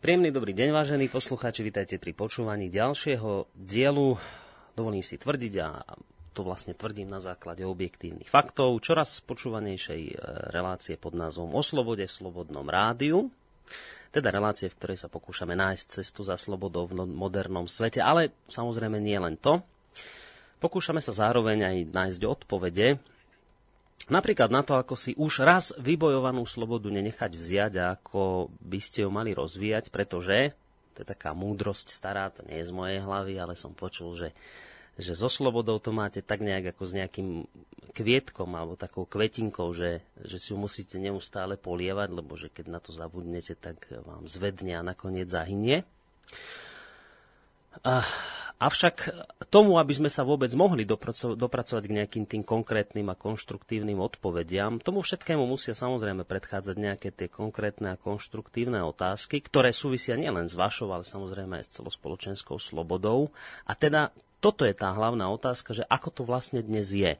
Príjemný dobrý deň, vážení poslucháči, vítajte pri počúvaní ďalšieho dielu. Dovolím si tvrdiť a to vlastne tvrdím na základe objektívnych faktov, čoraz počúvanejšej e, relácie pod názvom O slobode v slobodnom rádiu. Teda relácie, v ktorej sa pokúšame nájsť cestu za slobodou v no- modernom svete, ale samozrejme nie len to. Pokúšame sa zároveň aj nájsť odpovede Napríklad na to, ako si už raz vybojovanú slobodu nenechať vziať a ako by ste ju mali rozvíjať, pretože, to je taká múdrosť stará, to nie je z mojej hlavy, ale som počul, že, že so slobodou to máte tak nejak ako s nejakým kvietkom alebo takou kvetinkou, že, že si ju musíte neustále polievať, lebo že keď na to zabudnete, tak vám zvedne a nakoniec zahynie. A Avšak tomu, aby sme sa vôbec mohli dopracovať k nejakým tým konkrétnym a konštruktívnym odpovediam, tomu všetkému musia samozrejme predchádzať nejaké tie konkrétne a konštruktívne otázky, ktoré súvisia nielen s vašou, ale samozrejme aj s celospoločenskou slobodou. A teda toto je tá hlavná otázka, že ako to vlastne dnes je.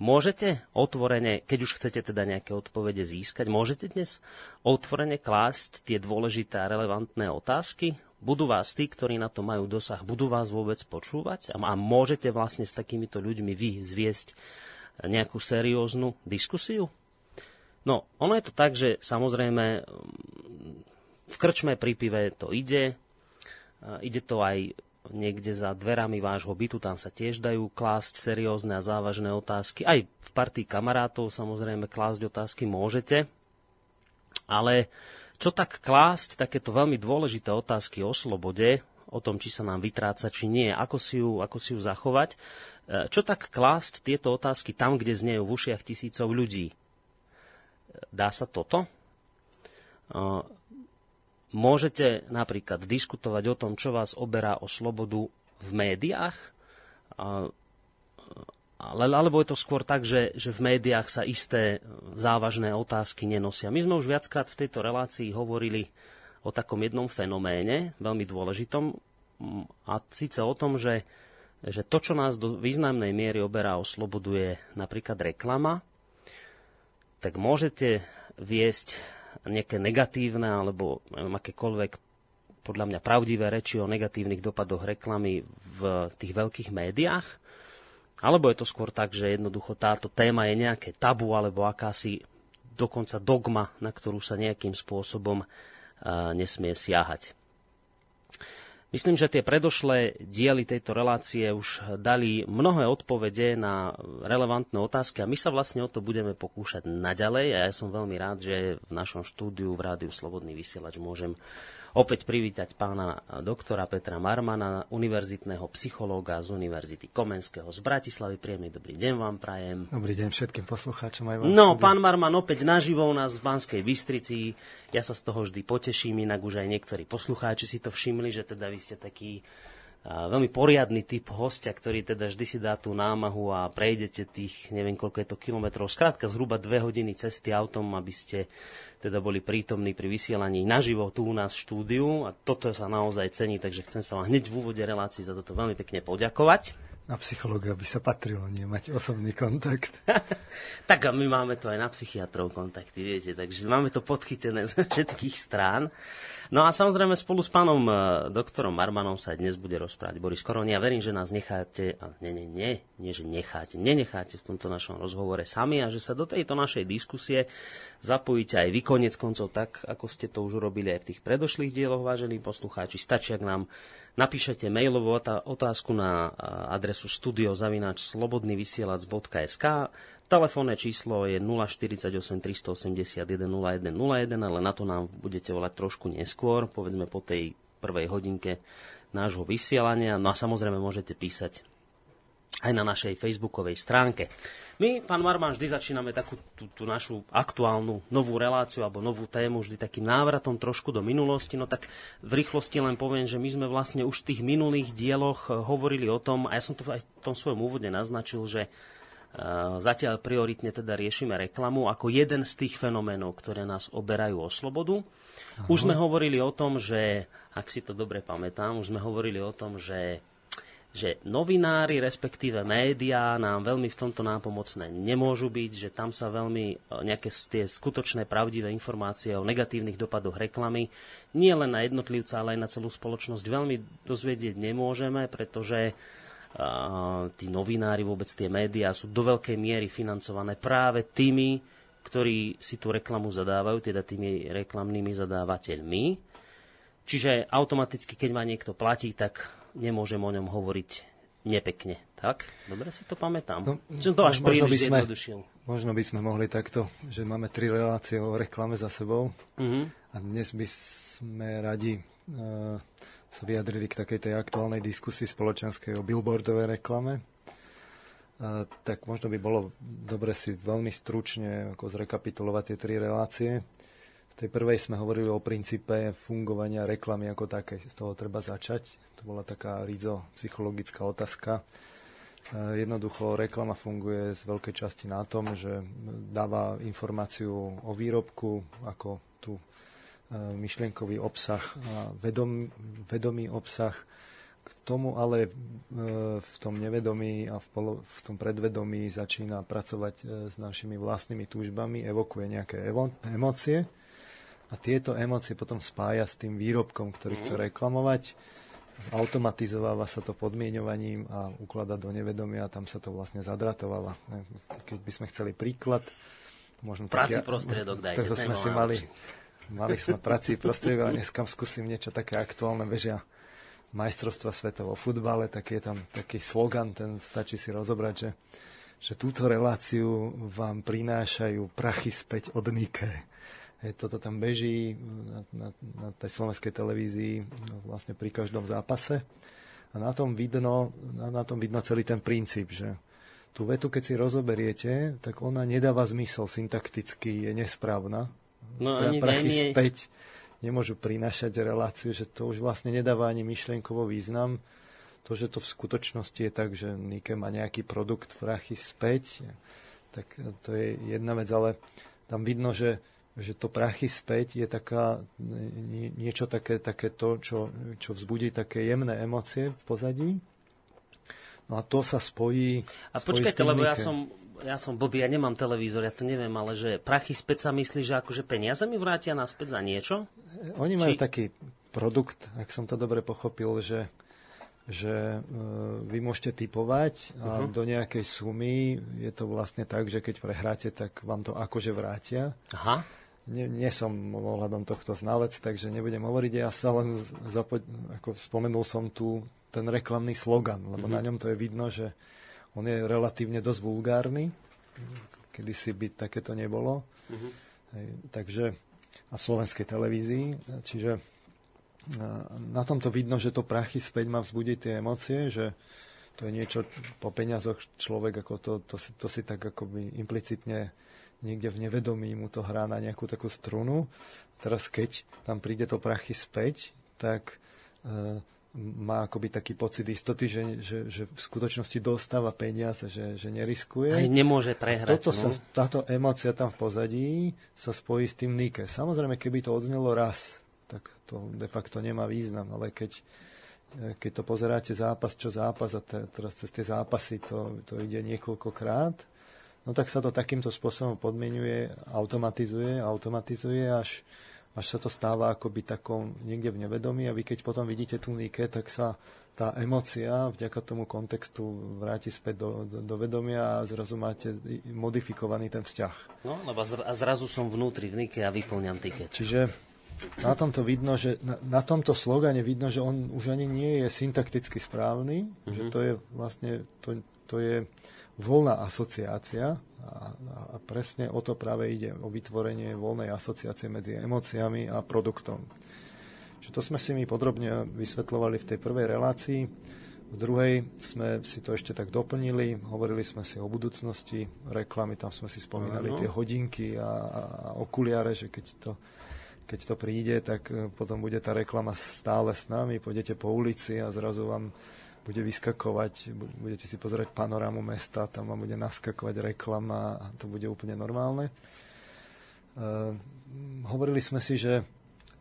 Môžete otvorene, keď už chcete teda nejaké odpovede získať, môžete dnes otvorene klásť tie dôležité a relevantné otázky? Budú vás tí, ktorí na to majú dosah, budú vás vôbec počúvať a, a môžete vlastne s takýmito ľuďmi vy zviesť nejakú serióznu diskusiu? No, ono je to tak, že samozrejme v krčme pri pive to ide, ide to aj niekde za dverami vášho bytu, tam sa tiež dajú klásť seriózne a závažné otázky. Aj v partii kamarátov samozrejme klásť otázky môžete, ale čo tak klásť takéto veľmi dôležité otázky o slobode, o tom, či sa nám vytráca, či nie, ako si ju, ako si ju zachovať. E, čo tak klásť tieto otázky tam, kde znejú v ušiach tisícov ľudí? E, dá sa toto? E, môžete napríklad diskutovať o tom, čo vás oberá o slobodu v médiách, ale, alebo je to skôr tak, že, že v médiách sa isté závažné otázky nenosia. My sme už viackrát v tejto relácii hovorili o takom jednom fenoméne, veľmi dôležitom, a síce o tom, že, že to, čo nás do významnej miery oberá o slobodu, je napríklad reklama, tak môžete viesť nejaké negatívne alebo neviem, akékoľvek podľa mňa pravdivé reči o negatívnych dopadoch reklamy v tých veľkých médiách, alebo je to skôr tak, že jednoducho táto téma je nejaké tabu alebo akási dokonca dogma, na ktorú sa nejakým spôsobom uh, nesmie siahať. Myslím, že tie predošlé diely tejto relácie už dali mnohé odpovede na relevantné otázky a my sa vlastne o to budeme pokúšať naďalej a ja som veľmi rád, že v našom štúdiu v Rádiu Slobodný vysielač môžem opäť privítať pána doktora Petra Marmana, univerzitného psychológa z Univerzity Komenského z Bratislavy. Príjemný dobrý deň vám prajem. Dobrý deň všetkým poslucháčom aj vám. No, pán Marman opäť naživo u nás v Banskej Bystrici. Ja sa z toho vždy poteším, inak už aj niektorí poslucháči si to všimli, že teda vy ste taký veľmi poriadny typ hostia, ktorý teda vždy si dá tú námahu a prejdete tých, neviem koľko je to kilometrov, skrátka zhruba dve hodiny cesty autom, aby ste teda boli prítomní pri vysielaní naživo tu u nás v štúdiu a toto sa naozaj cení, takže chcem sa vám hneď v úvode relácii za toto veľmi pekne poďakovať. Na psychológa by sa patrilo nemať osobný kontakt. tak a my máme to aj na psychiatrov kontakty, viete, takže máme to podchytené z všetkých strán. No a samozrejme spolu s pánom e, doktorom Marmanom sa dnes bude rozprávať Boris Koroni. Ja verím, že nás necháte, a nie, nie, nie, nie, že necháte, nenecháte v tomto našom rozhovore sami a že sa do tejto našej diskusie zapojíte aj vy konec koncov tak, ako ste to už urobili aj v tých predošlých dieloch, vážení poslucháči. Stačí, ak nám napíšete mailovú otázku na e, adresu studiozavináč.slobodnyvysielac.sk Telefónne číslo je 048 381 0101, ale na to nám budete volať trošku neskôr, povedzme po tej prvej hodinke nášho vysielania. No a samozrejme môžete písať aj na našej facebookovej stránke. My, pán Marman, vždy začíname takú tú, tú našu aktuálnu novú reláciu alebo novú tému vždy takým návratom trošku do minulosti. No tak v rýchlosti len poviem, že my sme vlastne už v tých minulých dieloch hovorili o tom, a ja som to aj v tom svojom úvode naznačil, že Zatiaľ prioritne teda riešime reklamu ako jeden z tých fenoménov, ktoré nás oberajú o slobodu. Už sme hovorili o tom, že, ak si to dobre pamätám, už sme hovorili o tom, že že novinári, respektíve médiá nám veľmi v tomto nápomocné nemôžu byť, že tam sa veľmi e, nejaké tie skutočné pravdivé informácie o negatívnych dopadoch reklamy nie len na jednotlivca, ale aj na celú spoločnosť veľmi dozvedieť nemôžeme, pretože a, tí novinári, vôbec tie médiá sú do veľkej miery financované práve tými, ktorí si tú reklamu zadávajú, teda tými reklamnými zadávateľmi. Čiže automaticky, keď ma niekto platí, tak nemôžem o ňom hovoriť nepekne. Tak? Dobre si to pamätám. No, Som to až možno príliš by sme, Možno by sme mohli takto, že máme tri relácie o reklame za sebou uh-huh. a dnes by sme radi uh, sa vyjadrili k takej tej aktuálnej diskusii spoločenskej o billboardovej reklame. Uh, tak možno by bolo dobre si veľmi stručne ako zrekapitulovať tie tri relácie. V tej prvej sme hovorili o princípe fungovania reklamy ako také. Z toho treba začať to bola taká rizo psychologická otázka. E, jednoducho reklama funguje z veľkej časti na tom, že dáva informáciu o výrobku, ako tu e, myšlienkový obsah a vedom, vedomý obsah. K tomu ale e, v tom nevedomí a v, polo, v tom predvedomí začína pracovať s našimi vlastnými túžbami, evokuje nejaké evo, emócie a tieto emócie potom spája s tým výrobkom, ktorý chce mhm. reklamovať automatizováva sa to podmienovaním a ukladá do nevedomia a tam sa to vlastne zadratováva. Keď by sme chceli príklad, možno taký, prostriedok dajte. To sme si mali, mali sme prací prostriedok, ale dneska skúsim niečo také aktuálne, bežia majstrovstva sveta vo futbale, tak je tam taký slogan, ten stačí si rozobrať, že, že túto reláciu vám prinášajú prachy späť od Nike. Toto tam beží na, na, na tej slovenskej televízii no, vlastne pri každom zápase. A na tom vidno, na, na tom vidno celý ten princíp, že tú vetu, keď si rozoberiete, tak ona nedáva zmysel syntakticky, je nesprávna. No teda ani prachy nie... späť nemôžu prinášať reláciu, že to už vlastne nedáva ani myšlienkovo význam. To, že to v skutočnosti je tak, že Nike má nejaký produkt prachy späť, tak to je jedna vec, ale tam vidno, že že to prachy späť je taká, niečo také, také to, čo, čo vzbudí také jemné emócie v pozadí. No a to sa spojí... A spojí počkajte, lebo ja som, ja som blbý, ja nemám televízor, ja to neviem, ale že prachy späť sa myslí, že akože peniaze mi vrátia naspäť za niečo? Oni majú Či... taký produkt, ak som to dobre pochopil, že že e, vy môžete typovať a uh-huh. do nejakej sumy je to vlastne tak, že keď prehráte, tak vám to akože vrátia. Aha nie, nie som ohľadom tohto znalec, takže nebudem hovoriť. Ja sa len zapo- ako spomenul som tu ten reklamný slogan, lebo mm-hmm. na ňom to je vidno, že on je relatívne dosť vulgárny. Kedy si by takéto nebolo. Mm-hmm. Hej, takže a slovenskej televízii. Čiže na tomto vidno, že to prachy späť má vzbudiť tie emócie, že to je niečo po peniazoch človek, ako to, to, si, to si tak akoby implicitne niekde v nevedomí mu to hrá na nejakú takú strunu. Teraz keď tam príde to prachy späť, tak e, má akoby taký pocit istoty, že, že, že v skutočnosti dostáva peniaze, že, že neriskuje. Aj nemôže prehrať. toto no? sa, táto emócia tam v pozadí sa spojí s tým Nike. Samozrejme, keby to odznelo raz, tak to de facto nemá význam, ale keď, e, keď to pozeráte zápas čo zápas a te, teraz cez tie zápasy to, to ide niekoľkokrát, no tak sa to takýmto spôsobom podmienuje, automatizuje, automatizuje, až, až sa to stáva akoby takom niekde v nevedomí a vy keď potom vidíte tú Nike, tak sa tá emocia vďaka tomu kontextu vráti späť do, do, do vedomia a zrazu máte modifikovaný ten vzťah. No, lebo a zrazu som vnútri v Nike a vyplňam tiket. Čiže na tomto vidno, že na, na tomto slogane vidno, že on už ani nie je syntakticky správny, mm-hmm. že mhm. to je vlastne, to, to je voľná asociácia a, a presne o to práve ide, o vytvorenie voľnej asociácie medzi emóciami a produktom. Čiže to sme si my podrobne vysvetľovali v tej prvej relácii. V druhej sme si to ešte tak doplnili, hovorili sme si o budúcnosti reklamy, tam sme si spomínali ano. tie hodinky a, a okuliare, že keď to, keď to príde, tak e, potom bude tá reklama stále s nami, pôjdete po ulici a zrazu vám bude vyskakovať, budete si pozerať panorámu mesta, tam vám bude naskakovať reklama a to bude úplne normálne. Uh, hovorili sme si, že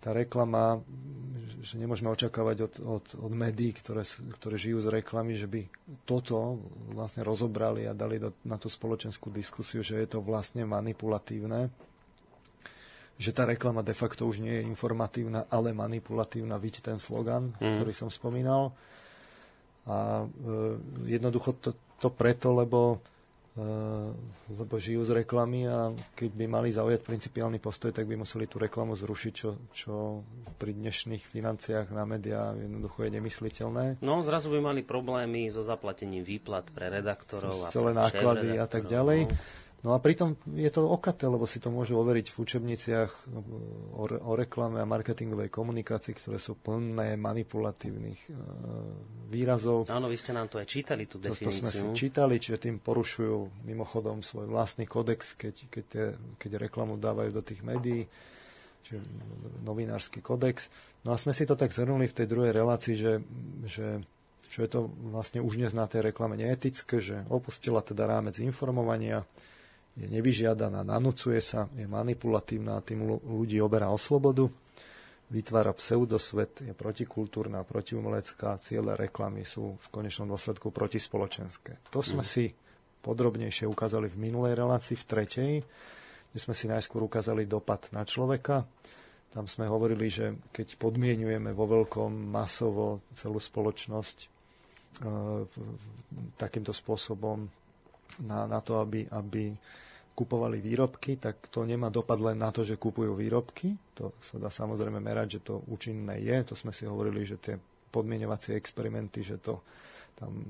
tá reklama, že nemôžeme očakávať od, od, od médií, ktoré, ktoré žijú z reklamy, že by toto vlastne rozobrali a dali do, na tú spoločenskú diskusiu, že je to vlastne manipulatívne že tá reklama de facto už nie je informatívna, ale manipulatívna, vidíte ten slogan, mm. ktorý som spomínal. A e, jednoducho to, to preto, lebo Eh, lebo žijú z reklamy a keď by mali zaujať principiálny postoj, tak by museli tú reklamu zrušiť, čo, čo pri dnešných financiách na médiá jednoducho je nemysliteľné. No, zrazu by mali problémy so zaplatením výplat pre redaktorov a celé náklady a tak ďalej. No. No a pritom je to okaté, lebo si to môžu overiť v učebniciach o, o reklame a marketingovej komunikácii, ktoré sú plné manipulatívnych e, výrazov. Áno, vy ste nám to aj čítali, tú definíciu. To, to sme si čítali, čiže tým porušujú mimochodom svoj vlastný kodex, keď, keď, te, keď reklamu dávajú do tých médií, čiže novinársky kodex. No a sme si to tak zhrnuli v tej druhej relácii, že, že čo je to vlastne už dnes na tej reklame neetické, že opustila teda rámec informovania, je nevyžiadaná, nanúcuje sa, je manipulatívna a tým ľudí oberá o slobodu, vytvára pseudosvet, je protikultúrna, protiumelecká, ciele reklamy sú v konečnom dôsledku protispoločenské. To sme mm. si podrobnejšie ukázali v minulej relácii, v tretej, kde sme si najskôr ukázali dopad na človeka. Tam sme hovorili, že keď podmienujeme vo veľkom masovo celú spoločnosť e, takýmto spôsobom na, na to, aby, aby kupovali výrobky, tak to nemá dopad len na to, že kupujú výrobky. To sa dá samozrejme merať, že to účinné je. To sme si hovorili, že tie podmienovacie experimenty, že to tam,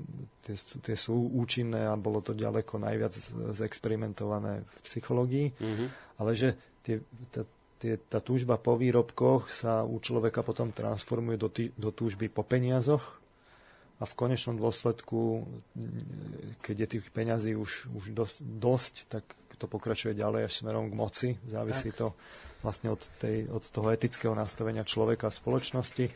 tie, tie sú účinné a bolo to ďaleko najviac zexperimentované v psychológii. Mm-hmm. Ale že tie, tá, tie, tá túžba po výrobkoch sa u človeka potom transformuje do, tý, do túžby po peniazoch, a v konečnom dôsledku, keď je tých peňazí už, už dosť, dosť, tak to pokračuje ďalej až smerom k moci. Závisí tak. to vlastne od, tej, od toho etického nastavenia človeka a spoločnosti.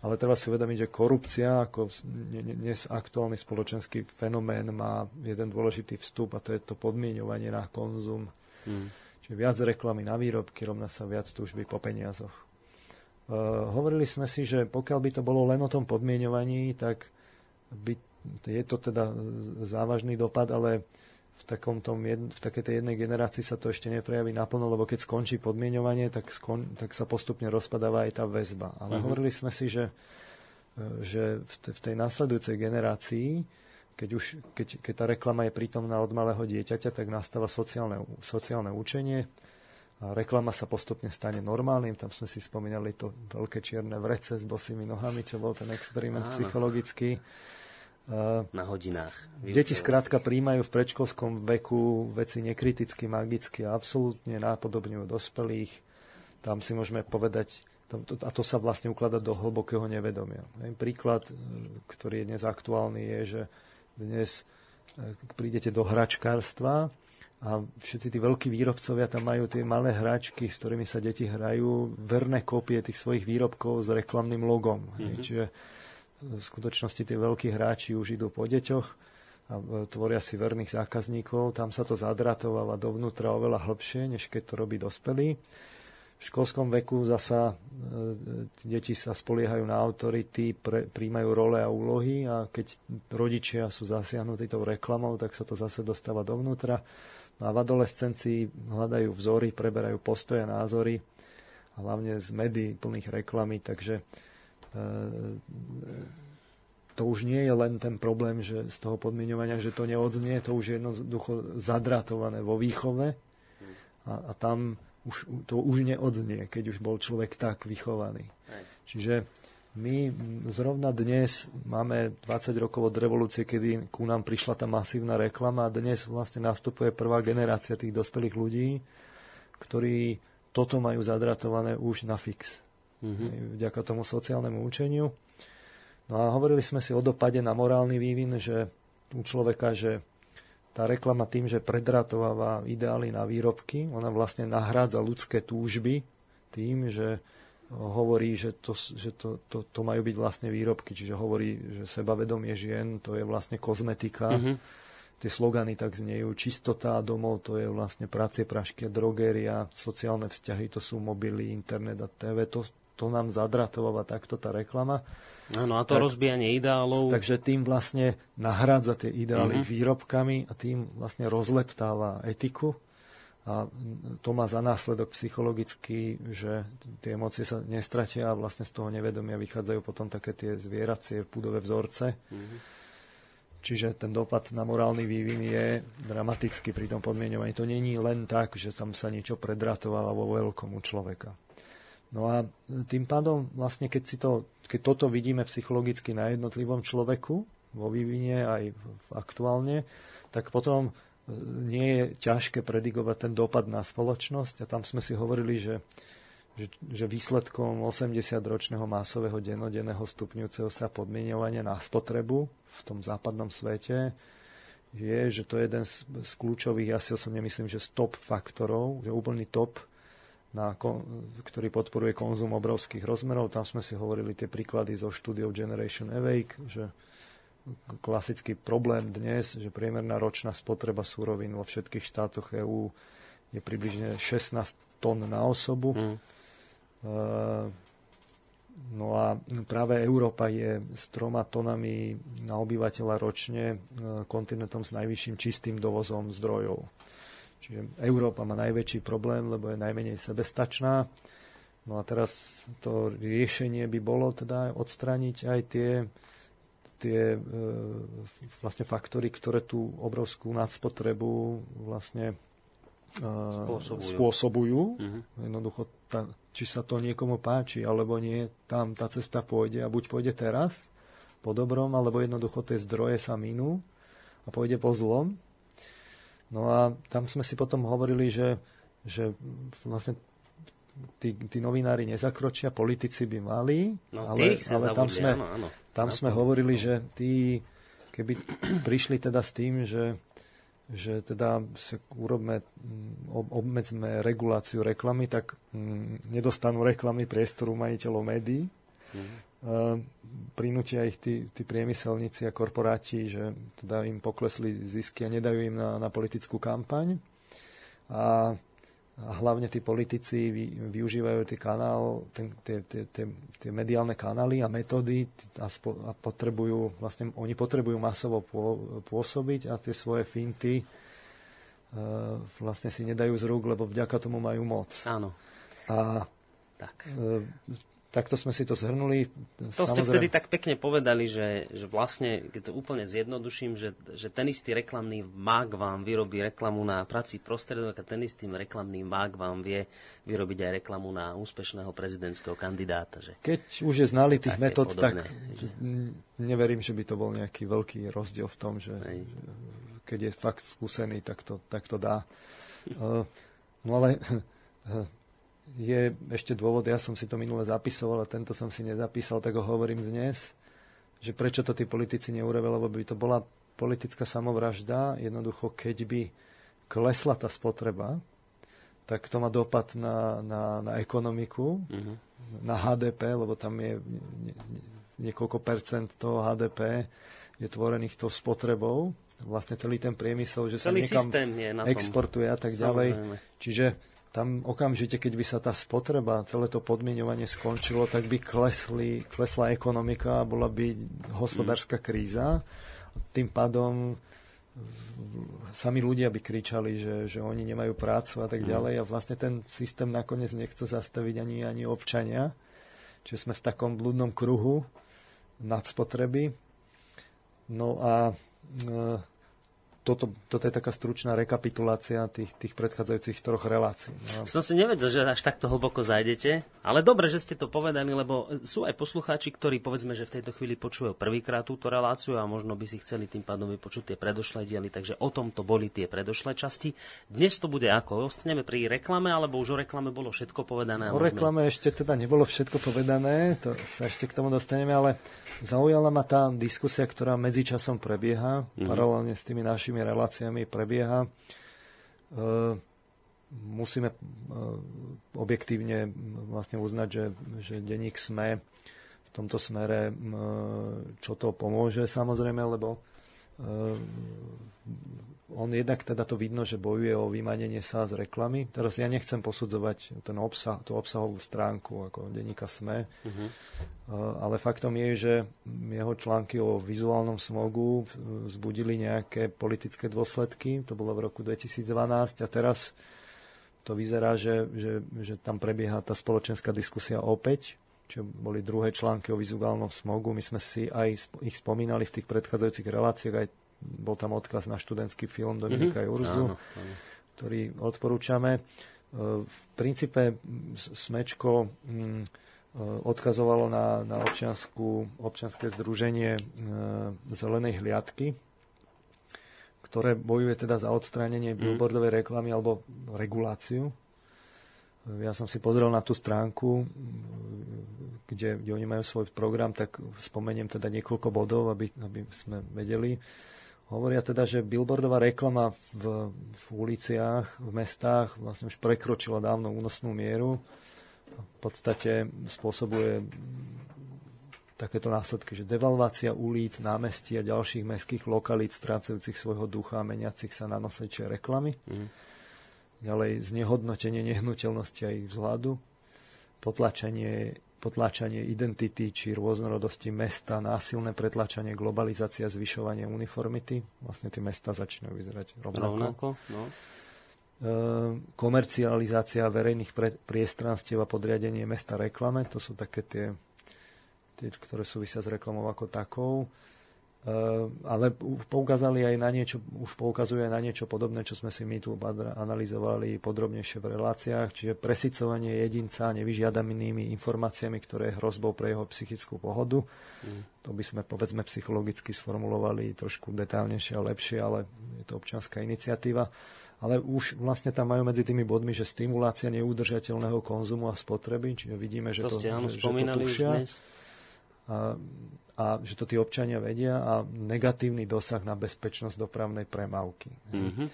Ale treba si uvedomiť, že korupcia ako dnes aktuálny spoločenský fenomén má jeden dôležitý vstup a to je to podmienovanie na konzum. Hmm. Čiže viac reklamy na výrobky rovná sa viac túžby po peniazoch. Uh, hovorili sme si, že pokiaľ by to bolo len o tom podmienovaní, tak by, je to teda závažný dopad, ale v, takom tom jed, v takej tej jednej generácii sa to ešte neprejaví naplno, lebo keď skončí podmienovanie, tak, skon, tak sa postupne rozpadáva aj tá väzba. Ale mm-hmm. hovorili sme si, že, že v, v tej následujúcej generácii, keď, už, keď, keď tá reklama je prítomná od malého dieťaťa, tak nastáva sociálne, sociálne učenie, a reklama sa postupne stane normálnym. Tam sme si spomínali to veľké čierne vrece s bosými nohami, čo bol ten experiment Áno. psychologický. Na hodinách. Deti skrátka príjmajú v predškolskom veku veci nekriticky, magicky a absolútne nápodobňujú dospelých. Tam si môžeme povedať, a to sa vlastne ukladá do hlbokého nevedomia. Príklad, e, ktorý je dnes aktuálny, je, že dnes e, prídete do hračkárstva a všetci tí veľkí výrobcovia tam majú tie malé hračky, s ktorými sa deti hrajú, verné kópie tých svojich výrobkov s reklamným logom. Mm-hmm. Čiže v skutočnosti tí veľkí hráči už idú po deťoch a tvoria si verných zákazníkov. Tam sa to zadratováva dovnútra oveľa hlbšie, než keď to robí dospelý. V školskom veku zasa e, deti sa spoliehajú na autority, pre, príjmajú role a úlohy a keď rodičia sú zasiahnutí tou reklamou, tak sa to zase dostáva dovnútra. No a v adolescencii hľadajú vzory, preberajú postoje, názory a hlavne z médií plných reklamy, takže E, to už nie je len ten problém, že z toho podmienovania, že to neodznie, to už je jednoducho zadratované vo výchove. A, a tam už, to už neodznie, keď už bol človek tak vychovaný. Čiže my zrovna dnes máme 20 rokov od revolúcie, kedy ku nám prišla tá masívna reklama a dnes vlastne nastupuje prvá generácia tých dospelých ľudí, ktorí toto majú zadratované už na fix mm-hmm. vďaka tomu sociálnemu učeniu. No a hovorili sme si o dopade na morálny vývin, že u človeka, že tá reklama tým, že predratováva ideály na výrobky, ona vlastne nahrádza ľudské túžby tým, že hovorí, že, to, že to, to, to majú byť vlastne výrobky, čiže hovorí, že sebavedomie žien, to je vlastne kozmetika. Mm-hmm. Tie slogany tak znejú. Čistota domov, to je vlastne práce, prašky, drogéria, sociálne vzťahy, to sú mobily, internet a TV. To, to nám zadratováva takto tá reklama. Áno, a to tak, rozbijanie ideálov. Takže tým vlastne nahrádza tie ideály uh-huh. výrobkami a tým vlastne rozleptáva etiku. A to má za následok psychologicky, že tie emócie sa nestratia a vlastne z toho nevedomia vychádzajú potom také tie zvieracie púdové vzorce. Uh-huh. Čiže ten dopad na morálny vývin je dramatický pri tom podmienovaní. To není len tak, že tam sa niečo predratováva vo veľkomu človeka. No a tým pádom vlastne, keď, si to, keď toto vidíme psychologicky na jednotlivom človeku, vo vývine aj aktuálne, tak potom e, nie je ťažké predigovať ten dopad na spoločnosť. A tam sme si hovorili, že, že, že výsledkom 80-ročného masového denodenného stupňujúceho sa podmienovania na spotrebu v tom západnom svete je, že to je jeden z, z kľúčových, ja si osobne myslím, že z top faktorov, že úplný top na, ktorý podporuje konzum obrovských rozmerov. Tam sme si hovorili tie príklady zo štúdiou Generation Awake, že klasický problém dnes, že priemerná ročná spotreba súrovín vo všetkých štátoch EÚ je približne 16 tón na osobu. Mm. No a práve Európa je s troma tonami na obyvateľa ročne e, kontinentom s najvyšším čistým dovozom zdrojov. Čiže Európa má najväčší problém, lebo je najmenej sebestačná. No a teraz to riešenie by bolo teda odstrániť aj tie, tie e, vlastne faktory, ktoré tú obrovskú nadspotrebu vlastne e, spôsobujú. spôsobujú. Mm-hmm. Jednoducho, tá, či sa to niekomu páči, alebo nie, tam tá cesta pôjde a buď pôjde teraz, po dobrom, alebo jednoducho tie zdroje sa minú a pôjde po zlom. No a tam sme si potom hovorili, že, že vlastne tí, tí novinári nezakročia, politici by mali, no, ale, ale tam sme, áno, áno. tam sme hovorili, že tí, keby prišli teda s tým, že, že teda sa urobme, obmedzme reguláciu reklamy, tak mm, nedostanú reklamy priestoru majiteľov médií. Mm-hmm. Ehm, prinútia ich tí, tí priemyselníci a korporáti, že teda im poklesli zisky a nedajú im na, na politickú kampaň. A, a hlavne tí politici vy, využívajú tie, kanál, ten, tie, tie, tie, tie mediálne kanály a metódy a, spo, a potrebujú, vlastne oni potrebujú masovo pôsobiť a tie svoje finty uh, vlastne si nedajú z rúk, lebo vďaka tomu majú moc. Áno. A tak. Uh, Takto sme si to zhrnuli. To Samozrejme... ste vtedy tak pekne povedali, že, že vlastne, keď to úplne zjednoduším, že, že ten istý reklamný mák vám vyrobí reklamu na prací prostredok a ten istý reklamný mák vám vie vyrobiť aj reklamu na úspešného prezidentského kandidáta. Že... Keď už je znali tých metód, tak že... neverím, že by to bol nejaký veľký rozdiel v tom, že, Hej. keď je fakt skúsený, tak to, tak to dá. uh, no ale je ešte dôvod, ja som si to minule zapisoval a tento som si nezapísal, tak ho hovorím dnes, že prečo to tí politici neurobili, lebo by to bola politická samovražda, jednoducho keď by klesla tá spotreba, tak to má dopad na, na, na ekonomiku, mm-hmm. na HDP, lebo tam je niekoľko percent toho HDP je tvorených tou spotrebou, vlastne celý ten priemysel, že celý sa niekam exportuje a tak ďalej. Čiže tam okamžite, keď by sa tá spotreba, celé to podmienovanie skončilo, tak by klesli, klesla ekonomika a bola by hospodárska mm. kríza. Tým pádom sami ľudia by kričali, že, že oni nemajú prácu a tak mm. ďalej a vlastne ten systém nakoniec nechce zastaviť ani, ani občania. Čiže sme v takom blúdnom kruhu nadspotreby. No a e, toto, toto je taká stručná rekapitulácia tých, tých predchádzajúcich troch relácií. No. Som si nevedel, že až takto hlboko zajdete, ale dobre, že ste to povedali, lebo sú aj poslucháči, ktorí povedzme, že v tejto chvíli počujú prvýkrát túto reláciu a možno by si chceli tým pádom vypočuť tie predošlé diely, takže o tom to boli tie predošlé časti. Dnes to bude ako? Ostaneme pri reklame, alebo už o reklame bolo všetko povedané? O reklame ešte teda nebolo všetko povedané, to sa ešte k tomu dostaneme, ale zaujala ma tá diskusia, ktorá medzičasom prebieha, mm-hmm. paralelne s tými našimi našimi reláciami prebieha. E, musíme e, objektívne vlastne uznať, že, že denník SME v tomto smere, čo to pomôže samozrejme, lebo e, on jednak teda to vidno, že bojuje o vymanenie sa z reklamy. Teraz ja nechcem posudzovať ten obsah, tú obsahovú stránku ako denníka SME, uh-huh. ale faktom je, že jeho články o vizuálnom smogu vzbudili nejaké politické dôsledky. To bolo v roku 2012 a teraz to vyzerá, že, že, že tam prebieha tá spoločenská diskusia opäť čo boli druhé články o vizuálnom smogu. My sme si aj ich spomínali v tých predchádzajúcich reláciách, aj bol tam odkaz na študentský film Dominika mm-hmm. Jurzu, áno, áno. ktorý odporúčame. E, v princípe Smečko mm, e, odkazovalo na, na občiansku, občianské združenie e, Zelenej hliadky, ktoré bojuje teda za odstránenie mm. billboardovej reklamy alebo reguláciu ja som si pozrel na tú stránku, kde, kde oni majú svoj program, tak spomeniem teda niekoľko bodov, aby, aby sme vedeli. Hovoria teda, že billboardová reklama v, v uliciach, v mestách vlastne už prekročila dávno únosnú mieru. V podstate spôsobuje takéto následky, že devalvácia ulic, námestí a ďalších mestských lokalít strácajúcich svojho ducha a meniacich sa na nosličie reklamy. Mm ďalej znehodnotenie nehnuteľnosti a ich vzhľadu, potlačenie, potlačanie identity či rôznorodosti mesta, násilné pretlačanie, globalizácia, zvyšovanie uniformity. Vlastne tie mesta začínajú vyzerať rovnako. rovnako no. E, komercializácia verejných pre, priestranstiev a podriadenie mesta reklame, to sú také tie, tie, ktoré súvisia s reklamou ako takou. Eh, ale poukázali aj na niečo, už poukazujú aj na niečo podobné, čo sme si my tu analyzovali podrobnejšie v reláciách, čiže presicovanie jedinca nevyžiadanými informáciami, ktoré je hrozbou pre jeho psychickú pohodu. Mm. To by sme povedzme psychologicky sformulovali trošku detálnejšie a lepšie, ale je to občianská iniciatíva. Ale už vlastne tam majú medzi tými bodmi, že stimulácia neudržateľného konzumu a spotreby, čiže vidíme, že to, to, áno, že, že to tušia. Dnes. A a že to tí občania vedia a negatívny dosah na bezpečnosť dopravnej premávky. Mm-hmm.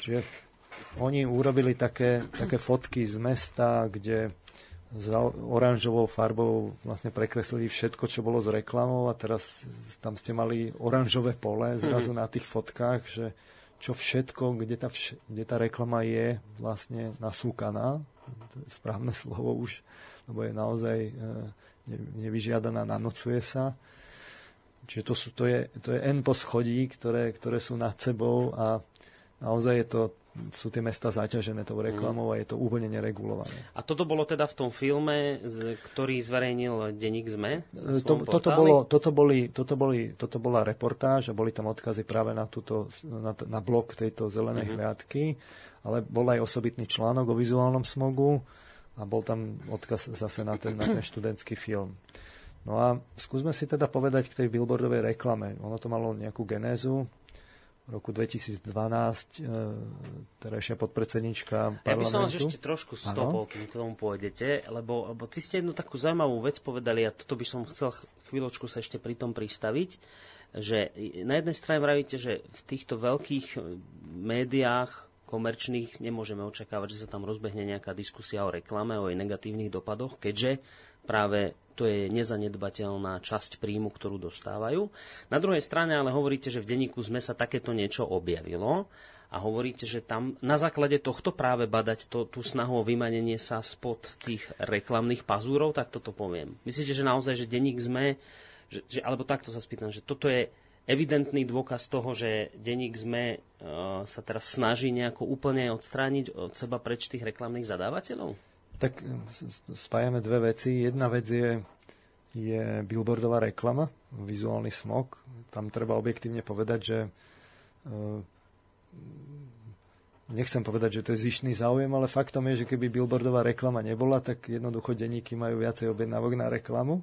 Čiže oni urobili také, také fotky z mesta, kde za oranžovou farbou vlastne prekreslili všetko, čo bolo s reklamou a teraz tam ste mali oranžové pole zrazu mm-hmm. na tých fotkách, že čo všetko, kde tá, vš- kde tá reklama je vlastne nasúkaná, to je správne slovo už, lebo je naozaj e, nevyžiadaná, nanocuje sa. Čiže to, sú, to, je, to je N poschodí, ktoré, ktoré sú nad sebou a naozaj je to, sú tie mesta zaťažené tou reklamou a je to úplne neregulované. A toto bolo teda v tom filme, ktorý zverejnil denník ZME? To, toto, bolo, toto, boli, toto, boli, toto bola reportáž a boli tam odkazy práve na, túto, na, na blok tejto zelenej mm-hmm. hliadky, ale bol aj osobitný článok o vizuálnom smogu a bol tam odkaz zase na ten, na ten študentský film. No a skúsme si teda povedať k tej billboardovej reklame. Ono to malo nejakú genézu. V roku 2012 e, terajšia podpredsednička parlamentu. Ja by som vás ešte trošku stopol, kým k tomu pôjdete, lebo, lebo ty ste jednu takú zaujímavú vec povedali a toto by som chcel chvíľočku sa ešte pri tom pristaviť, že na jednej strane vravíte, že v týchto veľkých médiách komerčných nemôžeme očakávať, že sa tam rozbehne nejaká diskusia o reklame, o jej negatívnych dopadoch, keďže práve to je nezanedbateľná časť príjmu, ktorú dostávajú. Na druhej strane ale hovoríte, že v denníku sme sa takéto niečo objavilo a hovoríte, že tam na základe tohto práve badať to, tú snahu o vymanenie sa spod tých reklamných pazúrov, tak toto poviem. Myslíte, že naozaj, že denník sme, že, že, alebo takto sa spýtam, že toto je evidentný dôkaz toho, že denník sme uh, sa teraz snaží nejako úplne odstrániť od seba preč tých reklamných zadávateľov? Tak spájame dve veci. Jedna vec je, je billboardová reklama, vizuálny smog. Tam treba objektívne povedať, že e, nechcem povedať, že to je zišný záujem, ale faktom je, že keby billboardová reklama nebola, tak jednoducho denníky majú viacej objednávok na reklamu.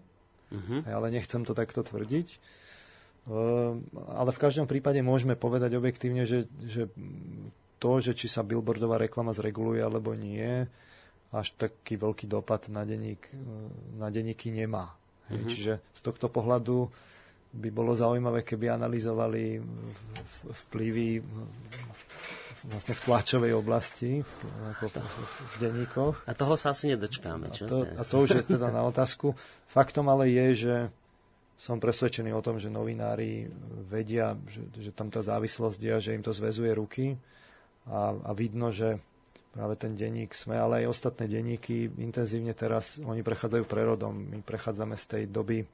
Uh-huh. Ale nechcem to takto tvrdiť. E, ale v každom prípade môžeme povedať objektívne, že, že to, že či sa billboardová reklama zreguluje alebo nie, až taký veľký dopad na, denník, na denníky nemá. Mm-hmm. Čiže z tohto pohľadu by bolo zaujímavé, keby analyzovali vplyvy vlastne v tlačovej oblasti, ako v, v denníkoch. A toho sa asi nedočkáme, čo? A to, a to už je teda na otázku. Faktom ale je, že som presvedčený o tom, že novinári vedia, že, že tam tá závislosť je a že im to zväzuje ruky a, a vidno, že práve ten denník sme, ale aj ostatné denníky intenzívne teraz, oni prechádzajú prerodom. My prechádzame z tej doby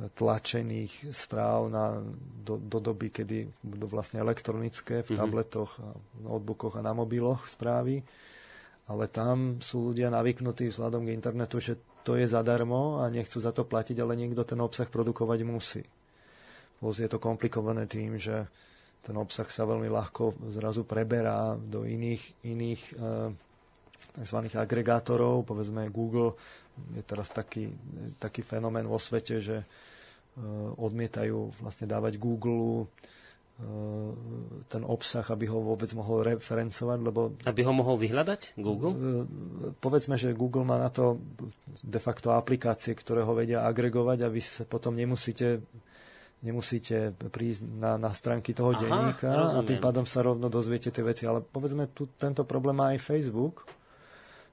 tlačených správ na, do, do doby, kedy budú vlastne elektronické v mm-hmm. tabletoch, a notebookoch a na mobiloch správy. Ale tam sú ľudia navyknutí vzhľadom k internetu, že to je zadarmo a nechcú za to platiť, ale niekto ten obsah produkovať musí. Plus je to komplikované tým, že ten obsah sa veľmi ľahko zrazu preberá do iných, iných eh, tzv. agregátorov, povedzme Google je teraz taký, taký fenomén vo svete, že Eh, odmietajú vlastne dávať Google eh, ten obsah, aby ho vôbec mohol referencovať, lebo... Aby ho mohol vyhľadať Google? Povedzme, že Google má na to de facto aplikácie, ktoré ho vedia agregovať a vy sa potom nemusíte nemusíte prísť na, na stránky toho Aha, denníka rozumiem. a tým pádom sa rovno dozviete tie veci. Ale povedzme, tu, tento problém má aj Facebook,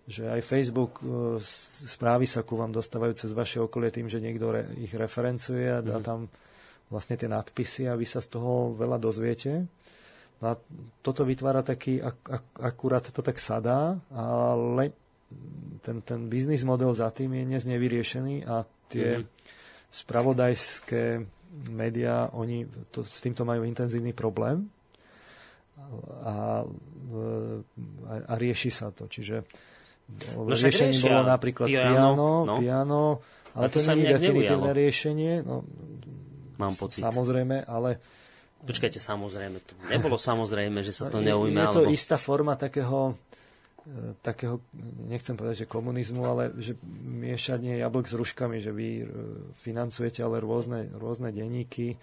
že aj Facebook e, správy sa ku vám dostávajú cez vaše okolie tým, že niekto re, ich referencuje a dá mm. tam vlastne tie nadpisy a vy sa z toho veľa dozviete. No a toto vytvára taký, ak, ak, akurát to tak sadá, ale ten, ten biznis model za tým je dnes nevyriešený a tie mm. spravodajské médiá, oni to, s týmto majú intenzívny problém a, a, a rieši sa to. Čiže No, riešenie bolo napríklad piano, piano, no. piano ale, ale to, to nie je definitívne riešenie. No, Mám pocit. Samozrejme, ale... Počkajte, samozrejme, to nebolo samozrejme, že sa to neujme. Je to alebo... istá forma takého, takého, nechcem povedať, že komunizmu, ale že miešanie jablk s ruškami, že vy e, financujete ale rôzne, rôzne denníky.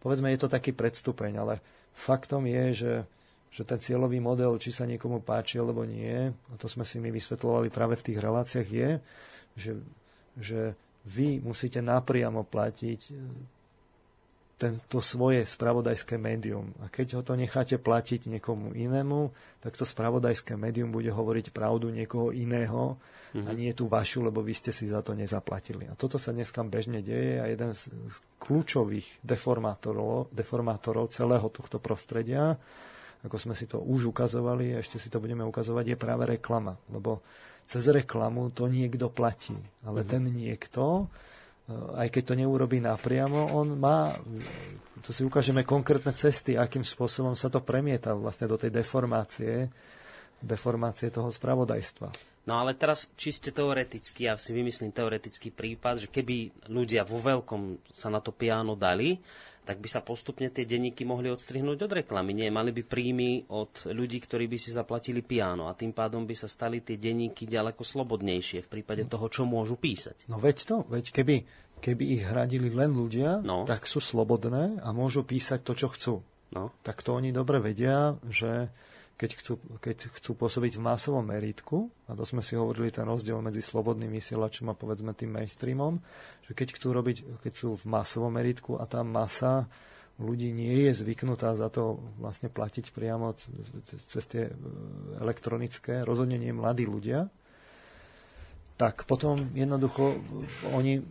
Povedzme, je to taký predstupeň, ale faktom je, že že ten cieľový model, či sa niekomu páči alebo nie, a to sme si my vysvetľovali práve v tých reláciách, je, že, že vy musíte napriamo platiť e, tento svoje spravodajské médium. A keď ho to necháte platiť niekomu inému, tak to spravodajské médium bude hovoriť pravdu niekoho iného mm-hmm. a nie tú vašu, lebo vy ste si za to nezaplatili. A toto sa dneska bežne deje a jeden z kľúčových deformátorov, deformátorov celého tohto prostredia ako sme si to už ukazovali a ešte si to budeme ukazovať, je práve reklama. Lebo cez reklamu to niekto platí. Ale mm-hmm. ten niekto, aj keď to neurobí napriamo, on má, to si ukážeme konkrétne cesty, akým spôsobom sa to premieta vlastne do tej deformácie, deformácie toho spravodajstva. No ale teraz čiste teoreticky, ja si vymyslím teoretický prípad, že keby ľudia vo veľkom sa na to piano dali, tak by sa postupne tie denníky mohli odstrihnúť od reklamy. Nie, mali by príjmy od ľudí, ktorí by si zaplatili piano a tým pádom by sa stali tie denníky ďaleko slobodnejšie v prípade toho, čo môžu písať. No veď to, veď keby, keby ich hradili len ľudia, no. tak sú slobodné a môžu písať to, čo chcú. No. Tak to oni dobre vedia, že keď chcú, keď chcú pôsobiť v masovom meritku, a to sme si hovorili ten rozdiel medzi slobodným vysielačom a povedzme tým mainstreamom, že keď chcú robiť, keď sú v masovom meritku a tá masa ľudí nie je zvyknutá za to vlastne platiť priamo cez tie e, elektronické, rozhodne nie mladí ľudia, tak potom jednoducho oni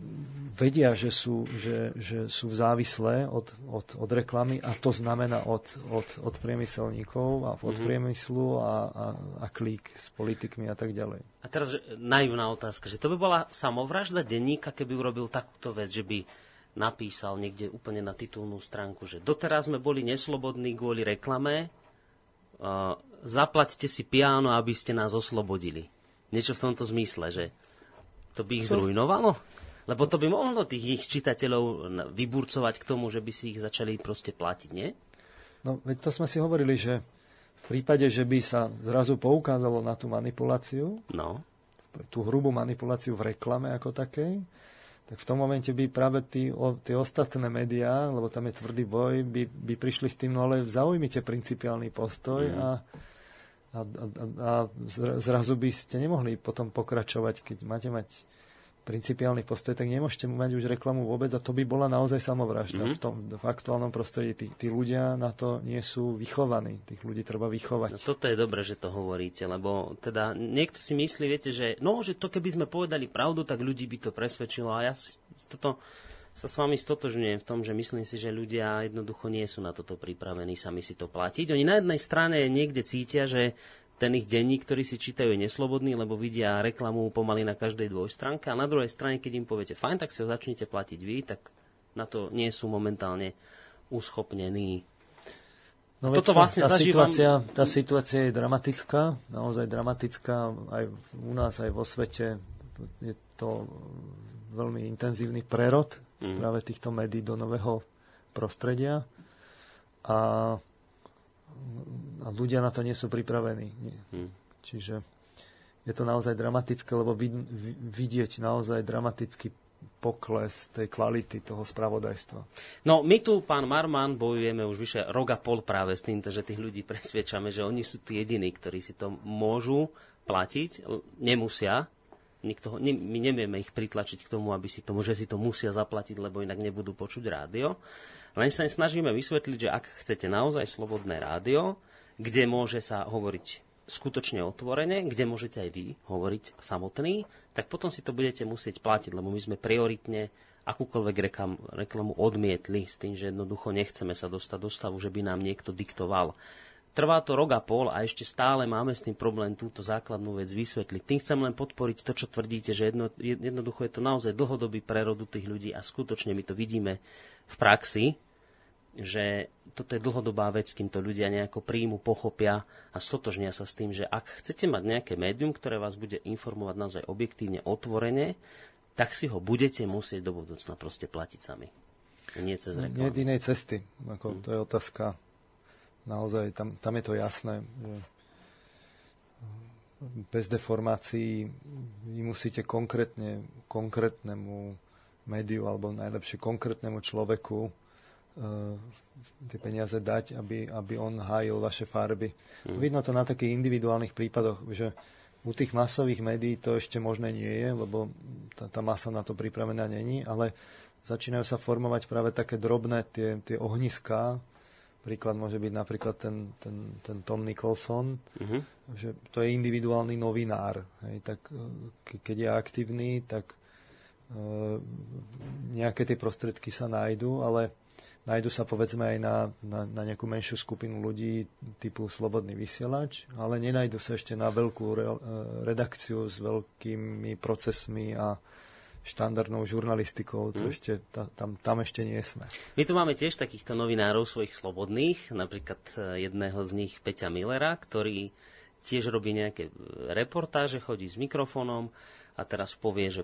vedia, že sú, že, že sú závislé od, od, od reklamy a to znamená od, od, od priemyselníkov a od mm-hmm. priemyslu a, a, a klík s politikmi a tak ďalej. A teraz naivná otázka, že to by bola samovražda denníka, keby urobil takúto vec, že by napísal niekde úplne na titulnú stránku, že doteraz sme boli neslobodní kvôli reklame, uh, zaplaťte si piano, aby ste nás oslobodili. Niečo v tomto zmysle, že to by ich zrujnovalo? Lebo to by mohlo tých ich čitateľov vyburcovať k tomu, že by si ich začali proste platiť, nie? No, veď to sme si hovorili, že v prípade, že by sa zrazu poukázalo na tú manipuláciu, no. tú hrubú manipuláciu v reklame ako takej, tak v tom momente by práve tí, o, tie ostatné médiá, lebo tam je tvrdý boj, by, by prišli s tým, no ale zaujmite principiálny postoj mm. a a, a, a zrazu by ste nemohli potom pokračovať, keď máte mať principiálny postoj, tak nemôžete mať už reklamu vôbec a to by bola naozaj samovražda. Mm-hmm. V, tom, v aktuálnom prostredí tí, tí ľudia na to nie sú vychovaní. Tých ľudí treba vychovať. No, toto je dobré, že to hovoríte, lebo teda niekto si myslí, viete, že no, že to keby sme povedali pravdu, tak ľudí by to presvedčilo a ja si, toto sa s vami stotožňujem v tom, že myslím si, že ľudia jednoducho nie sú na toto pripravení sami si to platiť. Oni na jednej strane niekde cítia, že ten ich denník, ktorý si čítajú, je neslobodný, lebo vidia reklamu pomaly na každej dvojstránke a na druhej strane, keď im poviete, fajn, tak si ho začnete platiť vy, tak na to nie sú momentálne uschopnení. No Toto vlastne tá, situácia, tá situácia je dramatická, naozaj dramatická aj u nás, aj vo svete. Je to veľmi intenzívny prerod mm. práve týchto médií do nového prostredia. A a ľudia na to nie sú pripravení. Nie. Hmm. Čiže je to naozaj dramatické, lebo vid, vidieť naozaj dramatický pokles tej kvality toho spravodajstva. No my tu, pán Marman, bojujeme už vyše rok a pol práve s týmto, že tých ľudí presviečame, že oni sú tí jediní, ktorí si to môžu platiť, nemusia, nikto, my nevieme ich pritlačiť k tomu, aby si to, že si to musia zaplatiť, lebo inak nebudú počuť rádio. Len sa snažíme vysvetliť, že ak chcete naozaj slobodné rádio, kde môže sa hovoriť skutočne otvorene, kde môžete aj vy hovoriť samotný, tak potom si to budete musieť platiť, lebo my sme prioritne akúkoľvek reklam, reklamu odmietli s tým, že jednoducho nechceme sa dostať do stavu, že by nám niekto diktoval. Trvá to rok a pol a ešte stále máme s tým problém túto základnú vec vysvetliť. Tým chcem len podporiť to, čo tvrdíte, že jedno, jednoducho je to naozaj dlhodobý prerodu tých ľudí a skutočne my to vidíme v praxi, že toto je dlhodobá vec, kým to ľudia nejako príjmu, pochopia a stotožnia sa s tým, že ak chcete mať nejaké médium, ktoré vás bude informovať naozaj objektívne, otvorene, tak si ho budete musieť do budúcna proste platiť sami. Nie cez reklamu. Nie inej cesty. Ako, hmm. To je otázka. Naozaj, tam, tam je to jasné. Že bez deformácií vy musíte konkrétne, konkrétnemu médiu alebo najlepšie konkrétnemu človeku uh, tie peniaze dať, aby, aby on hájil vaše farby. Hmm. Vidno to na takých individuálnych prípadoch, že u tých masových médií to ešte možné nie je, lebo tá, tá masa na to pripravená není, ale začínajú sa formovať práve také drobné tie, tie ohniská. Príklad môže byť napríklad ten, ten, ten Tom Nicholson, uh-huh. že to je individuálny novinár. Hej, tak e, keď je aktívny, tak uh, nejaké tie prostredky sa nájdú, ale Nájdu sa povedzme aj na, na, na nejakú menšiu skupinu ľudí typu slobodný vysielač, ale nenajdu sa ešte na veľkú re, e, redakciu s veľkými procesmi a štandardnou žurnalistikou, to mm. ešte, ta, tam, tam ešte nie sme. My tu máme tiež takýchto novinárov svojich slobodných, napríklad e, jedného z nich Peťa Millera, ktorý tiež robí nejaké reportáže, chodí s mikrofónom a teraz povie, že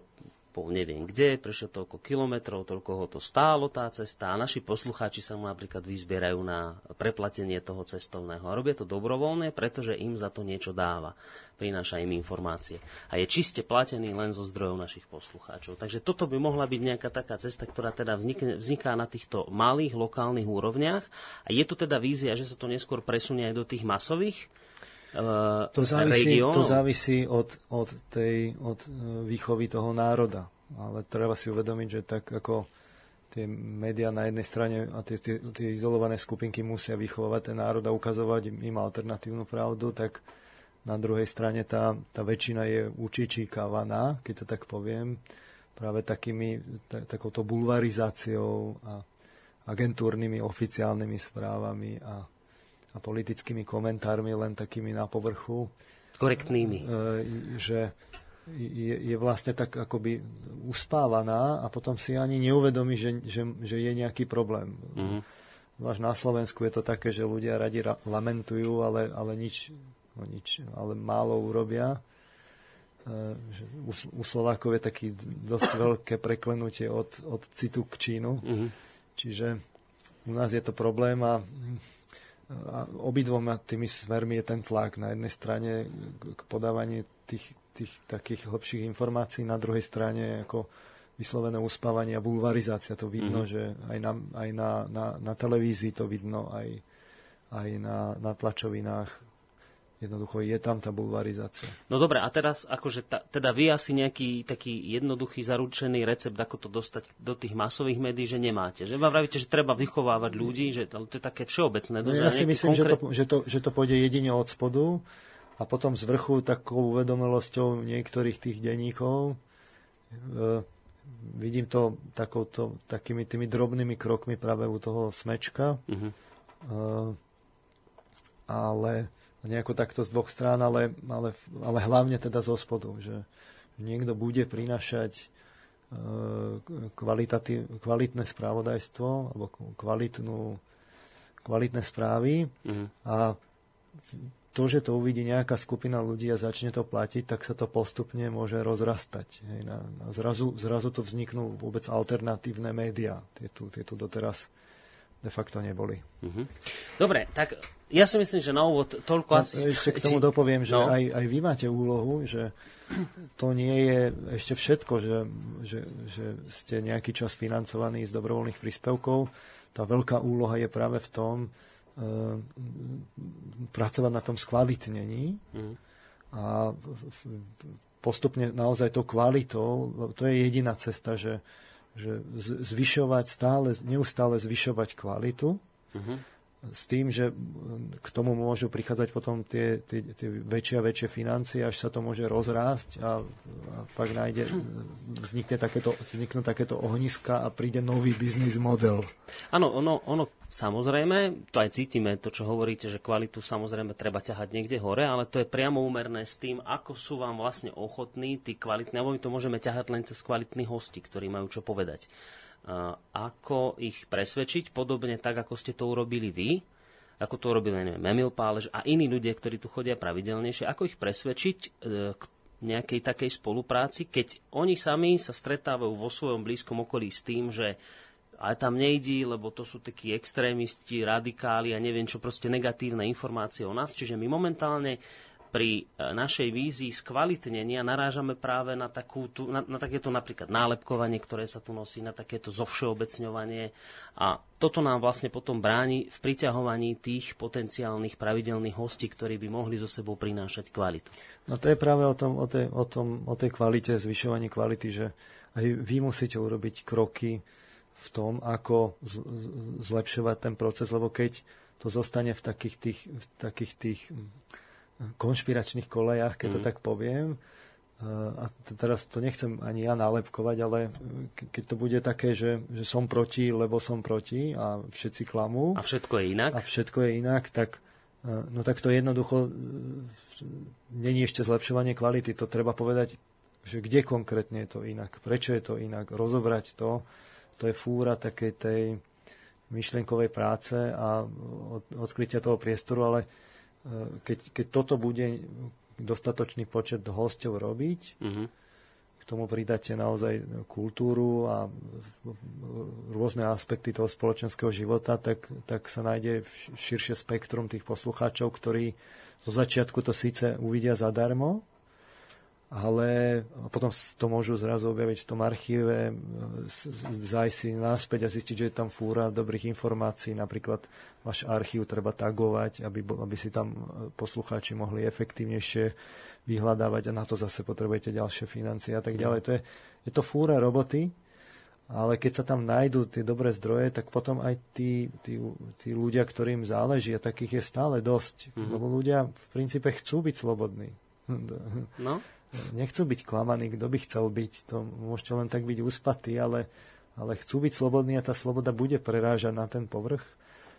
bol neviem kde, prešiel toľko kilometrov, toľko ho to stálo tá cesta a naši poslucháči sa mu napríklad vyzbierajú na preplatenie toho cestovného. A robia to dobrovoľne, pretože im za to niečo dáva. Prináša im informácie. A je čiste platený len zo zdrojov našich poslucháčov. Takže toto by mohla byť nejaká taká cesta, ktorá teda vznikne, vzniká na týchto malých lokálnych úrovniach. A je tu teda vízia, že sa to neskôr presunie aj do tých masových uh, to závisí, to závisí od, od, tej, od uh, výchovy toho národa. Ale treba si uvedomiť, že tak ako tie médiá na jednej strane a tie, tie, tie izolované skupinky musia vychovávať ten národ a ukazovať im alternatívnu pravdu, tak na druhej strane tá, tá väčšina je učičíkavaná, keď to tak poviem, práve takými, tak, takouto bulvarizáciou a agentúrnymi oficiálnymi správami a a politickými komentármi len takými na povrchu. Korektnými. E, že je, je vlastne tak akoby uspávaná a potom si ani neuvedomí, že, že, že je nejaký problém. Mm-hmm. Zvlášť na Slovensku je to také, že ľudia radi ra- lamentujú, ale, ale nič, no nič, ale málo urobia. E, u, u Slovákov je taký dosť veľké preklenutie od, od citu k čínu. Mm-hmm. Čiže u nás je to problém a obidvoma tými smermi je ten tlak. Na jednej strane k podávaniu tých, tých takých hlbších informácií, na druhej strane ako vyslovené uspávanie a bulvarizácia. To vidno, mm-hmm. že aj, na, aj na, na, na televízii to vidno, aj, aj na, na tlačovinách Jednoducho je tam tá bulvarizácia. No dobre, a teraz akože ta, teda vy asi nejaký taký jednoduchý zaručený recept, ako to dostať do tých masových médií, že nemáte. Že vám vravíte, že treba vychovávať ľudí, že to, to je také všeobecné. No ja si myslím, konkrét... že, to, že, to, že to pôjde jedine od spodu a potom z vrchu takou uvedomelosťou niektorých tých denníkov. E, vidím to takouto, takými tými drobnými krokmi práve u toho smečka. Uh-huh. Uh, ale nejako takto z dvoch strán, ale, ale, ale hlavne teda zo spodu, že niekto bude prinašať kvalitné správodajstvo alebo kvalitnú, kvalitné správy mm. a to, že to uvidí nejaká skupina ľudí a začne to platiť, tak sa to postupne môže rozrastať. Hej, na, na zrazu, zrazu tu vzniknú vôbec alternatívne médiá. Tie tu, tie tu doteraz de facto neboli. Mm-hmm. Dobre, tak ja si myslím, že na úvod toľko no, asi... Ešte k tomu dopoviem, že no. aj, aj vy máte úlohu, že to nie je ešte všetko, že, že, že ste nejaký čas financovaní z dobrovoľných príspevkov. Tá veľká úloha je práve v tom, e, pracovať na tom skvalitnení mm. a postupne naozaj tou kvalitou, to je jediná cesta, že, že zvyšovať stále, neustále zvyšovať kvalitu. Mm-hmm s tým, že k tomu môžu prichádzať potom tie, tie, tie väčšie a väčšie financie, až sa to môže rozrásť a, a fakt nájde, vznikne takéto, vzniknú takéto ohniska a príde nový biznis model. Áno, ono, ono samozrejme, to aj cítime, to čo hovoríte, že kvalitu samozrejme treba ťahať niekde hore, ale to je priamo úmerné s tým, ako sú vám vlastne ochotní tí kvalitní, alebo my to môžeme ťahať len cez kvalitných hosti, ktorí majú čo povedať ako ich presvedčiť, podobne tak, ako ste to urobili vy, ako to urobili neviem, Memil Pálež a iní ľudia, ktorí tu chodia pravidelnejšie, ako ich presvedčiť e, k nejakej takej spolupráci, keď oni sami sa stretávajú vo svojom blízkom okolí s tým, že aj tam nejdí, lebo to sú takí extrémisti, radikáli a neviem čo, proste negatívne informácie o nás. Čiže my momentálne pri e, našej vízii skvalitnenia narážame práve na, takú, na, na takéto napríklad nálepkovanie, ktoré sa tu nosí, na takéto zovšeobecňovanie a toto nám vlastne potom bráni v priťahovaní tých potenciálnych pravidelných hostí, ktorí by mohli zo sebou prinášať kvalitu. No to je práve o, tom, o, tej, o, tom, o tej kvalite, zvyšovaní kvality, že aj vy musíte urobiť kroky v tom, ako zlepšovať ten proces, lebo keď to zostane v takých tých, v takých tých konšpiračných kolejách, keď mm. to tak poviem. A teraz to nechcem ani ja nálepkovať, ale keď to bude také, že, že som proti, lebo som proti a všetci klamú. A všetko je inak. A všetko je inak, tak, no tak to jednoducho není ešte zlepšovanie kvality. To treba povedať, že kde konkrétne je to inak, prečo je to inak, rozobrať to. To je fúra takej tej myšlienkovej práce a odkrytia toho priestoru, ale keď, keď toto bude dostatočný počet hostov robiť, mm-hmm. k tomu pridáte naozaj kultúru a rôzne aspekty toho spoločenského života, tak, tak sa nájde širšie spektrum tých poslucháčov, ktorí zo začiatku to síce uvidia zadarmo, ale potom to môžu zrazu objaviť v tom archíve, zájsť si náspäť a zistiť, že je tam fúra dobrých informácií, napríklad váš archív treba tagovať, aby, aby si tam poslucháči mohli efektívnejšie vyhľadávať a na to zase potrebujete ďalšie financie a tak ďalej. To je, je to fúra roboty, ale keď sa tam nájdú tie dobré zdroje, tak potom aj tí, tí, tí ľudia, ktorým záleží, a takých je stále dosť. Mm-hmm. Lebo ľudia v princípe chcú byť slobodní. No nechcú byť klamaní, kto by chcel byť. To môžete len tak byť uspatí, ale, ale chcú byť slobodní a tá sloboda bude prerážať na ten povrch.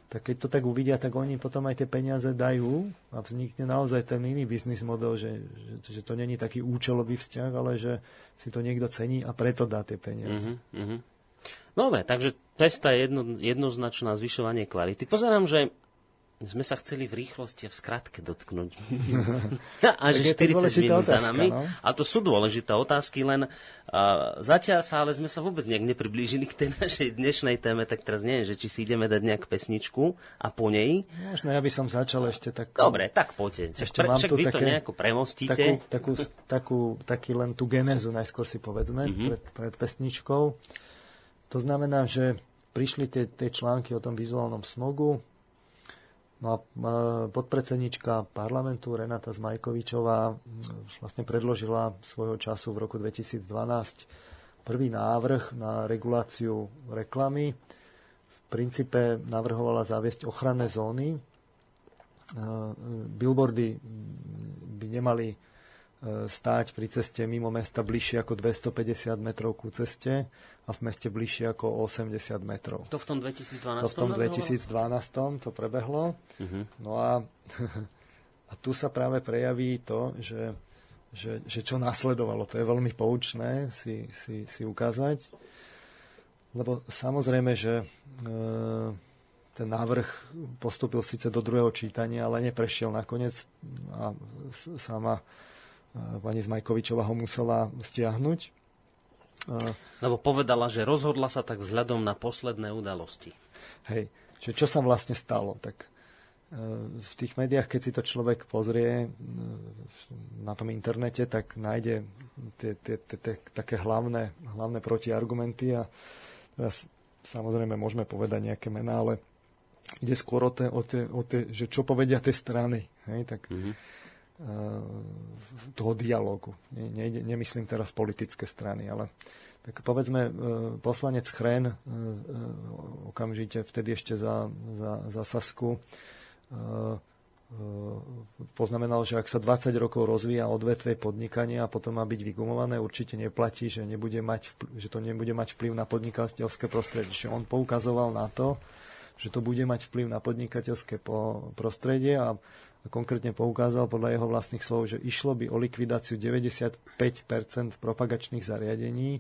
Tak keď to tak uvidia, tak oni potom aj tie peniaze dajú a vznikne naozaj ten iný biznis model, že, že, že to není taký účelový vzťah, ale že si to niekto cení a preto dá tie peniaze. Mm-hmm. Dobre, takže testa je jedno, jednoznačná zvyšovanie kvality. Pozerám, že sme sa chceli v rýchlosti a v skratke dotknúť. a že 40 minút otázka, za nami. No? A to sú dôležité otázky, len uh, zatiaľ sa, ale sme sa vôbec nejak nepriblížili k tej našej dnešnej téme, tak teraz neviem, že či si ideme dať nejak pesničku a po nej. Možno ja by som začal ešte tak... Dobre, tak poďte. Ešte Pre, mám však tu vy také, to nejako premostíte. Takú, takú, takú, taký len tú genézu najskôr si povedzme mm-hmm. pred, pred pesničkou. To znamená, že prišli tie, tie články o tom vizuálnom smogu, No a podpredsednička parlamentu Renata Zmajkovičová vlastne predložila svojho času v roku 2012 prvý návrh na reguláciu reklamy. V princípe navrhovala zaviesť ochranné zóny. Billboardy by nemali stáť pri ceste mimo mesta bližšie ako 250 metrov ku ceste a v meste bližšie ako 80 metrov. To v tom 2012? To v tom 2012 to prebehlo. Uh-huh. No a, a tu sa práve prejaví to, že, že, že čo nasledovalo. To je veľmi poučné si, si, si ukázať. Lebo samozrejme, že e, ten návrh postupil síce do druhého čítania, ale neprešiel nakoniec a sama e, pani Zmajkovičová ho musela stiahnuť. E, Lebo povedala, že rozhodla sa tak vzhľadom na posledné udalosti. Hej, čiže čo sa vlastne stalo? Tak e, v tých médiách, keď si to človek pozrie na tom internete, tak nájde tie, tie, tie, tie také hlavné, hlavné protiargumenty a Teraz samozrejme môžeme povedať nejaké mená, ale ide skôr o, te, o, te, o te, že čo povedia tie strany. Hej, tak, mm-hmm. Uh, toho dialogu. Ne, ne, nemyslím teraz politické strany, ale tak povedzme, uh, poslanec uh, uh, okamžite vtedy ešte za, za, za Sasku poznamenal, že ak sa 20 rokov rozvíja odvetvie podnikania a potom má byť vygumované, určite neplatí, že, nebude mať vplyv, že to nebude mať vplyv na podnikateľské prostredie. Čiže on poukazoval na to, že to bude mať vplyv na podnikateľské prostredie a, a konkrétne poukázal podľa jeho vlastných slov, že išlo by o likvidáciu 95% propagačných zariadení,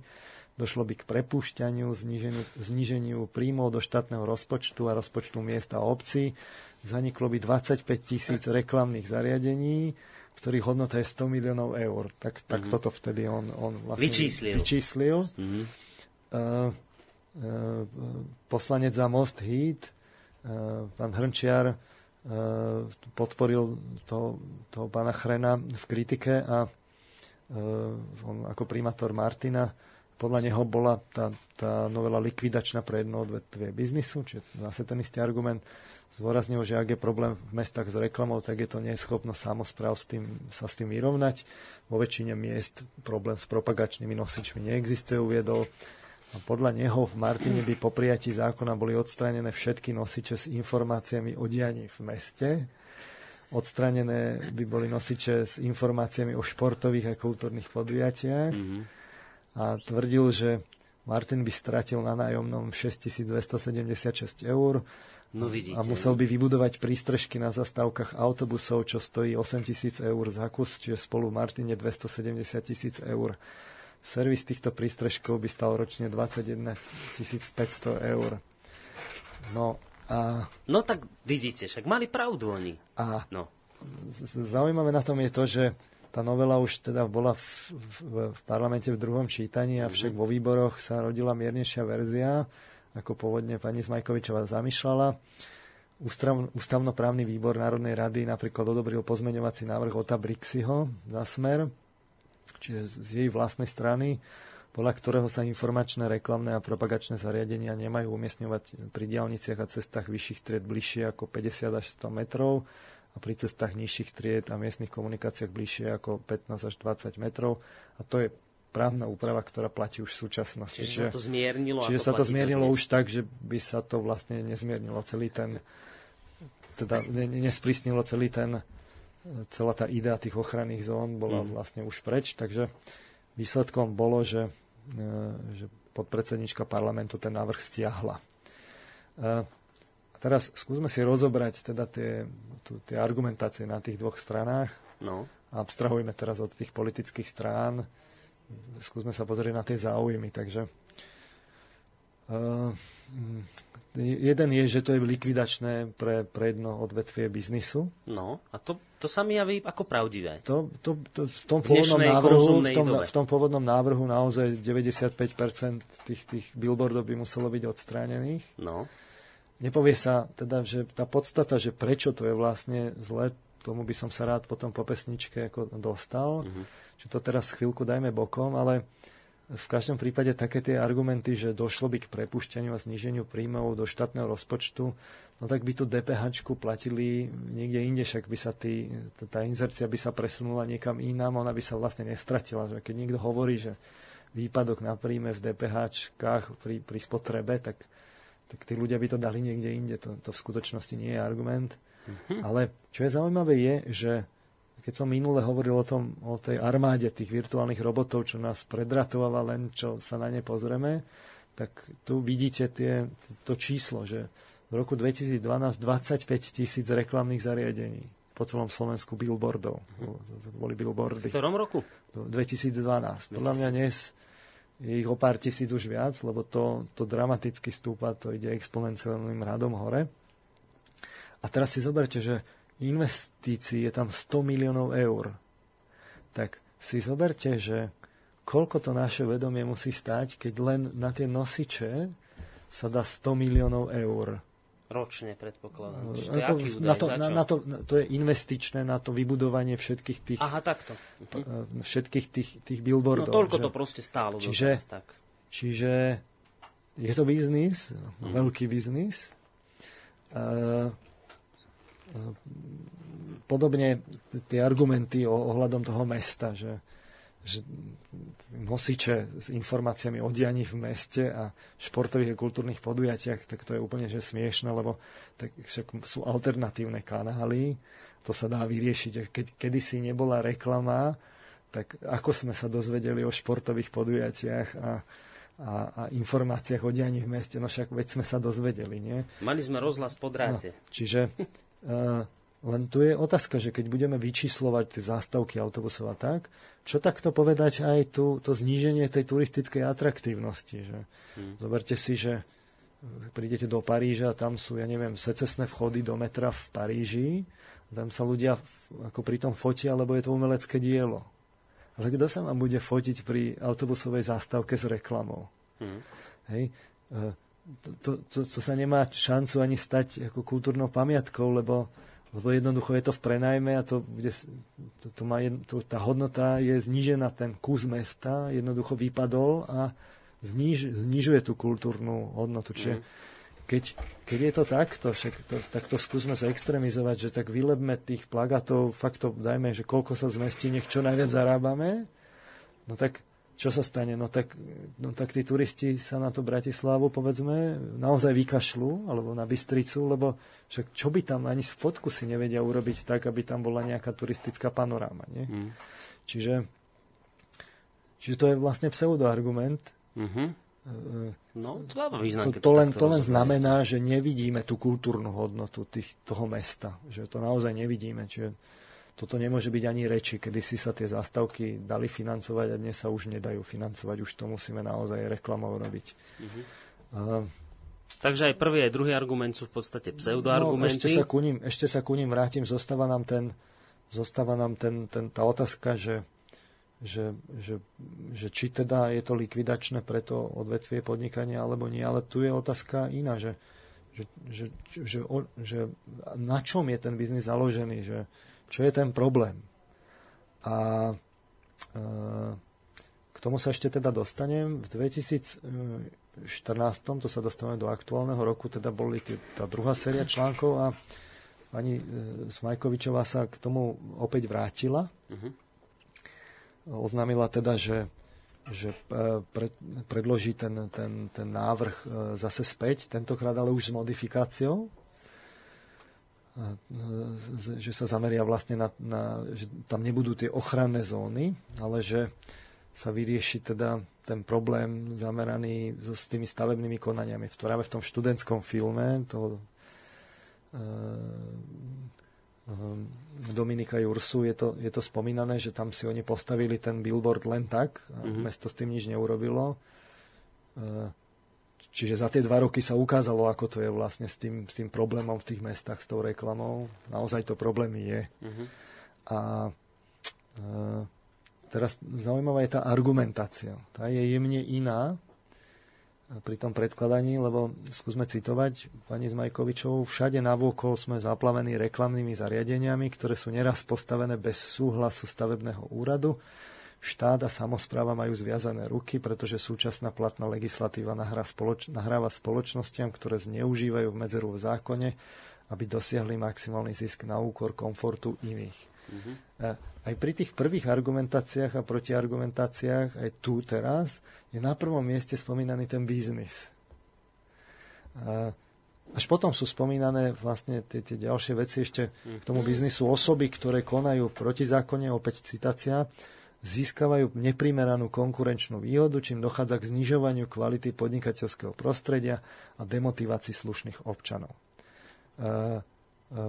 došlo by k prepúšťaniu, zníženiu, zníženiu príjmov do štátneho rozpočtu a rozpočtu miesta a obcí, zaniklo by 25 tisíc reklamných zariadení, ktorých hodnota je 100 miliónov eur. Tak, tak mm-hmm. toto vtedy on, on vlastne vyčíslil. vyčíslil. Mm-hmm. Uh, uh, poslanec za Most Heat, uh, pán Hrnčiar, podporil to, toho pána Chrena v kritike a uh, on ako primátor Martina podľa neho bola tá, tá novela likvidačná pre jedno odvetvie biznisu, čiže zase ten istý argument. Zvoraznil, že ak je problém v mestách s reklamou, tak je to neschopnosť samozpráv s tým, sa s tým vyrovnať. Vo väčšine miest problém s propagačnými nosičmi neexistuje, uviedol. A podľa neho v Martine by po prijatí zákona boli odstranené všetky nosiče s informáciami o dianí v meste. Odstranené by boli nosiče s informáciami o športových a kultúrnych podujatiach. Mm-hmm. A tvrdil, že Martin by stratil na nájomnom 6276 eur No vidíte. A musel by vybudovať prístrežky na zastávkach autobusov, čo stojí 8 tisíc eur za kus, čiže spolu v Martine 270 tisíc eur. Servis týchto prístrežkov by stal ročne 21 500 eur. No a... No tak vidíte, však mali pravdu oni. A no. zaujímavé na tom je to, že tá novela už teda bola v, v, v parlamente v druhom čítaní, avšak mm-hmm. vo výboroch sa rodila miernejšia verzia ako pôvodne pani Smajkovičová zamýšľala. Ústav, ústavnoprávny výbor Národnej rady napríklad odobril pozmeňovací návrh Ota Brixiho za smer, čiže z jej vlastnej strany, podľa ktorého sa informačné, reklamné a propagačné zariadenia nemajú umiestňovať pri diálniciach a cestách vyšších tried bližšie ako 50 až 100 metrov a pri cestách nižších tried a miestnych komunikáciách bližšie ako 15 až 20 metrov. A to je právna úprava, ktorá platí už v súčasnosti. Čiže, čiže sa to zmiernilo? Čiže sa to zmiernilo už tak, že by sa to vlastne nezmiernilo celý ten, teda ne, nesprísnilo celý ten, celá tá idea tých ochranných zón bola mm. vlastne už preč, takže výsledkom bolo, že, e, že podpredsednička parlamentu ten návrh stiahla. E, a teraz skúsme si rozobrať teda tie, tu, tie argumentácie na tých dvoch stranách. No. Abstrahujme teraz od tých politických strán skúsme sa pozrieť na tie záujmy. Takže uh, jeden je, že to je likvidačné pre, pre jedno odvetvie biznisu. No, a to, to sa mi javí ako pravdivé. To, to, to v, tom pôvodnom návrhu, v, tom, v tom pôvodnom návrhu naozaj 95% tých, tých billboardov by muselo byť odstránených. No. Nepovie sa teda, že tá podstata, že prečo to je vlastne zle, tomu by som sa rád potom po pesničke ako dostal. Mm-hmm že to teraz chvíľku dajme bokom, ale v každom prípade také tie argumenty, že došlo by k prepušťaniu a zníženiu príjmov do štátneho rozpočtu, no tak by tu DPH platili niekde inde, však by sa tý, tá inzercia by sa presunula niekam inám, ona by sa vlastne nestratila. Že keď niekto hovorí, že výpadok na príjme v DPH pri, pri spotrebe, tak, tak tí ľudia by to dali niekde inde. To, to v skutočnosti nie je argument. Mm-hmm. Ale čo je zaujímavé je, že keď som minule hovoril o, tom, o tej armáde tých virtuálnych robotov, čo nás predratováva len, čo sa na ne pozrieme, tak tu vidíte tie, to číslo, že v roku 2012 25 tisíc reklamných zariadení po celom Slovensku billboardov. To boli billboardy. V ktorom roku? 2012. Podľa mňa dnes je ich o pár tisíc už viac, lebo to, to dramaticky stúpa, to ide exponenciálnym radom hore. A teraz si zoberte, že investícií je tam 100 miliónov eur. Tak si zoberte, že koľko to naše vedomie musí stať, keď len na tie nosiče sa dá 100 miliónov eur. Ročne predpokladám. Ako, na to, na, na to, to je investičné na to vybudovanie všetkých tých, Aha, takto. Uh-huh. všetkých tých, tých billboardov. No toľko že? to proste stálo. Čiže, tak. čiže je to biznis, uh-huh. veľký biznis. Uh, podobne tie argumenty ohľadom toho mesta, že, že nosiče s informáciami o dianí v meste a športových a kultúrnych podujatiach, tak to je úplne že smiešne, lebo tak však sú alternatívne kanály, to sa dá vyriešiť. Keď kedysi nebola reklama, tak ako sme sa dozvedeli o športových podujatiach a, a, a informáciách o dianí v meste, no však veď sme sa dozvedeli, nie? Mali sme rozhlas po dráte. No, čiže len tu je otázka, že keď budeme vyčíslovať tie zástavky autobusov a tak, čo takto povedať aj tu, to zníženie tej turistickej atraktívnosti. Že? Hmm. Zoberte si, že prídete do Paríža, tam sú, ja neviem, secesné vchody do metra v Paríži, tam sa ľudia ako pri tom fotia, lebo je to umelecké dielo. Ale kto sa vám bude fotiť pri autobusovej zástavke s reklamou? Hmm. Hej? To, to, to, to sa nemá šancu ani stať ako kultúrnou pamiatkou, lebo, lebo jednoducho je to v prenajme a to, bude, to, to má, to, tá hodnota je znížená, ten kus mesta jednoducho vypadol a zniž, znižuje tú kultúrnu hodnotu. Čiže mm. keď, keď je to takto, však to, tak to skúsme sa extrémizovať, že tak vylebme tých plagátov, fakt to dajme, že koľko sa zmestí, nech čo najviac zarábame, no tak čo sa stane? No tak, no tak tí turisti sa na to Bratislavu, povedzme, naozaj vykašľú, alebo na Bystricu, lebo však čo by tam, ani fotku si nevedia urobiť tak, aby tam bola nejaká turistická panoráma. Nie? Mm. Čiže, čiže to je vlastne pseudoargument. Mm-hmm. No, to, význam, to, to, len, to len znamená, že nevidíme tú kultúrnu hodnotu tých, toho mesta. Že to naozaj nevidíme. Čiže toto nemôže byť ani reči, kedy si sa tie zástavky dali financovať a dnes sa už nedajú financovať. Už to musíme naozaj reklamou robiť. Uh-huh. Uh, Takže aj prvý, aj druhý argument sú v podstate pseudoargumenty. No, ešte, sa ku ním, ešte sa ku ním vrátim. Zostáva nám, ten, zostáva nám ten, ten, tá otázka, že, že, že, že či teda je to likvidačné pre to odvetvie podnikania alebo nie. Ale tu je otázka iná, že, že, že, že, že, že na čom je ten biznis založený. Že, čo je ten problém. A e, k tomu sa ešte teda dostanem. V 2014, to sa dostávame do aktuálneho roku, teda boli tí, tá druhá séria článkov a pani e, Smajkovičová sa k tomu opäť vrátila. Uh-huh. Oznámila teda, že, že e, pre, predloží ten, ten, ten návrh zase späť, tentokrát ale už s modifikáciou že sa zameria vlastne na, na že tam nebudú tie ochranné zóny, ale že sa vyrieši teda ten problém zameraný so, s tými stavebnými konaniami. V, práve v tom študentskom filme to e, Dominika Jursu je to, je to spomínané, že tam si oni postavili ten billboard len tak a mm-hmm. mesto s tým nič neurobilo. E, Čiže za tie dva roky sa ukázalo, ako to je vlastne s tým, s tým problémom v tých mestách, s tou reklamou. Naozaj to problém je. Uh-huh. A e, teraz zaujímavá je tá argumentácia. Tá je jemne iná pri tom predkladaní, lebo skúsme citovať pani Zmajkovičovú, všade navôkol sme zaplavení reklamnými zariadeniami, ktoré sú neraz postavené bez súhlasu stavebného úradu štát a samozpráva majú zviazané ruky, pretože súčasná platná legislatíva nahrá spoloč- nahráva spoločnostiam, ktoré zneužívajú v medzeru v zákone, aby dosiahli maximálny zisk na úkor komfortu iných. Mm-hmm. Aj pri tých prvých argumentáciách a protiargumentáciách, aj tu teraz, je na prvom mieste spomínaný ten biznis. A až potom sú spomínané vlastne tie, tie ďalšie veci ešte k tomu mhm. biznisu. Osoby, ktoré konajú protizákonne, opäť citácia, získavajú neprimeranú konkurenčnú výhodu, čím dochádza k znižovaniu kvality podnikateľského prostredia a demotivácii slušných občanov. E, e,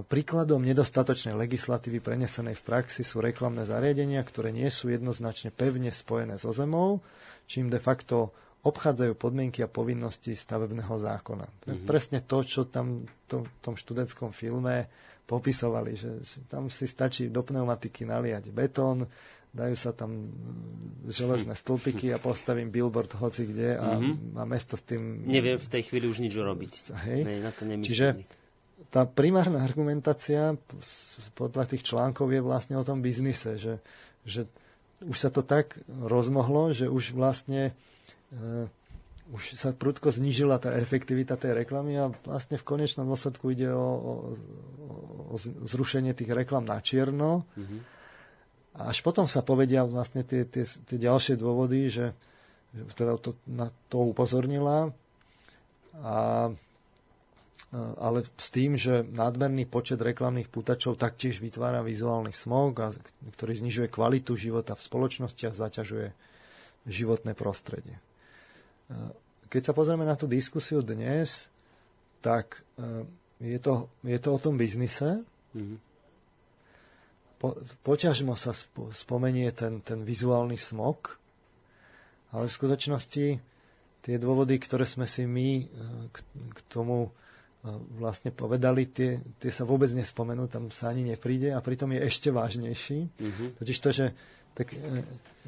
príkladom nedostatočnej legislatívy prenesenej v praxi sú reklamné zariadenia, ktoré nie sú jednoznačne pevne spojené so zemou, čím de facto obchádzajú podmienky a povinnosti stavebného zákona. Mm-hmm. Presne to, čo tam v tom študentskom filme popisovali, že tam si stačí do pneumatiky naliať betón, dajú sa tam železné stĺpiky a postavím billboard hoci kde a, mm-hmm. a mesto s tým... Neviem v tej chvíli už nič urobiť. Hej. Nej, na to Čiže tá primárna argumentácia podľa tých článkov je vlastne o tom biznise, že, že už sa to tak rozmohlo, že už vlastne uh, už sa prudko znížila tá efektivita tej reklamy a vlastne v konečnom dôsledku ide o, o, o zrušenie tých reklam na čierno. Mm-hmm. Až potom sa povedia vlastne tie, tie, tie ďalšie dôvody, že, teda to, na to upozornila. A, ale s tým, že nadmerný počet reklamných putačov taktiež vytvára vizuálny smog, a, ktorý znižuje kvalitu života v spoločnosti a zaťažuje životné prostredie. Keď sa pozrieme na tú diskusiu dnes, tak e, je to, je to o tom biznise. Mm-hmm. Po, poťažmo sa spomenie ten, ten vizuálny smog, ale v skutočnosti tie dôvody, ktoré sme si my e, k, k tomu e, vlastne povedali, tie, tie sa vôbec nespomenú, tam sa ani nepríde a pritom je ešte vážnejší. Mm-hmm. Totiž to, že tak, e,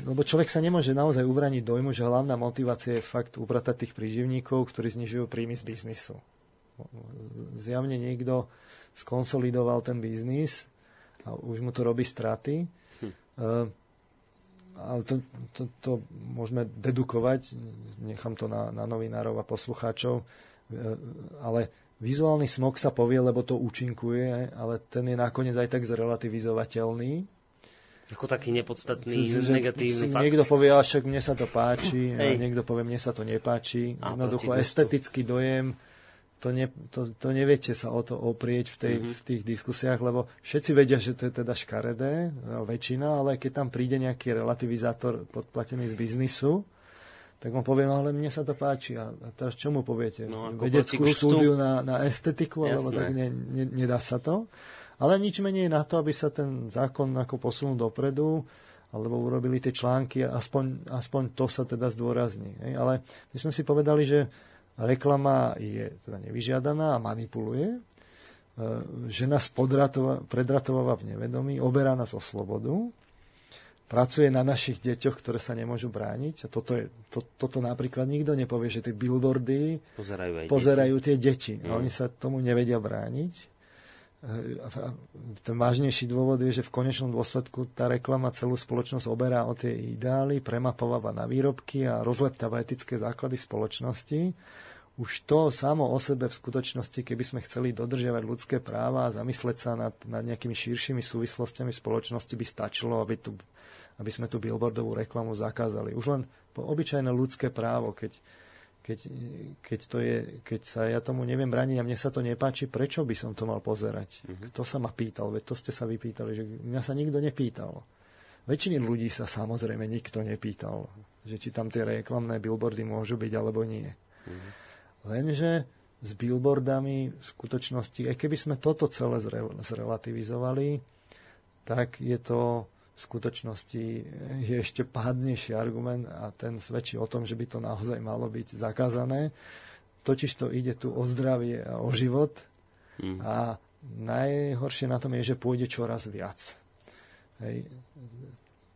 lebo človek sa nemôže naozaj ubraniť dojmu, že hlavná motivácia je fakt upratať tých príživníkov, ktorí znižujú príjmy z biznisu. Zjavne niekto skonsolidoval ten biznis a už mu to robí straty. Hm. Uh, ale to, to, to môžeme dedukovať, nechám to na, na novinárov a poslucháčov, uh, ale vizuálny smog sa povie, lebo to účinkuje, ale ten je nakoniec aj tak zrelativizovateľný ako taký nepodstatný, že, negatívny fakt. Niekto povie, však mne sa to páči, a niekto povie, mne sa to nepáči. A Jednoducho estetický dojem, to, ne, to, to neviete sa o to oprieť v, tej, mm-hmm. v tých diskusiách, lebo všetci vedia, že to je teda škaredé, väčšina, ale keď tam príde nejaký relativizátor podplatený z biznisu, tak on povie, no ale mne sa to páči. A, a teraz čo mu poviete? No, Vedeckú štúdiu na, na estetiku, Jasné. alebo tak ne, ne, nedá sa to. Ale nič menej na to, aby sa ten zákon ako posunul dopredu, alebo urobili tie články, aspoň, aspoň to sa teda zdôrazní. Ale my sme si povedali, že reklama je teda nevyžiadaná a manipuluje, e, že nás predratováva v nevedomí, oberá nás o slobodu, pracuje na našich deťoch, ktoré sa nemôžu brániť. A toto, je, to, toto napríklad nikto nepovie, že tie billboardy pozerajú, pozerajú deti. tie deti. Mm. A oni sa tomu nevedia brániť ten vážnejší dôvod je, že v konečnom dôsledku tá reklama celú spoločnosť oberá o tie ideály, premapováva na výrobky a rozleptáva etické základy spoločnosti. Už to samo o sebe v skutočnosti, keby sme chceli dodržiavať ľudské práva a zamysleť sa nad, nad nejakými širšími súvislostiami spoločnosti, by stačilo, aby, tu, aby sme tú billboardovú reklamu zakázali. Už len po obyčajné ľudské právo, keď, keď, keď, to je, keď sa ja tomu neviem braniť a mne sa to nepáči, prečo by som to mal pozerať? Uh-huh. Kto sa ma pýtal? Veď to ste sa vypýtali, že mňa sa nikto nepýtal. Väčšiny ľudí sa samozrejme nikto nepýtal, že či tam tie reklamné billboardy môžu byť alebo nie. Uh-huh. Lenže s billboardami v skutočnosti, aj keby sme toto celé zrelativizovali, tak je to v skutočnosti je ešte pádnejší argument a ten svedčí o tom, že by to naozaj malo byť zakázané. Totiž to ide tu o zdravie a o život mm. a najhoršie na tom je, že pôjde čoraz viac. Hej.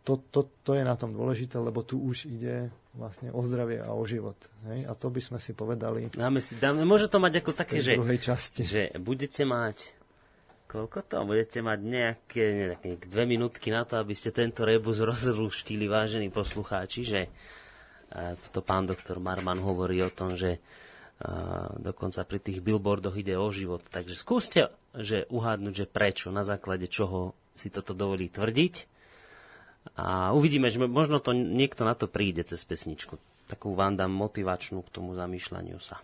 To, to, to je na tom dôležité, lebo tu už ide vlastne o zdravie a o život. Hej? A to by sme si povedali. Dáme si, dáme, môže to mať ako také, že, časti. že budete mať koľko to? Budete mať nejaké, nejaké dve minútky na to, aby ste tento rebus rozruštili, vážení poslucháči, že uh, toto pán doktor Marman hovorí o tom, že uh, dokonca pri tých billboardoch ide o život. Takže skúste že uhádnuť, že prečo, na základe čoho si toto dovolí tvrdiť. A uvidíme, že možno to niekto na to príde cez pesničku. Takú vám dám motivačnú k tomu zamýšľaniu sa.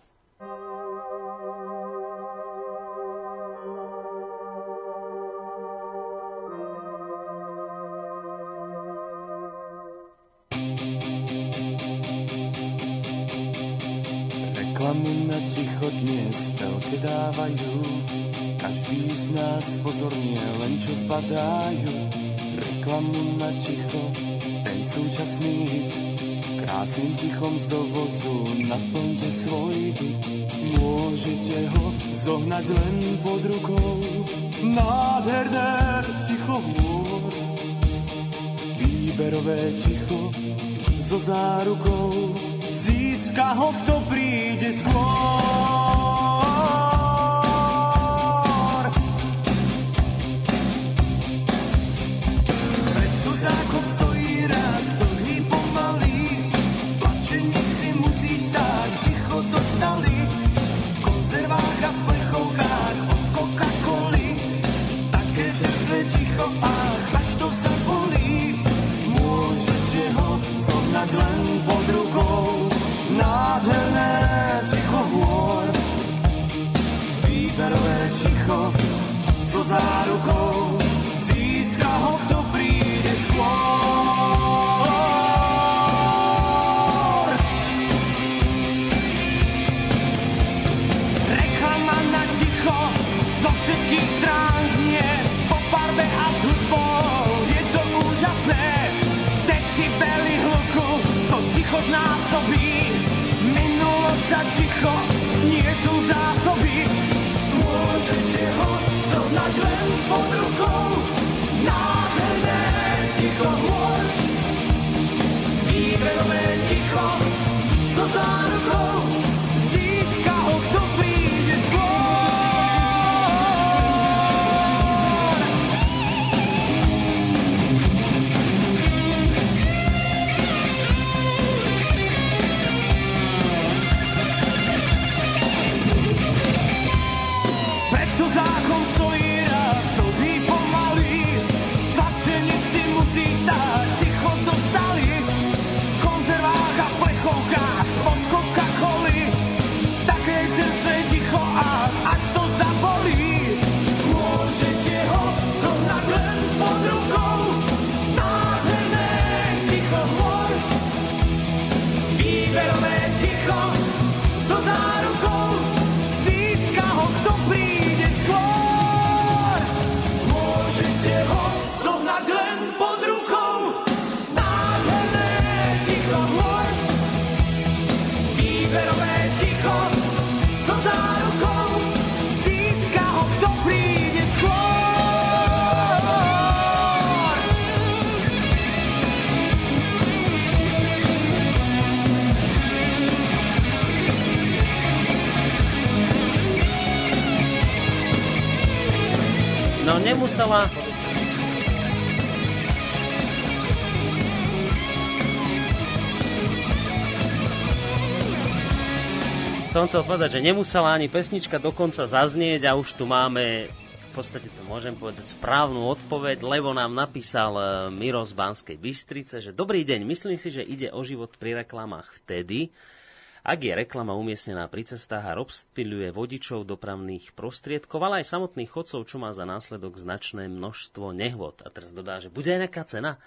Dávajú, každý z nás pozorne len čo zbadajú. Reklamu na ticho, ten súčasný hit, krásnym tichom z dovozu naplňte svoj byt. Môžete ho zohnať len pod rukou, nádherné ticho hôr. Výberové ticho so zárukou, získa ho, kto príde skôr. Zohnať len sa ticho, nie zásoby. Môžete ho zohnať len pod rukou, nádherné ticho hôr. Výberové ticho, so zárukou, Nemusela... Som chcel povedať, že nemusela ani pesnička dokonca zaznieť a už tu máme v podstate to môžem povedať správnu odpoveď, lebo nám napísal e, Miro z Banskej Bystrice, že dobrý deň, myslím si, že ide o život pri reklamách vtedy, ak je reklama umiestnená pri cestách a rozptýľuje vodičov dopravných prostriedkov, ale aj samotných chodcov, čo má za následok značné množstvo nehôd. A teraz dodá, že bude aj nejaká cena?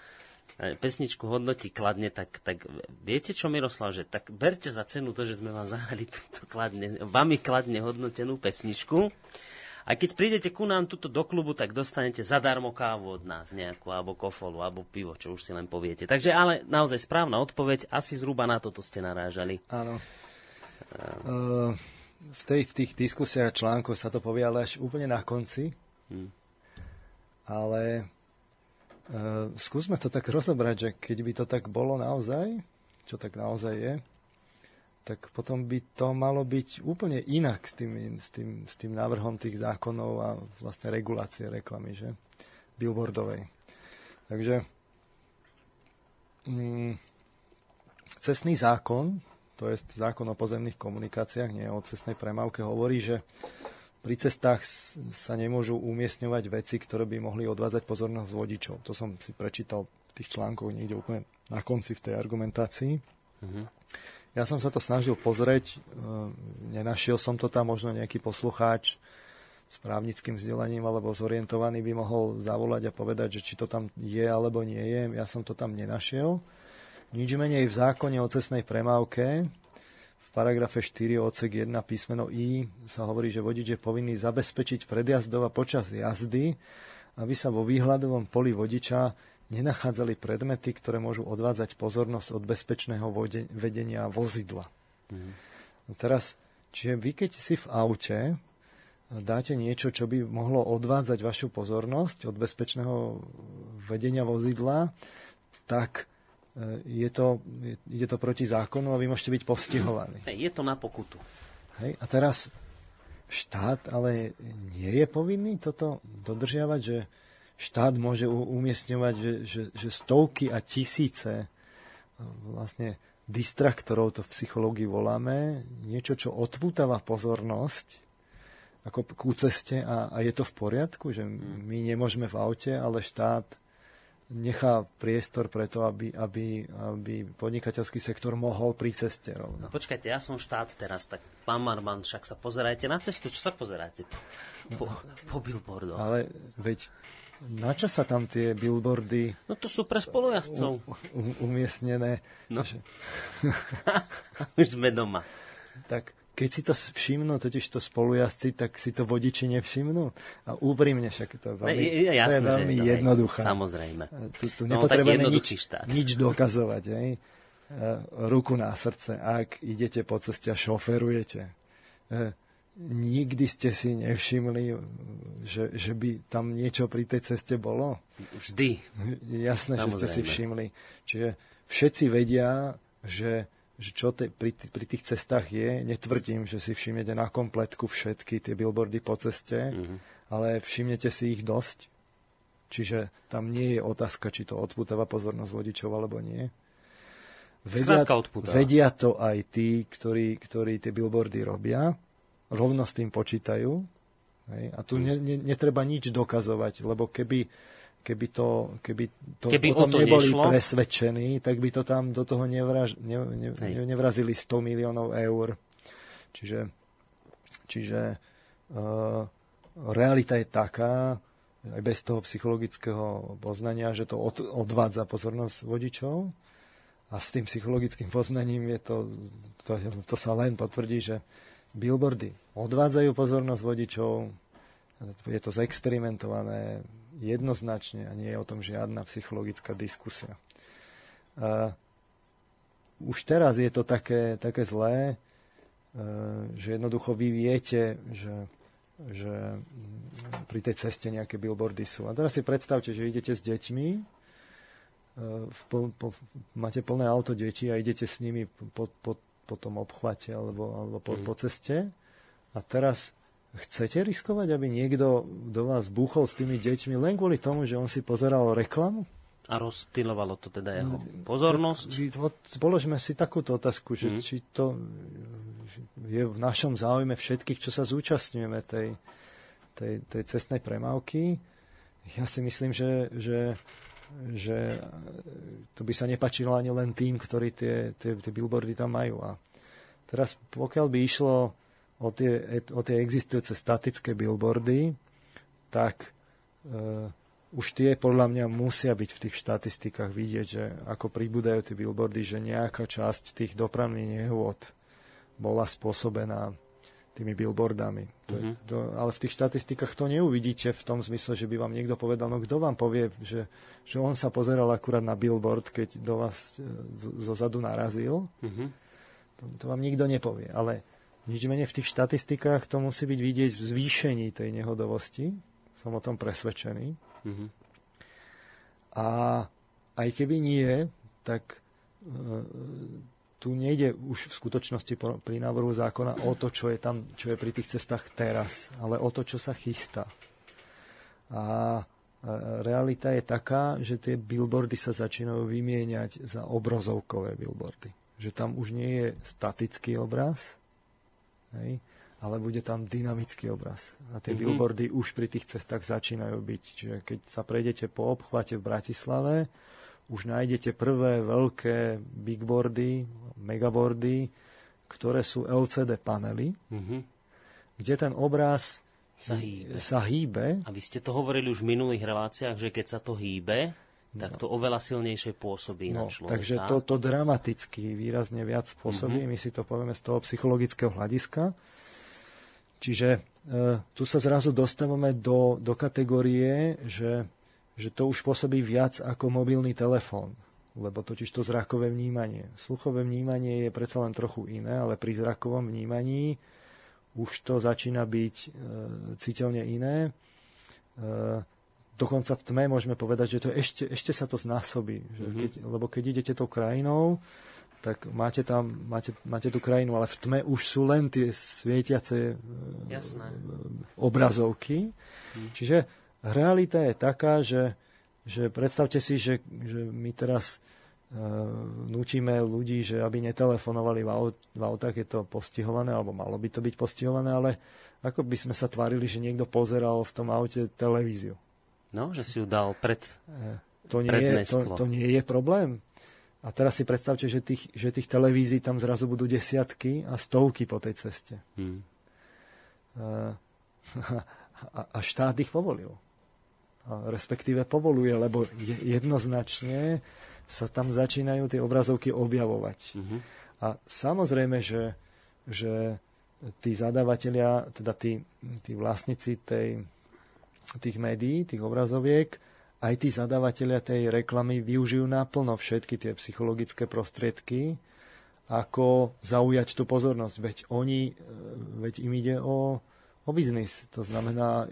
E, Pesničku hodnotí kladne, tak, tak viete čo, Miroslav, že tak berte za cenu to, že sme vám zahrali túto kladne, vami kladne hodnotenú pesničku. A keď prídete ku nám tuto do klubu, tak dostanete zadarmo kávu od nás nejakú, alebo kofolu, alebo pivo, čo už si len poviete. Takže ale naozaj správna odpoveď, asi zhruba na toto ste narážali. Áno. Uh, v, tej, v tých diskusiách a článkoch sa to povie ale až úplne na konci. Hm. Ale uh, skúsme to tak rozobrať, že keď by to tak bolo naozaj, čo tak naozaj je, tak potom by to malo byť úplne inak s tým, s tým, s tým návrhom tých zákonov a vlastne regulácie reklamy, že? Billboardovej. Takže mm, cestný zákon, to je zákon o pozemných komunikáciách, nie o cestnej premávke, hovorí, že pri cestách sa nemôžu umiestňovať veci, ktoré by mohli odvádzať pozornosť vodičov. To som si prečítal v tých článkoch niekde úplne na konci v tej argumentácii. Mhm. Ja som sa to snažil pozrieť, e, nenašiel som to tam, možno nejaký poslucháč s právnickým vzdelaním alebo zorientovaný by mohol zavolať a povedať, že či to tam je alebo nie je. Ja som to tam nenašiel. Nič menej v zákone o cestnej premávke v paragrafe 4 odsek 1 písmeno I sa hovorí, že vodič je povinný zabezpečiť predjazdov a počas jazdy, aby sa vo výhľadovom poli vodiča nenachádzali predmety, ktoré môžu odvádzať pozornosť od bezpečného vedenia vozidla. Mm. teraz, čiže vy keď si v aute, dáte niečo, čo by mohlo odvádzať vašu pozornosť od bezpečného vedenia vozidla, tak e, je to, ide to proti zákonu a vy môžete byť postihovaní. Je to na pokutu. Hej, a teraz štát ale nie je povinný toto dodržiavať, že štát môže umiestňovať, že, že, že stovky a tisíce e, vlastne distraktorov to v psychológii voláme, niečo, čo odpútava pozornosť ako ku ceste a, a je to v poriadku, že my nemôžeme v aute, ale štát nechá priestor preto, aby, aby, aby podnikateľský sektor mohol pri ceste rovno. Počkajte, ja som štát teraz, tak pán Marman, však sa pozerajte na cestu, čo sa pozeráte? Po, po billboardoch. Ale veď, na čo sa tam tie billboardy... No to sú pre spolujazdcov. U, u, umiestnené. No. Už sme doma. Tak keď si to všimnú, totiž to spolujazdci, tak si to vodiči nevšimnú. A úprimne však to je veľmi, je, jasné, to je veľmi že, jednoduché. Samozrejme. Tu, tu no, nepotrebujeme nič, nič dokazovať. Hej. E, ruku na srdce, ak idete po ceste a šoferujete. Nikdy ste si nevšimli, že, že by tam niečo pri tej ceste bolo? Vždy. Jasné, Samozrejme. že ste si všimli. Čiže všetci vedia, že že čo te, pri, pri tých cestách je. Netvrdím, že si všimnete na kompletku všetky tie billboardy po ceste, mm-hmm. ale všimnete si ich dosť. Čiže tam nie je otázka, či to odputáva pozornosť vodičov alebo nie. Vedia, vedia to aj tí, ktorí, ktorí tie billboardy robia, rovno s tým počítajú. Hej? A tu ne, ne, netreba nič dokazovať, lebo keby keby, to, keby, to, keby o tom to neboli nešlo? presvedčení, tak by to tam do toho nevraž, ne, ne, ne, nevrazili 100 miliónov eur. Čiže, čiže uh, realita je taká, aj bez toho psychologického poznania, že to od, odvádza pozornosť vodičov a s tým psychologickým poznaním je to, to, to sa len potvrdí, že billboardy odvádzajú pozornosť vodičov, je to zexperimentované, jednoznačne a nie je o tom žiadna psychologická diskusia. Uh, už teraz je to také, také zlé, uh, že jednoducho vy viete, že, že pri tej ceste nejaké billboardy sú. A teraz si predstavte, že idete s deťmi, uh, v pl, po, máte plné auto detí a idete s nimi po, po, po tom obchvate alebo, alebo po, mm. po ceste a teraz Chcete riskovať, aby niekto do vás búchol s tými deťmi len kvôli tomu, že on si pozeral reklamu? A rozptilovalo to teda jeho pozornosť? Položme si takúto otázku, že mm. či to je v našom záujme všetkých, čo sa zúčastňujeme tej, tej, tej cestnej premávky. Ja si myslím, že, že, že to by sa nepačilo ani len tým, ktorí tie, tie, tie billboardy tam majú. A teraz pokiaľ by išlo o tie, o tie existujúce statické billboardy, tak e, už tie podľa mňa musia byť v tých štatistikách vidieť, že ako pribúdajú tie billboardy, že nejaká časť tých dopravných nehôd bola spôsobená tými billboardami. To, mm-hmm. to, ale v tých štatistikách to neuvidíte v tom zmysle, že by vám niekto povedal, no kto vám povie, že, že on sa pozeral akurát na billboard, keď do vás e, zo zadu narazil. Mm-hmm. To, to vám nikto nepovie. Ale nič menej v tých štatistikách to musí byť vidieť v zvýšení tej nehodovosti. Som o tom presvedčený. Mm-hmm. A aj keby nie, tak e, tu nejde už v skutočnosti pri návrhu zákona o to, čo je tam, čo je pri tých cestách teraz, ale o to, čo sa chystá. A realita je taká, že tie billboardy sa začínajú vymieňať za obrazovkové billboardy. Že tam už nie je statický obraz, hej, ale bude tam dynamický obraz. A tie mm-hmm. billboardy už pri tých cestách začínajú byť. Čiže keď sa prejdete po obchvate v Bratislave, už nájdete prvé veľké bigboardy, megaboardy, ktoré sú LCD panely, mm-hmm. kde ten obraz sa hýbe. sa hýbe. A vy ste to hovorili už v minulých reláciách, že keď sa to hýbe, tak to oveľa silnejšie pôsobí no, na človeka. Takže to, to dramaticky výrazne viac pôsobí, mm-hmm. my si to povieme z toho psychologického hľadiska. Čiže e, tu sa zrazu dostávame do, do kategórie, že, že to už pôsobí viac ako mobilný telefón lebo totiž to zrakové vnímanie. Sluchové vnímanie je predsa len trochu iné, ale pri zrakovom vnímaní už to začína byť e, citeľne iné. E, dokonca v tme môžeme povedať, že to ešte, ešte sa to znásobí. Že mm-hmm. keď, lebo keď idete tou krajinou, tak máte tam, máte, máte tú krajinu, ale v tme už sú len tie svietiace e, Jasné. obrazovky. Mm. Čiže realita je taká, že, že predstavte si, že, že my teraz uh, nutíme ľudí, že aby netelefonovali v, aut, v autách, je to postihované, alebo malo by to byť postihované, ale ako by sme sa tvárili, že niekto pozeral v tom aute televíziu. No, že si ju dal pred uh, to nie, je, to, to nie je problém. A teraz si predstavte, že tých, že tých televízií tam zrazu budú desiatky a stovky po tej ceste. Hmm. A, a štát ich povolil respektíve povoluje, lebo jednoznačne sa tam začínajú tie obrazovky objavovať. Mm-hmm. A samozrejme, že, že tí zadávateľia, teda tí, tí vlastníci tej, tých médií, tých obrazoviek, aj tí zadávateľia tej reklamy využijú naplno všetky tie psychologické prostriedky, ako zaujať tú pozornosť. Veď oni, veď im ide o, o biznis. To znamená,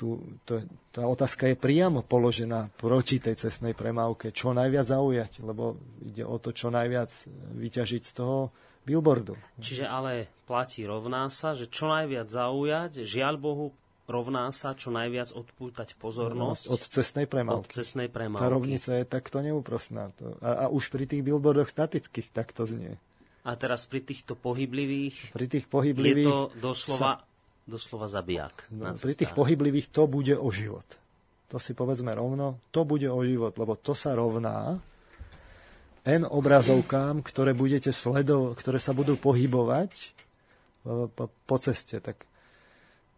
tu, to, tá otázka je priamo položená proti tej cestnej premávke. Čo najviac zaujať, lebo ide o to, čo najviac vyťažiť z toho billboardu. Čiže ale platí rovná sa, že čo najviac zaujať, žiaľ Bohu, rovná sa čo najviac odpútať pozornosť. No, od cestnej premávky. Od cestnej premávky. Tá rovnica je takto neúprostná. A, a už pri tých billboardoch statických takto znie. A teraz pri týchto pohyblivých, pri tých pohyblivých je to doslova sa doslova zabijak. No, pri tých pohyblivých to bude o život. To si povedzme rovno, to bude o život, lebo to sa rovná N obrazovkám, ktoré budete sledovať, ktoré sa budú pohybovať po, po, ceste. Tak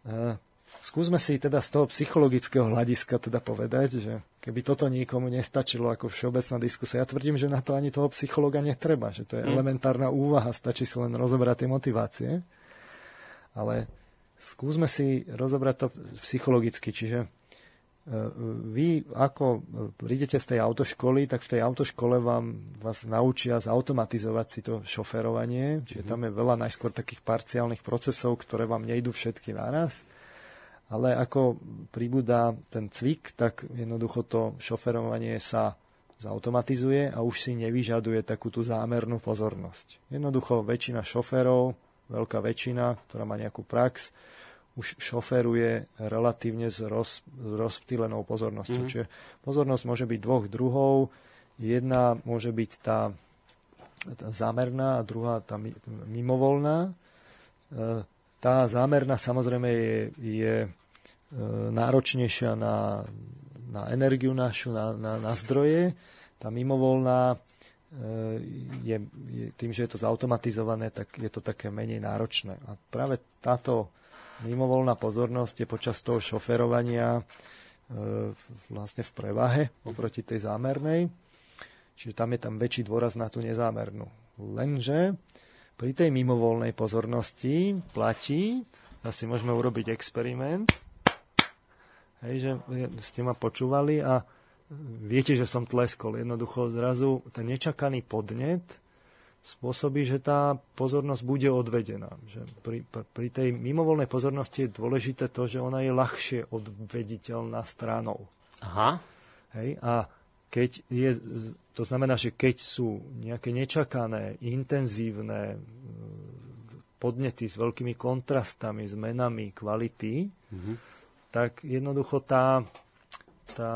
uh, skúsme si teda z toho psychologického hľadiska teda povedať, že keby toto nikomu nestačilo ako všeobecná diskusia, ja tvrdím, že na to ani toho psychologa netreba, že to je mm. elementárna úvaha, stačí si len rozobrať tie motivácie. Ale Skúsme si rozobrať to psychologicky, čiže e, vy ako prídete z tej autoškoly, tak v tej autoškole vám vás naučia zautomatizovať si to šoferovanie, čiže tam je veľa najskôr takých parciálnych procesov, ktoré vám nejdú všetky naraz, ale ako pribúda ten cvik, tak jednoducho to šoferovanie sa zautomatizuje a už si nevyžaduje takú tú zámernú pozornosť. Jednoducho väčšina šoférov, veľká väčšina, ktorá má nejakú prax, už šoferuje relatívne s, roz, rozptýlenou pozornosťou. Mm-hmm. Čiže pozornosť môže byť dvoch druhov. Jedna môže byť tá, tá zámerná a druhá tá mimovolná. E, tá zámerná samozrejme je, je e, náročnejšia na, na energiu našu, na, na, na zdroje. Tá mimovolná e, je, je, tým, že je to zautomatizované, tak je to také menej náročné. A práve táto mimovolná pozornosť je počas toho šoferovania e, vlastne v prevahe oproti tej zámernej. Čiže tam je tam väčší dôraz na tú nezámernú. Lenže pri tej mimovolnej pozornosti platí, asi môžeme urobiť experiment, hej, že ste ma počúvali a viete, že som tleskol. Jednoducho zrazu ten nečakaný podnet spôsobí, že tá pozornosť bude odvedená. Že pri, pri tej mimovolnej pozornosti je dôležité to, že ona je ľahšie odvediteľná stranou. Aha. Hej, a keď je, to znamená, že keď sú nejaké nečakané, intenzívne podnety s veľkými kontrastami, zmenami kvality, mm-hmm. tak jednoducho tá, tá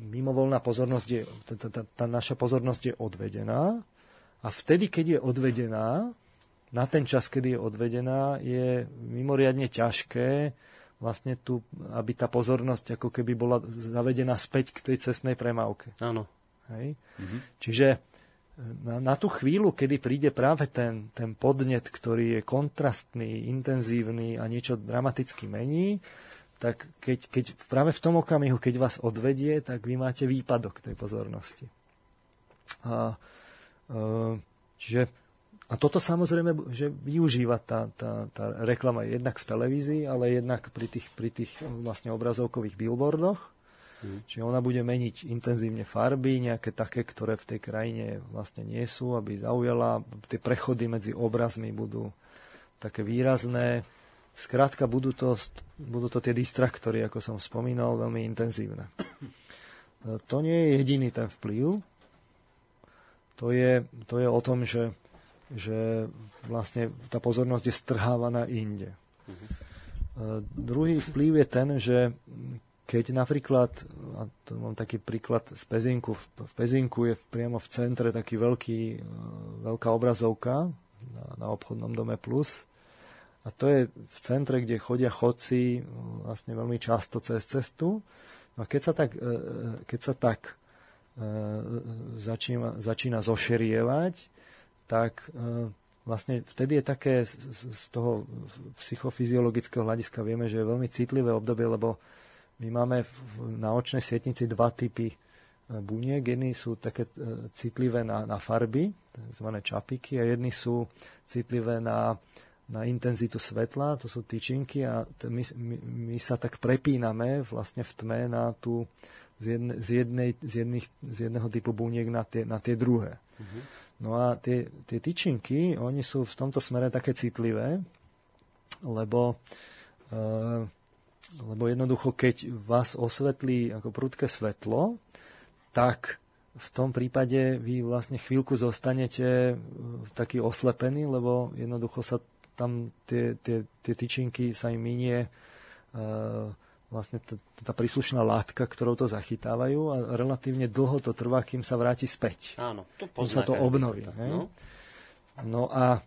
mimovolná pozornosť je, tá, tá, tá naša pozornosť je odvedená a vtedy, keď je odvedená, na ten čas, kedy je odvedená, je mimoriadne ťažké vlastne tu, aby tá pozornosť ako keby bola zavedená späť k tej cestnej premávke. Áno. Hej? Mhm. Čiže e, na, na tú chvíľu, kedy príde práve ten, ten podnet, ktorý je kontrastný, intenzívny a niečo dramaticky mení, tak keď, keď práve v tom okamihu, keď vás odvedie, tak vy máte výpadok tej pozornosti. A, čiže, a toto samozrejme, že využíva tá, tá, tá reklama jednak v televízii, ale jednak pri tých, pri tých vlastne obrazovkových billboardoch. Mm. Čiže ona bude meniť intenzívne farby, nejaké také, ktoré v tej krajine vlastne nie sú, aby zaujala. Tie prechody medzi obrazmi budú také výrazné Skrátka, budú to, budú to tie distraktory, ako som spomínal, veľmi intenzívne. E, to nie je jediný ten vplyv. To je, to je o tom, že, že vlastne tá pozornosť je strhávaná inde. Uh-huh. Druhý vplyv je ten, že keď napríklad, a to mám taký príklad z Pezinku, v Pezinku je priamo v centre taký veľký, e, veľká obrazovka na, na obchodnom dome Plus, a to je v centre, kde chodia chodci vlastne veľmi často cez cestu. No a keď sa tak, e, e, keď sa tak e, začína, začína zošerievať, tak vlastne vtedy je také z toho psychofyziologického hľadiska vieme, že je veľmi citlivé obdobie, lebo my máme na očnej sietnici dva typy buniek. Jedni sú také citlivé na, na farby, tzv. čapiky, a jedni sú citlivé na na intenzitu svetla, to sú tyčinky a my, my, my sa tak prepíname vlastne v tme na tú, z, jedne, z, jednej, z, jedných, z jedného typu buniek na tie, na tie druhé. Uh-huh. No a tie, tie tyčinky, oni sú v tomto smere také citlivé, lebo, uh, lebo jednoducho, keď vás osvetlí ako prudké svetlo, tak v tom prípade vy vlastne chvíľku zostanete taký oslepený, lebo jednoducho sa tam tie, tie, tie tyčinky sa im minie uh, vlastne t- tá príslušná látka, ktorou to zachytávajú a relatívne dlho to trvá, kým sa vráti späť. Áno, to kým sa to obnoví. No, no a,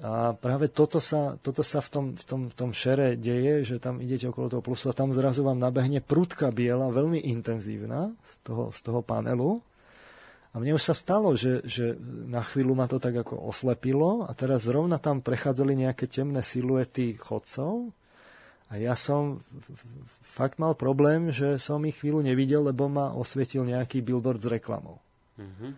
a práve toto sa, toto sa v, tom, v, tom, v tom šere deje, že tam idete okolo toho plusu a tam zrazu vám nabehne prudka biela, veľmi intenzívna z toho, z toho panelu a mne už sa stalo, že, že na chvíľu ma to tak ako oslepilo a teraz zrovna tam prechádzali nejaké temné siluety chodcov a ja som fakt mal problém, že som ich chvíľu nevidel, lebo ma osvietil nejaký billboard s reklamou. Mm-hmm.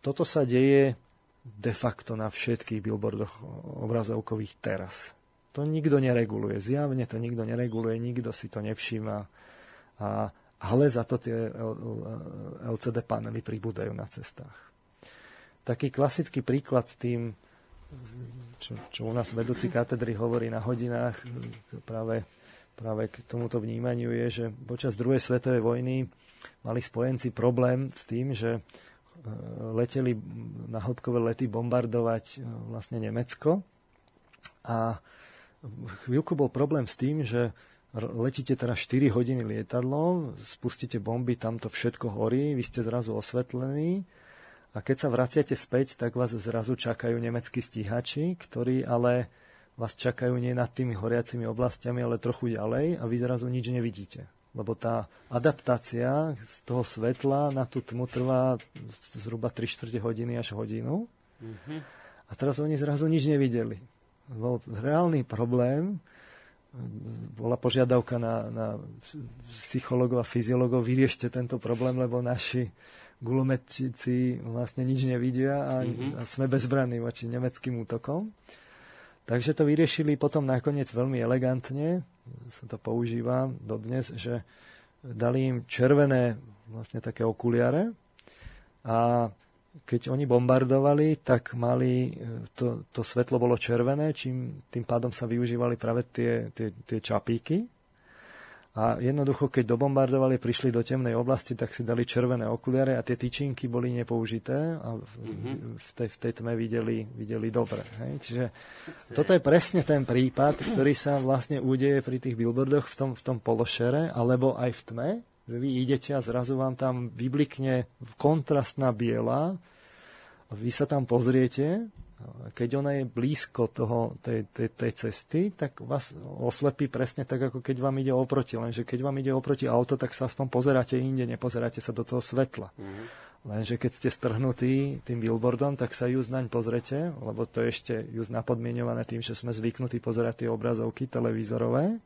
Toto sa deje de facto na všetkých billboardoch obrazovkových teraz. To nikto nereguluje, zjavne to nikto nereguluje, nikto si to nevšíma. A ale za to tie LCD panely pribúdajú na cestách. Taký klasický príklad s tým, čo, čo u nás vedúci katedry hovorí na hodinách, práve, práve k tomuto vnímaniu je, že počas druhej svetovej vojny mali spojenci problém s tým, že e, leteli na hĺbkové lety bombardovať e, vlastne Nemecko. A chvíľku bol problém s tým, že letíte teda 4 hodiny lietadlom, spustíte bomby, tam to všetko horí, vy ste zrazu osvetlení a keď sa vraciate späť, tak vás zrazu čakajú nemeckí stíhači, ktorí ale vás čakajú nie nad tými horiacimi oblastiami, ale trochu ďalej a vy zrazu nič nevidíte. Lebo tá adaptácia z toho svetla na tú tmu trvá zhruba 3 čtvrte hodiny až hodinu. Mm-hmm. A teraz oni zrazu nič nevideli. Bol reálny problém, bola požiadavka na, na psychologov a fyziologov, vyriešte tento problém, lebo naši gulometčíci vlastne nič nevidia a, mm-hmm. a sme bezbranní voči nemeckým útokom. Takže to vyriešili potom nakoniec veľmi elegantne, sa to používa dodnes, že dali im červené vlastne také okuliare a keď oni bombardovali, tak mali, to, to svetlo bolo červené, čím tým pádom sa využívali práve tie, tie, tie čapíky. A jednoducho, keď dobombardovali, prišli do temnej oblasti, tak si dali červené okuliare a tie tyčinky boli nepoužité a v, tej, v tej tme videli, videli dobre. Hej? Čiže toto je presne ten prípad, ktorý sa vlastne udeje pri tých billboardoch v tom, v tom pološere, alebo aj v tme, že vy idete a zrazu vám tam vyblikne kontrastná biela, vy sa tam pozriete, keď ona je blízko toho, tej, tej, tej cesty, tak vás oslepí presne tak, ako keď vám ide oproti. Lenže keď vám ide oproti auto, tak sa aspoň pozeráte inde, nepozeráte sa do toho svetla. Mm-hmm. Lenže keď ste strhnutí tým billboardom, tak sa ju naň pozrete, lebo to je ešte ju napodmienované tým, že sme zvyknutí pozerať tie obrazovky televízorové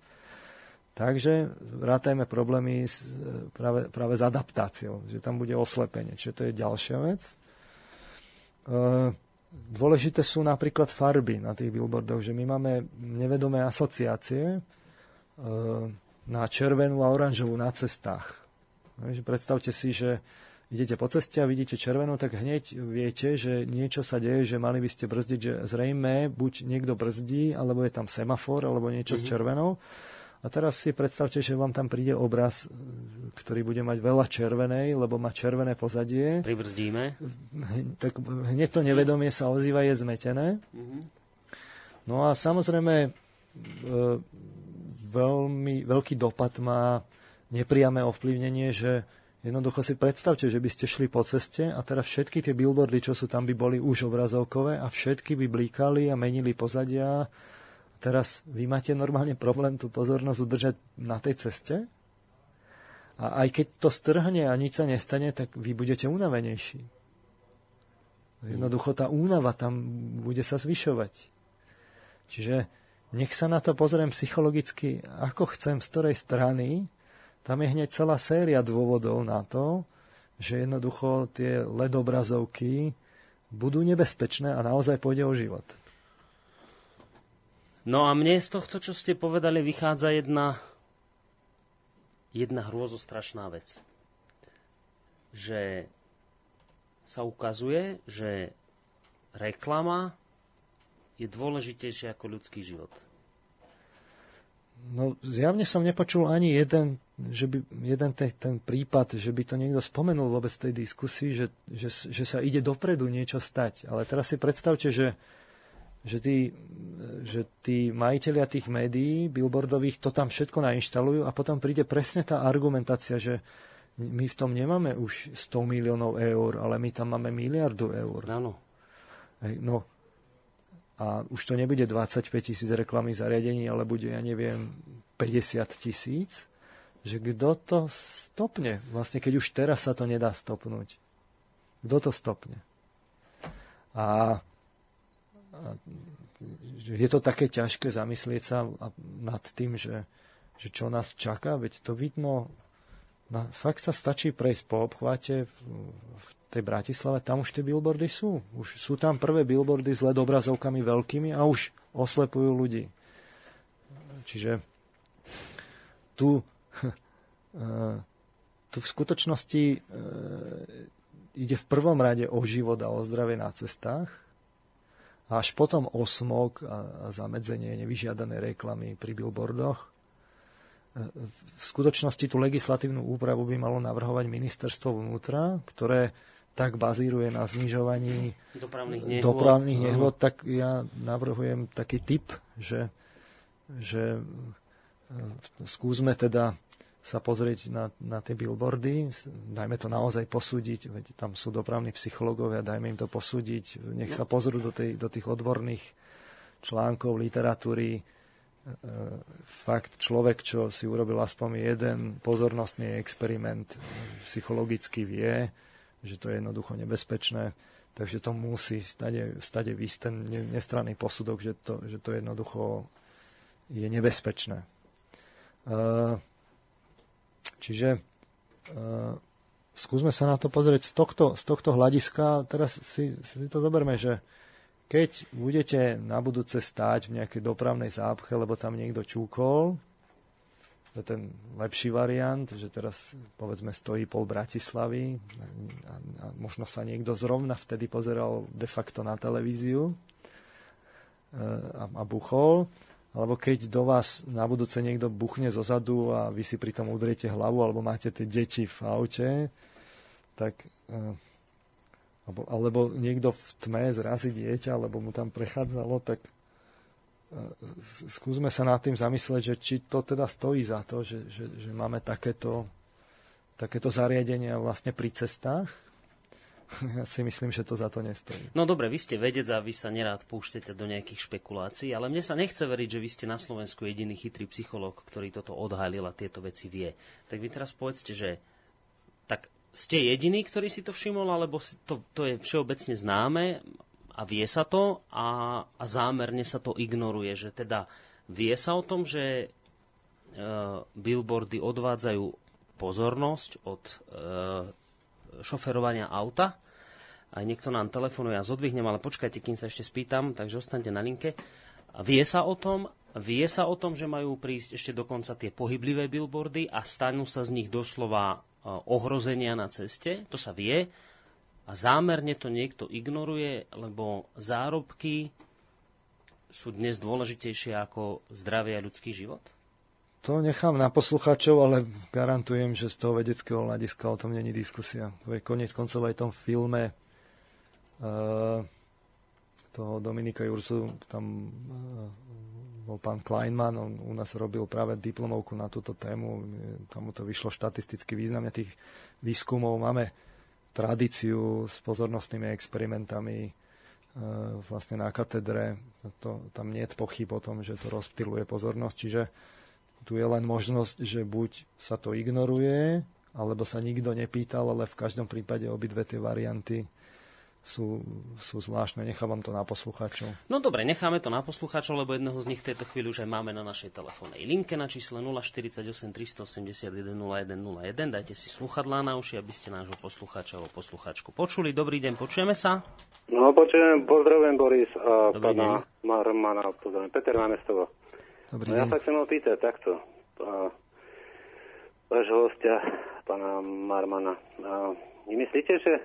Takže rátajme problémy s, práve, práve s adaptáciou, že tam bude oslepenie. Čiže to je ďalšia vec. E, dôležité sú napríklad farby na tých billboardoch, že my máme nevedomé asociácie e, na červenú a oranžovú na cestách. Takže predstavte si, že idete po ceste a vidíte červenú, tak hneď viete, že niečo sa deje, že mali by ste brzdiť, že zrejme buď niekto brzdí, alebo je tam semafor, alebo niečo mm-hmm. s mhm. červenou. A teraz si predstavte, že vám tam príde obraz, ktorý bude mať veľa červenej, lebo má červené pozadie. Pribrzdíme. Tak hneď to nevedomie sa ozýva, je zmetené. Mm-hmm. No a samozrejme e, veľmi veľký dopad má nepriame ovplyvnenie, že jednoducho si predstavte, že by ste šli po ceste a teraz všetky tie billboardy, čo sú tam, by boli už obrazovkové a všetky by blíkali a menili pozadia teraz vy máte normálne problém tú pozornosť udržať na tej ceste a aj keď to strhne a nič sa nestane, tak vy budete unavenejší. Jednoducho tá únava tam bude sa zvyšovať. Čiže nech sa na to pozriem psychologicky, ako chcem, z ktorej strany. Tam je hneď celá séria dôvodov na to, že jednoducho tie LED obrazovky budú nebezpečné a naozaj pôjde o život. No a mne z tohto, čo ste povedali, vychádza jedna, jedna hrôzostrašná vec. Že sa ukazuje, že reklama je dôležitejšia ako ľudský život. No zjavne som nepočul ani jeden, že by, jeden te, ten prípad, že by to niekto spomenul vôbec v tej diskusii, že, že, že sa ide dopredu niečo stať. Ale teraz si predstavte, že že tí, že tí majiteľia tých médií billboardových to tam všetko nainštalujú a potom príde presne tá argumentácia, že my v tom nemáme už 100 miliónov eur, ale my tam máme miliardu eur. Áno. no, a už to nebude 25 tisíc reklamných zariadení, ale bude, ja neviem, 50 tisíc. Že kto to stopne? Vlastne, keď už teraz sa to nedá stopnúť. Kto to stopne? A je to také ťažké zamyslieť sa nad tým, že, že čo nás čaká, veď to vidno, na, fakt sa stačí prejsť po obchvate v, v tej Bratislave, tam už tie billboardy sú. Už sú tam prvé billboardy s LED obrazovkami veľkými a už oslepujú ľudí. Čiže tu, tu v skutočnosti e, ide v prvom rade o život a o zdravie na cestách až potom osmok a, zamedzenie nevyžiadanej reklamy pri billboardoch. E, v skutočnosti tú legislatívnu úpravu by malo navrhovať ministerstvo vnútra, ktoré tak bazíruje na znižovaní dopravných nehôd, dopravných nehôd tak ja navrhujem taký typ, že, že e, skúsme teda sa pozrieť na, na tie billboardy, dajme to naozaj posúdiť, veď tam sú dopravní psychológovia, dajme im to posúdiť, nech sa pozrú do, tej, do tých odborných článkov, literatúry. E, fakt, človek, čo si urobil aspoň jeden pozornostný experiment, psychologicky vie, že to je jednoducho nebezpečné, takže to musí stade, stade vysť ten nestranný posudok, že to, že to jednoducho je nebezpečné. Uh, Čiže uh, skúsme sa na to pozrieť z tohto, z tohto hľadiska. Teraz si, si to zoberme, že keď budete na budúce stáť v nejakej dopravnej zápche, lebo tam niekto čúkol, to je ten lepší variant, že teraz povedzme stojí pol Bratislavy a, a možno sa niekto zrovna vtedy pozeral de facto na televíziu e, a, a buchol alebo keď do vás na budúce niekto buchne zo zadu a vy si pritom udriete hlavu, alebo máte tie deti v aute, tak eh, alebo, alebo niekto v tme zrazí dieťa, alebo mu tam prechádzalo, tak eh, skúsme sa nad tým zamyslieť, že či to teda stojí za to, že, že, že máme takéto, takéto zariadenia vlastne pri cestách, Ja si myslím, že to za to nestojí. No dobre, vy ste vedec a vy sa nerád púšťate do nejakých špekulácií, ale mne sa nechce veriť, že vy ste na Slovensku jediný chytrý psychológ, ktorý toto odhalil a tieto veci vie. Tak vy teraz povedzte, že tak ste jediný, ktorý si to všimol, alebo to, to je všeobecne známe a vie sa to a, a zámerne sa to ignoruje, že teda vie sa o tom, že billboardy odvádzajú pozornosť od e, šoferovania auta. Aj niekto nám telefonuje a zodvihnem, ale počkajte, kým sa ešte spýtam, takže ostaňte na linke. Vie sa o tom, vie sa o tom, že majú prísť ešte dokonca tie pohyblivé billboardy a stanú sa z nich doslova e, ohrozenia na ceste. To sa vie. A zámerne to niekto ignoruje, lebo zárobky sú dnes dôležitejšie ako zdravie a ľudský život? To nechám na poslucháčov, ale garantujem, že z toho vedeckého hľadiska o tom není diskusia. Koniec koncov aj tom filme uh, toho Dominika Jursu, tam uh, bol pán Kleinman, on u nás robil práve diplomovku na túto tému, tam mu to vyšlo štatisticky významne tých výskumov. Máme tradíciu s pozornostnými experimentami uh, vlastne na katedre. To, tam nie je pochyb o tom, že to rozptiluje pozornosť, čiže tu je len možnosť, že buď sa to ignoruje, alebo sa nikto nepýtal, ale v každom prípade obidve tie varianty sú, sú zvláštne. Nechávam to na poslucháčov. No dobre, necháme to na poslucháčov, lebo jedného z nich v tejto chvíli už aj máme na našej telefónnej linke na čísle 048 381 0101. Dajte si sluchadlá na uši, aby ste nášho poslucháča alebo poslucháčku počuli. Dobrý deň, počujeme sa? No, počujem, pozdravujem Boris a Dobrý pána Marmana, pozdravujem Peter Námestovo. Dobrý no, ja sa chcem opýtať takto. Vášho hostia, pána Marmana. A, nemyslíte, že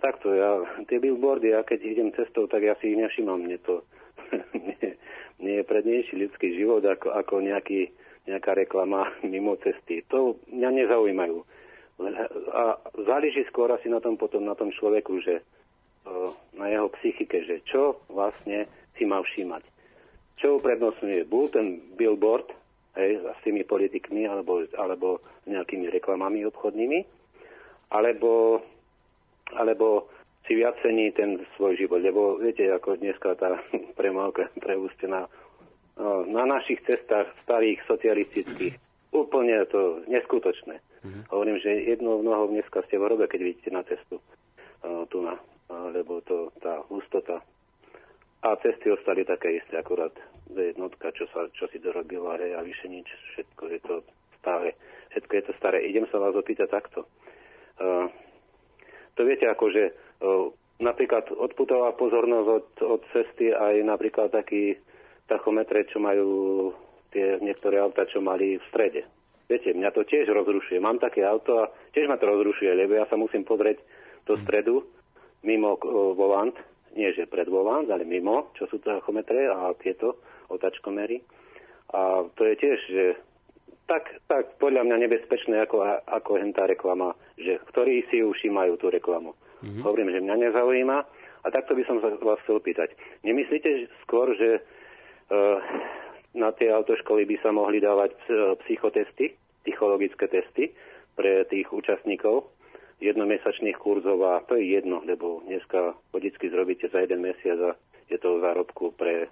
takto, ja, tie billboardy, ja keď idem cestou, tak ja si ich nevšimám. Mne to nie, nie je prednejší ľudský život ako, ako nejaký, nejaká reklama mimo cesty. To mňa nezaujímajú. A záleží skôr asi na tom potom na tom človeku, že na jeho psychike, že čo vlastne si má všímať čo uprednostňuje buď ten billboard hej, s tými politikmi alebo, alebo nejakými reklamami obchodnými, alebo, alebo si viac cení ten svoj život. Lebo viete, ako dneska tá premávka preústená no, na našich cestách starých socialistických, úplne to neskutočné. Mm-hmm. Hovorím, že jednou nohou dneska ste v hrobe, keď vidíte na cestu uh, tu na, uh, lebo to, tá hustota a cesty ostali také isté, akurát jednotka, čo, sa, čo si dorobila, hej, a vyše nič, všetko je to staré. Všetko je to staré. Idem sa vás opýtať takto. Uh, to viete, akože uh, napríklad odputová pozornosť od, od cesty aj napríklad taký tachometre, čo majú tie niektoré auta, čo mali v strede. Viete, mňa to tiež rozrušuje. Mám také auto a tiež ma to rozrušuje, lebo ja sa musím pozrieť do stredu mimo uh, volant nie že pred volant, ale mimo, čo sú tachometre a tieto otačkomery. A to je tiež, že tak, tak podľa mňa nebezpečné ako, ako tá reklama, že ktorí si už majú tú reklamu. Mm-hmm. Hovorím, že mňa nezaujíma a takto by som sa vás chcel pýtať. Nemyslíte skôr, že uh, na tie autoškoly by sa mohli dávať uh, psychotesty, psychologické testy pre tých účastníkov, jednomesačných kurzov a to je jedno, lebo dneska vodicky zrobíte za jeden mesiac a je to zárobku pre,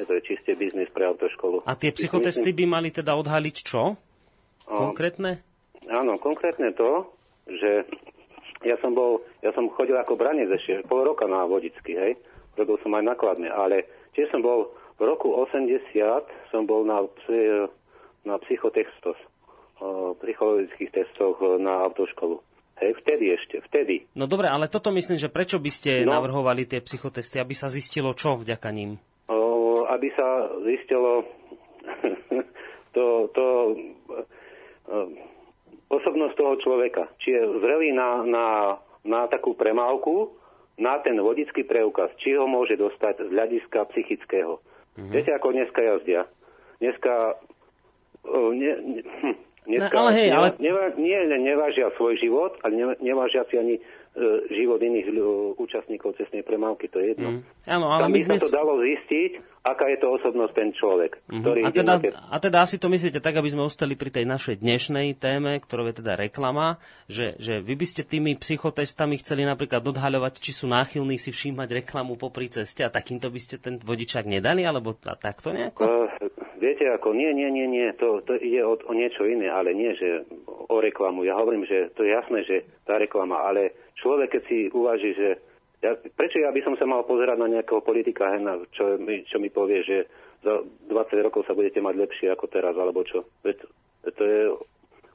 je to je čiste biznis pre autoškolu. A tie psychotesty by mali teda odhaliť čo? Konkrétne? Áno, konkrétne to, že ja som bol, ja som chodil ako branec ešte pol roka na vodicky, hej, robil som aj nakladne, ale tiež som bol v roku 80 som bol na, na psychotextos, psychologických testoch na autoškolu. Hej, vtedy ešte, vtedy. No dobre, ale toto myslím, že prečo by ste no, navrhovali tie psychotesty, aby sa zistilo čo vďaka ním? O, aby sa zistilo to, to o, osobnosť toho človeka. Či je zrelý na, na, na takú premávku, na ten vodický preukaz, či ho môže dostať z hľadiska psychického. Mm-hmm. Viete, ako dneska jazdia? Dneska o, ne, ne, hm, Dneska no, ale hej, ale... Nevá, nie len nevážia svoj život, ale nevážia si ani e, život iných účastníkov cestnej premávky, to je jedno. Mm. Áno, ale Tam my by dnes... sa to dalo zistiť, aká je to osobnosť ten človek, mm-hmm. ktorý a, teda, te... a teda asi to myslíte tak, aby sme ostali pri tej našej dnešnej téme, ktorou je teda reklama, že, že vy by ste tými psychotestami chceli napríklad odhaľovať, či sú náchylní si všímať reklamu popri ceste a takýmto by ste ten vodičák nedali, alebo takto nejako? Uh, Viete, ako nie, nie, nie, nie, to, to ide o, o niečo iné, ale nie, že o reklamu. Ja hovorím, že to je jasné, že tá reklama, ale človek, keď si uvaží, že Ja, prečo ja by som sa mal pozerať na nejakého politika, hena, čo, mi, čo mi povie, že za 20 rokov sa budete mať lepšie ako teraz, alebo čo? Veď, to je,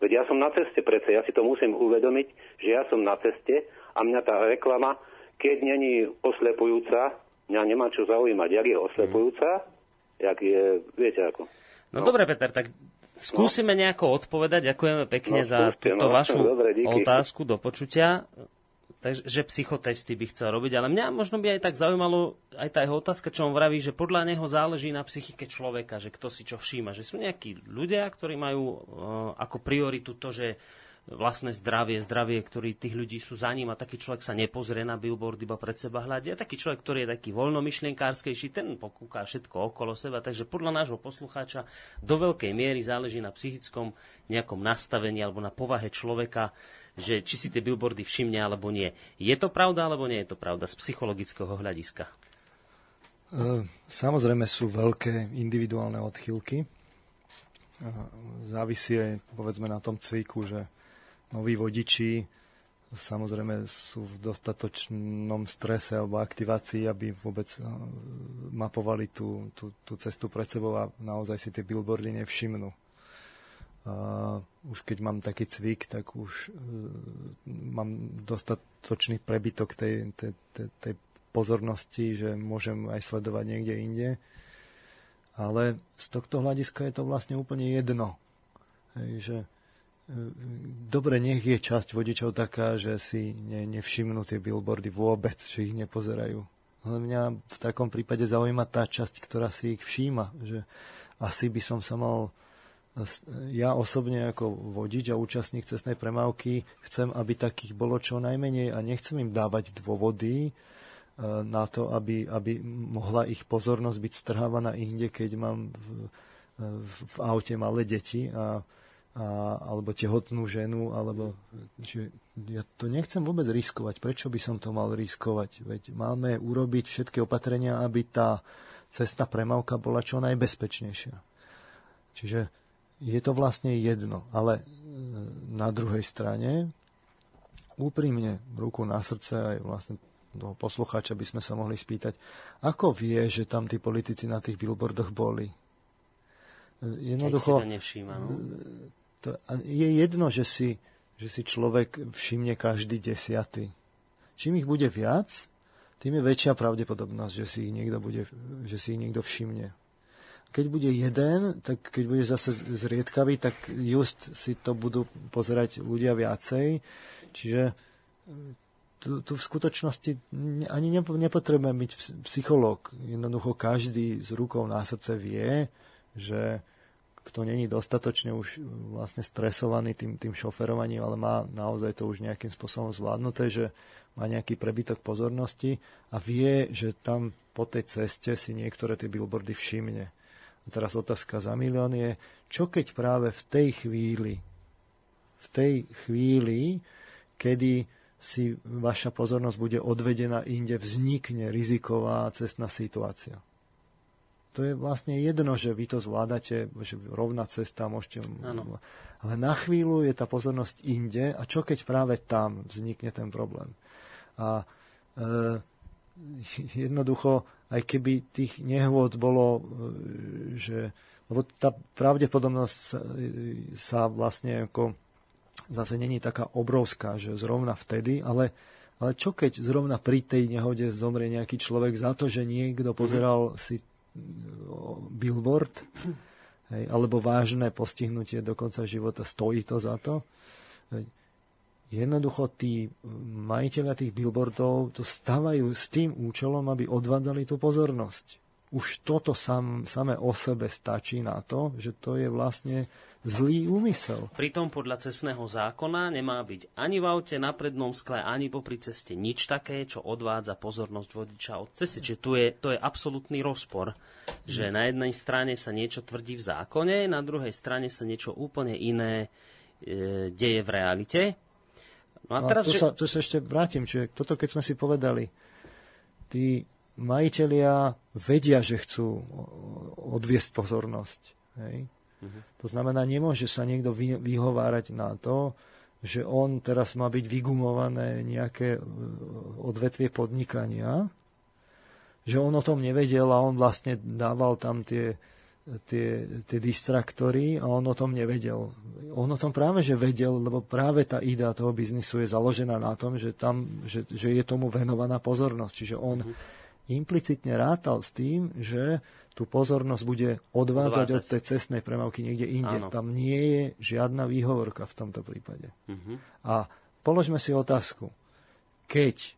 veď ja som na ceste predsa, ja si to musím uvedomiť, že ja som na ceste a mňa tá reklama, keď není oslepujúca, mňa nemá čo zaujímať. Jak je oslepujúca. Jak je, viete ako. No, no dobre, Peter, tak skúsime no. nejako odpovedať. Ďakujeme pekne no, za túto no, vašu dobre, otázku do počutia. Takže psychotesty by chcel robiť, ale mňa možno by aj tak zaujímalo aj tá jeho otázka, čo on vraví, že podľa neho záleží na psychike človeka, že kto si čo všíma, že sú nejakí ľudia, ktorí majú uh, ako prioritu to, že vlastné zdravie, zdravie, ktorý tých ľudí sú za ním a taký človek sa nepozrie na billboard, iba pred seba hľadí. A taký človek, ktorý je taký voľnomyšlienkársky, ten pokúka všetko okolo seba. Takže podľa nášho poslucháča do veľkej miery záleží na psychickom nejakom nastavení alebo na povahe človeka, že či si tie billboardy všimne alebo nie. Je to pravda alebo nie je to pravda z psychologického hľadiska? E, samozrejme sú veľké individuálne odchýlky. Závisí aj povedzme na tom cviku, že noví vodiči samozrejme sú v dostatočnom strese alebo aktivácii, aby vôbec eh, mapovali tú, tú, tú cestu pred sebou a naozaj si tie billboardy nevšimnú. A už keď mám taký cvik, tak už uh, mám dostatočný prebytok tej, tej, tej, tej pozornosti, že môžem aj sledovať niekde inde. Ale z tohto hľadiska je to vlastne úplne jedno. Hej, že Dobre, nech je časť vodičov taká, že si ne, nevšimnú tie billboardy vôbec, že ich nepozerajú. Ale mňa v takom prípade zaujíma tá časť, ktorá si ich všíma. Že asi by som sa mal ja osobne ako vodič a účastník cestnej premávky chcem, aby takých bolo čo najmenej a nechcem im dávať dôvody e, na to, aby, aby mohla ich pozornosť byť strhávaná inde, keď mám v, v, v aute malé deti a a, alebo tehotnú ženu, alebo že ja to nechcem vôbec riskovať. Prečo by som to mal riskovať? Veď máme urobiť všetky opatrenia, aby tá cestná premávka bola čo najbezpečnejšia. Čiže je to vlastne jedno, ale e, na druhej strane úprimne ruku na srdce aj vlastne toho poslucháča by sme sa mohli spýtať, ako vie, že tam tí politici na tých billboardoch boli? Jednoducho, no? To je jedno, že si, že si človek všimne každý desiatý. Čím ich bude viac, tým je väčšia pravdepodobnosť, že si ich niekto, bude, že si ich niekto všimne. Keď bude jeden, tak keď bude zase zriedkavý, tak just si to budú pozerať ľudia viacej. Čiže tu, tu v skutočnosti ani nepotrebujeme byť psychológ. Jednoducho každý z rukou na srdce vie, že kto není dostatočne už e, vlastne stresovaný tým, tým šoferovaním, ale má naozaj to už nejakým spôsobom zvládnuté, že má nejaký prebytok pozornosti a vie, že tam po tej ceste si niektoré tie billboardy všimne. A teraz otázka za milión je, čo keď práve v tej chvíli, v tej chvíli, kedy si vaša pozornosť bude odvedená inde, vznikne riziková cestná situácia to je vlastne jedno, že vy to zvládate, že rovná cesta môžete... Ano. Ale na chvíľu je tá pozornosť inde a čo keď práve tam vznikne ten problém. A e, jednoducho, aj keby tých nehôd bolo, e, že... Lebo tá pravdepodobnosť sa, sa vlastne ako zase není taká obrovská, že zrovna vtedy, ale ale čo keď zrovna pri tej nehode zomrie nejaký človek za to, že niekto pozeral mm-hmm. si billboard, hej, alebo vážne postihnutie do konca života, stojí to za to. Jednoducho tí majiteľia tých billboardov to stavajú s tým účelom, aby odvádzali tú pozornosť. Už toto sam, samé o sebe stačí na to, že to je vlastne zlý úmysel. Pritom podľa cestného zákona nemá byť ani v aute, na prednom skle, ani popri ceste nič také, čo odvádza pozornosť vodiča od cesty. Čiže tu je, to je absolútny rozpor, že na jednej strane sa niečo tvrdí v zákone, na druhej strane sa niečo úplne iné e, deje v realite. No a, teraz, tu, že... sa, tu sa ešte vrátim, čiže toto keď sme si povedali, tí majiteľia vedia, že chcú odviesť pozornosť. Hej? Uh-huh. To znamená, nemôže sa niekto vyhovárať na to, že on teraz má byť vygumované nejaké e, odvetvie podnikania, že on o tom nevedel a on vlastne dával tam tie, tie, tie distraktory a on o tom nevedel. On o tom práve, že vedel, lebo práve tá idea toho biznisu je založená na tom, že, tam, že, že je tomu venovaná pozornosť. Čiže on mm-hmm. implicitne rátal s tým, že tú pozornosť bude odvádzať, odvádzať. od tej cestnej premávky niekde inde. Áno. Tam nie je žiadna výhovorka v tomto prípade. Uh-huh. A položme si otázku. Keď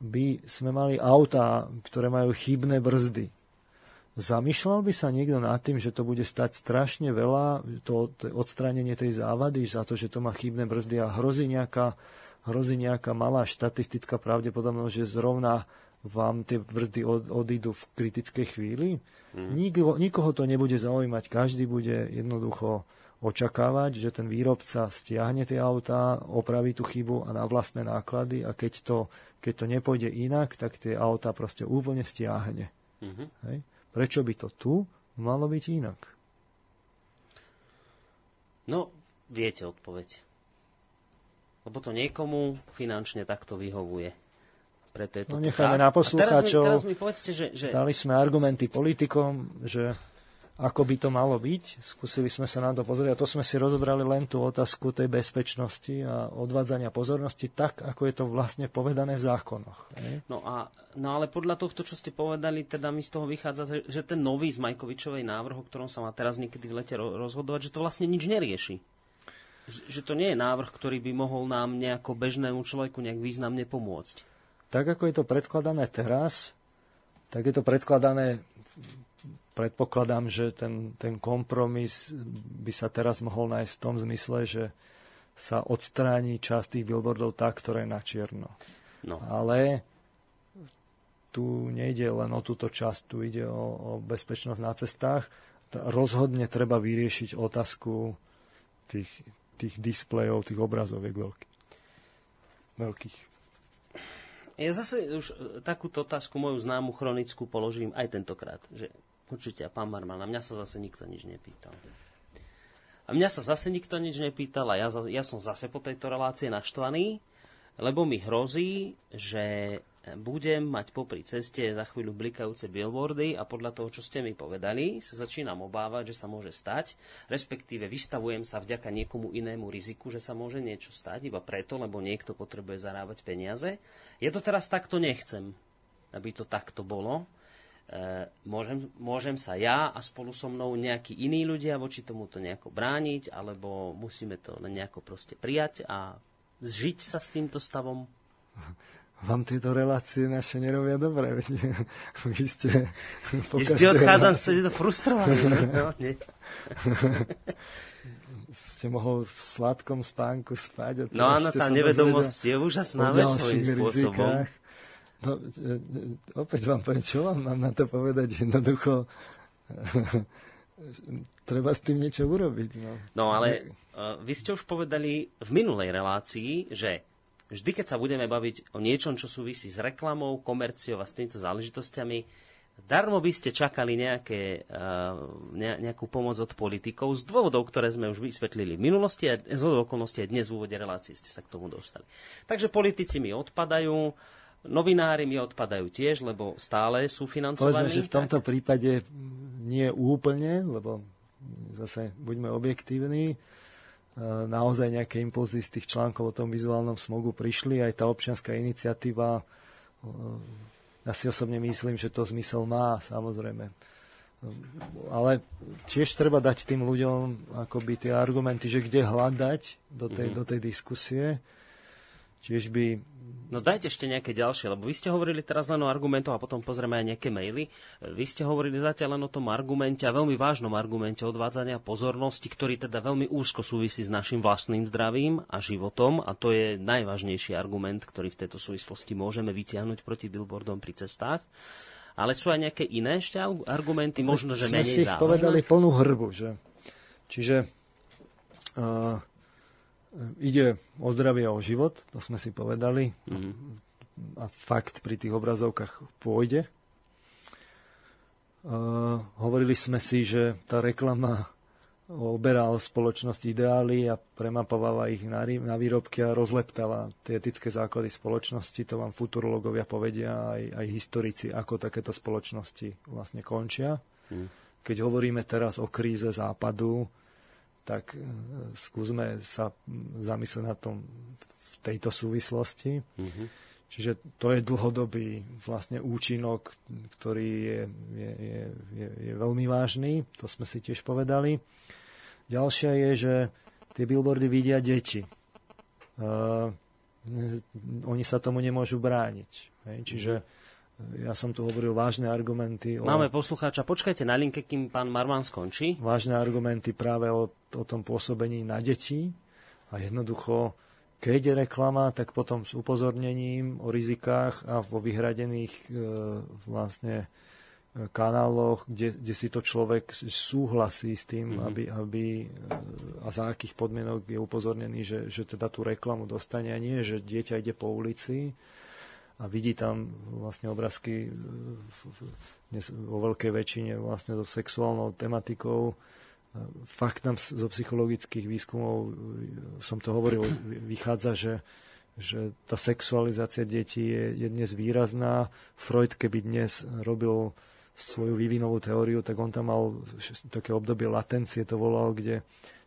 by sme mali autá, ktoré majú chybné brzdy, zamýšľal by sa niekto nad tým, že to bude stať strašne veľa, to, to odstránenie tej závady za to, že to má chybné brzdy a hrozí nejaká, hrozí nejaká malá štatistická pravdepodobnosť, že zrovna vám tie brzdy od, odídu v kritickej chvíli. Mm. Nikoho, nikoho to nebude zaujímať. Každý bude jednoducho očakávať, že ten výrobca stiahne tie autá, opraví tú chybu a na vlastné náklady a keď to, keď to nepôjde inak, tak tie autá proste úplne stiahne. Mm-hmm. Hej? Prečo by to tu malo byť inak? No, viete odpoveď. Lebo to niekomu finančne takto vyhovuje preto je to no, necháme na poslucháčov. Teraz mi, teraz mi povedzte, že, že... Dali sme argumenty politikom, že ako by to malo byť. Skúsili sme sa na to pozrieť a to sme si rozobrali len tú otázku tej bezpečnosti a odvádzania pozornosti tak, ako je to vlastne povedané v zákonoch. No, a, no ale podľa tohto, čo ste povedali, teda mi z toho vychádza, že ten nový z Majkovičovej návrh, o ktorom sa má teraz niekedy v lete rozhodovať, že to vlastne nič nerieši. Že to nie je návrh, ktorý by mohol nám nejako bežnému človeku nejak významne pomôcť tak ako je to predkladané teraz, tak je to predkladané, predpokladám, že ten, ten kompromis by sa teraz mohol nájsť v tom zmysle, že sa odstráni časť tých billboardov tak, ktoré je na čierno. No. Ale tu nejde len o túto časť, tu ide o, o bezpečnosť na cestách. Rozhodne treba vyriešiť otázku tých, tých displejov, tých obrazoviek veľkých. veľkých. Ja zase už e, takúto otázku moju známu chronickú položím aj tentokrát. Že, počujte, pán Marman, na mňa sa zase nikto nič nepýtal. A mňa sa zase nikto nič nepýtal a ja, ja som zase po tejto relácie naštvaný, lebo mi hrozí, že budem mať popri ceste za chvíľu blikajúce billboardy a podľa toho, čo ste mi povedali, sa začínam obávať, že sa môže stať, respektíve vystavujem sa vďaka niekomu inému riziku, že sa môže niečo stať, iba preto, lebo niekto potrebuje zarábať peniaze. Ja to teraz takto nechcem, aby to takto bolo. E, môžem, môžem sa ja a spolu so mnou nejakí iní ľudia voči tomuto nejako brániť, alebo musíme to len nejako proste prijať a zžiť sa s týmto stavom? vám tieto relácie naše nerobia dobre. Vy ste... Vždy odchádzam z to frustrovaný. No, ste mohol v sladkom spánku spať. No áno, tá nevedomosť je úžasná vec svojím spôsobom. No, e, e, opäť vám poviem, čo vám mám na to povedať jednoducho. Treba s tým niečo urobiť. No, no ale vy ste už povedali v minulej relácii, že vždy, keď sa budeme baviť o niečom, čo súvisí s reklamou, komerciou a s týmto záležitosťami, darmo by ste čakali nejaké, ne, nejakú pomoc od politikov z dôvodov, ktoré sme už vysvetlili v minulosti a z okolností aj dnes v úvode relácie ste sa k tomu dostali. Takže politici mi odpadajú, novinári mi odpadajú tiež, lebo stále sú financovaní. Povedzme, že v tomto prípade nie úplne, lebo zase buďme objektívni, naozaj nejaké impulzy z tých článkov o tom vizuálnom smogu prišli. Aj tá občianská iniciatíva, e, ja si osobne myslím, že to zmysel má, samozrejme. E, ale tiež treba dať tým ľuďom akoby tie argumenty, že kde hľadať do tej, mm-hmm. do tej diskusie. Tiež by No dajte ešte nejaké ďalšie, lebo vy ste hovorili teraz len o argumentoch a potom pozrieme aj nejaké maily. Vy ste hovorili zatiaľ len o tom argumente a veľmi vážnom argumente odvádzania pozornosti, ktorý teda veľmi úzko súvisí s našim vlastným zdravím a životom a to je najvážnejší argument, ktorý v tejto súvislosti môžeme vytiahnuť proti billboardom pri cestách. Ale sú aj nejaké iné ešte argumenty, možno, že menej závažné? si ich povedali plnú hrbu, že? Čiže uh, ide o zdravie a o život, to sme si povedali. Mm-hmm. A fakt pri tých obrazovkách pôjde. Uh, hovorili sme si, že tá reklama oberal spoločnosť ideály a premapováva ich na, na výrobky a rozleptáva tie etické základy spoločnosti. To vám futurologovia povedia aj, aj historici, ako takéto spoločnosti vlastne končia. Hmm. Keď hovoríme teraz o kríze západu, tak e, skúsme sa zamyslieť na tom v tejto súvislosti. Mm-hmm. Čiže to je dlhodobý vlastne účinok, ktorý je, je, je, je, je veľmi vážny, to sme si tiež povedali. Ďalšia je, že tie billboardy vidia deti. Uh, oni sa tomu nemôžu brániť. Hej? Čiže ja som tu hovoril vážne argumenty. O... Máme poslucháča, počkajte na linke, kým pán Marman skončí. Vážne argumenty práve o, o tom pôsobení na deti a jednoducho keď je reklama, tak potom s upozornením o rizikách a vo vyhradených e, vlastne kanáloch, kde, kde si to človek súhlasí s tým, mm-hmm. aby, aby a za akých podmienok je upozornený, že, že teda tú reklamu dostane a nie, že dieťa ide po ulici a vidí tam vlastne obrázky dnes vo veľkej väčšine vlastne so sexuálnou tematikou. Fakt nám zo psychologických výskumov, som to hovoril, vychádza, že že tá sexualizácia detí je, je dnes výrazná. Freud, keby dnes robil svoju vývinovú teóriu, tak on tam mal také obdobie latencie, to volal, kde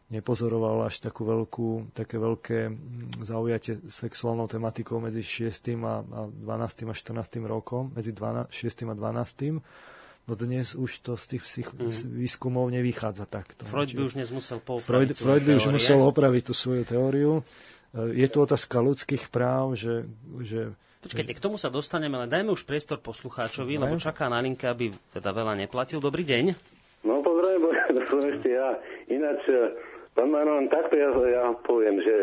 nepozoroval až takú veľkú, také veľké zaujatie sexuálnou tematikou medzi 6. a 12. a 14. rokom, medzi 12, 6. a 12. No dnes už to z tých psych- mm. výskumov nevychádza takto. Freud by už dnes musel Freud, Freud by už musel opraviť tú svoju teóriu. E, je tu otázka ľudských práv, že, že Počkajte, k tomu sa dostaneme, ale dajme už priestor poslucháčovi, lebo čaká na linke, aby teda veľa neplatil. Dobrý deň. No pozdravujem, to som ešte ja. Ináč, e, pán Manon, takto ja, ja poviem, že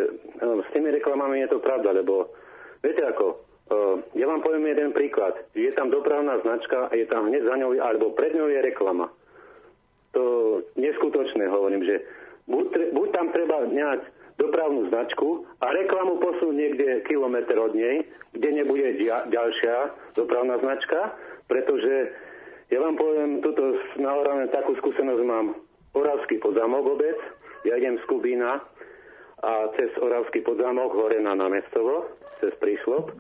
no, s tými reklamami je to pravda, lebo viete ako, uh, ja vám poviem jeden príklad. Je tam dopravná značka a je tam hneď za ňou, alebo pred ňou je reklama. To neskutočné hovorím, že buď, buď tam treba nejak dopravnú značku a reklamu posunú niekde kilometr od nej, kde nebude ďalšia dopravná značka, pretože ja vám poviem, tuto na takú skúsenosť mám. Oravský podzamok obec, ja idem z Kubína a cez Oravský podzamok hore na námestovo, cez príšlop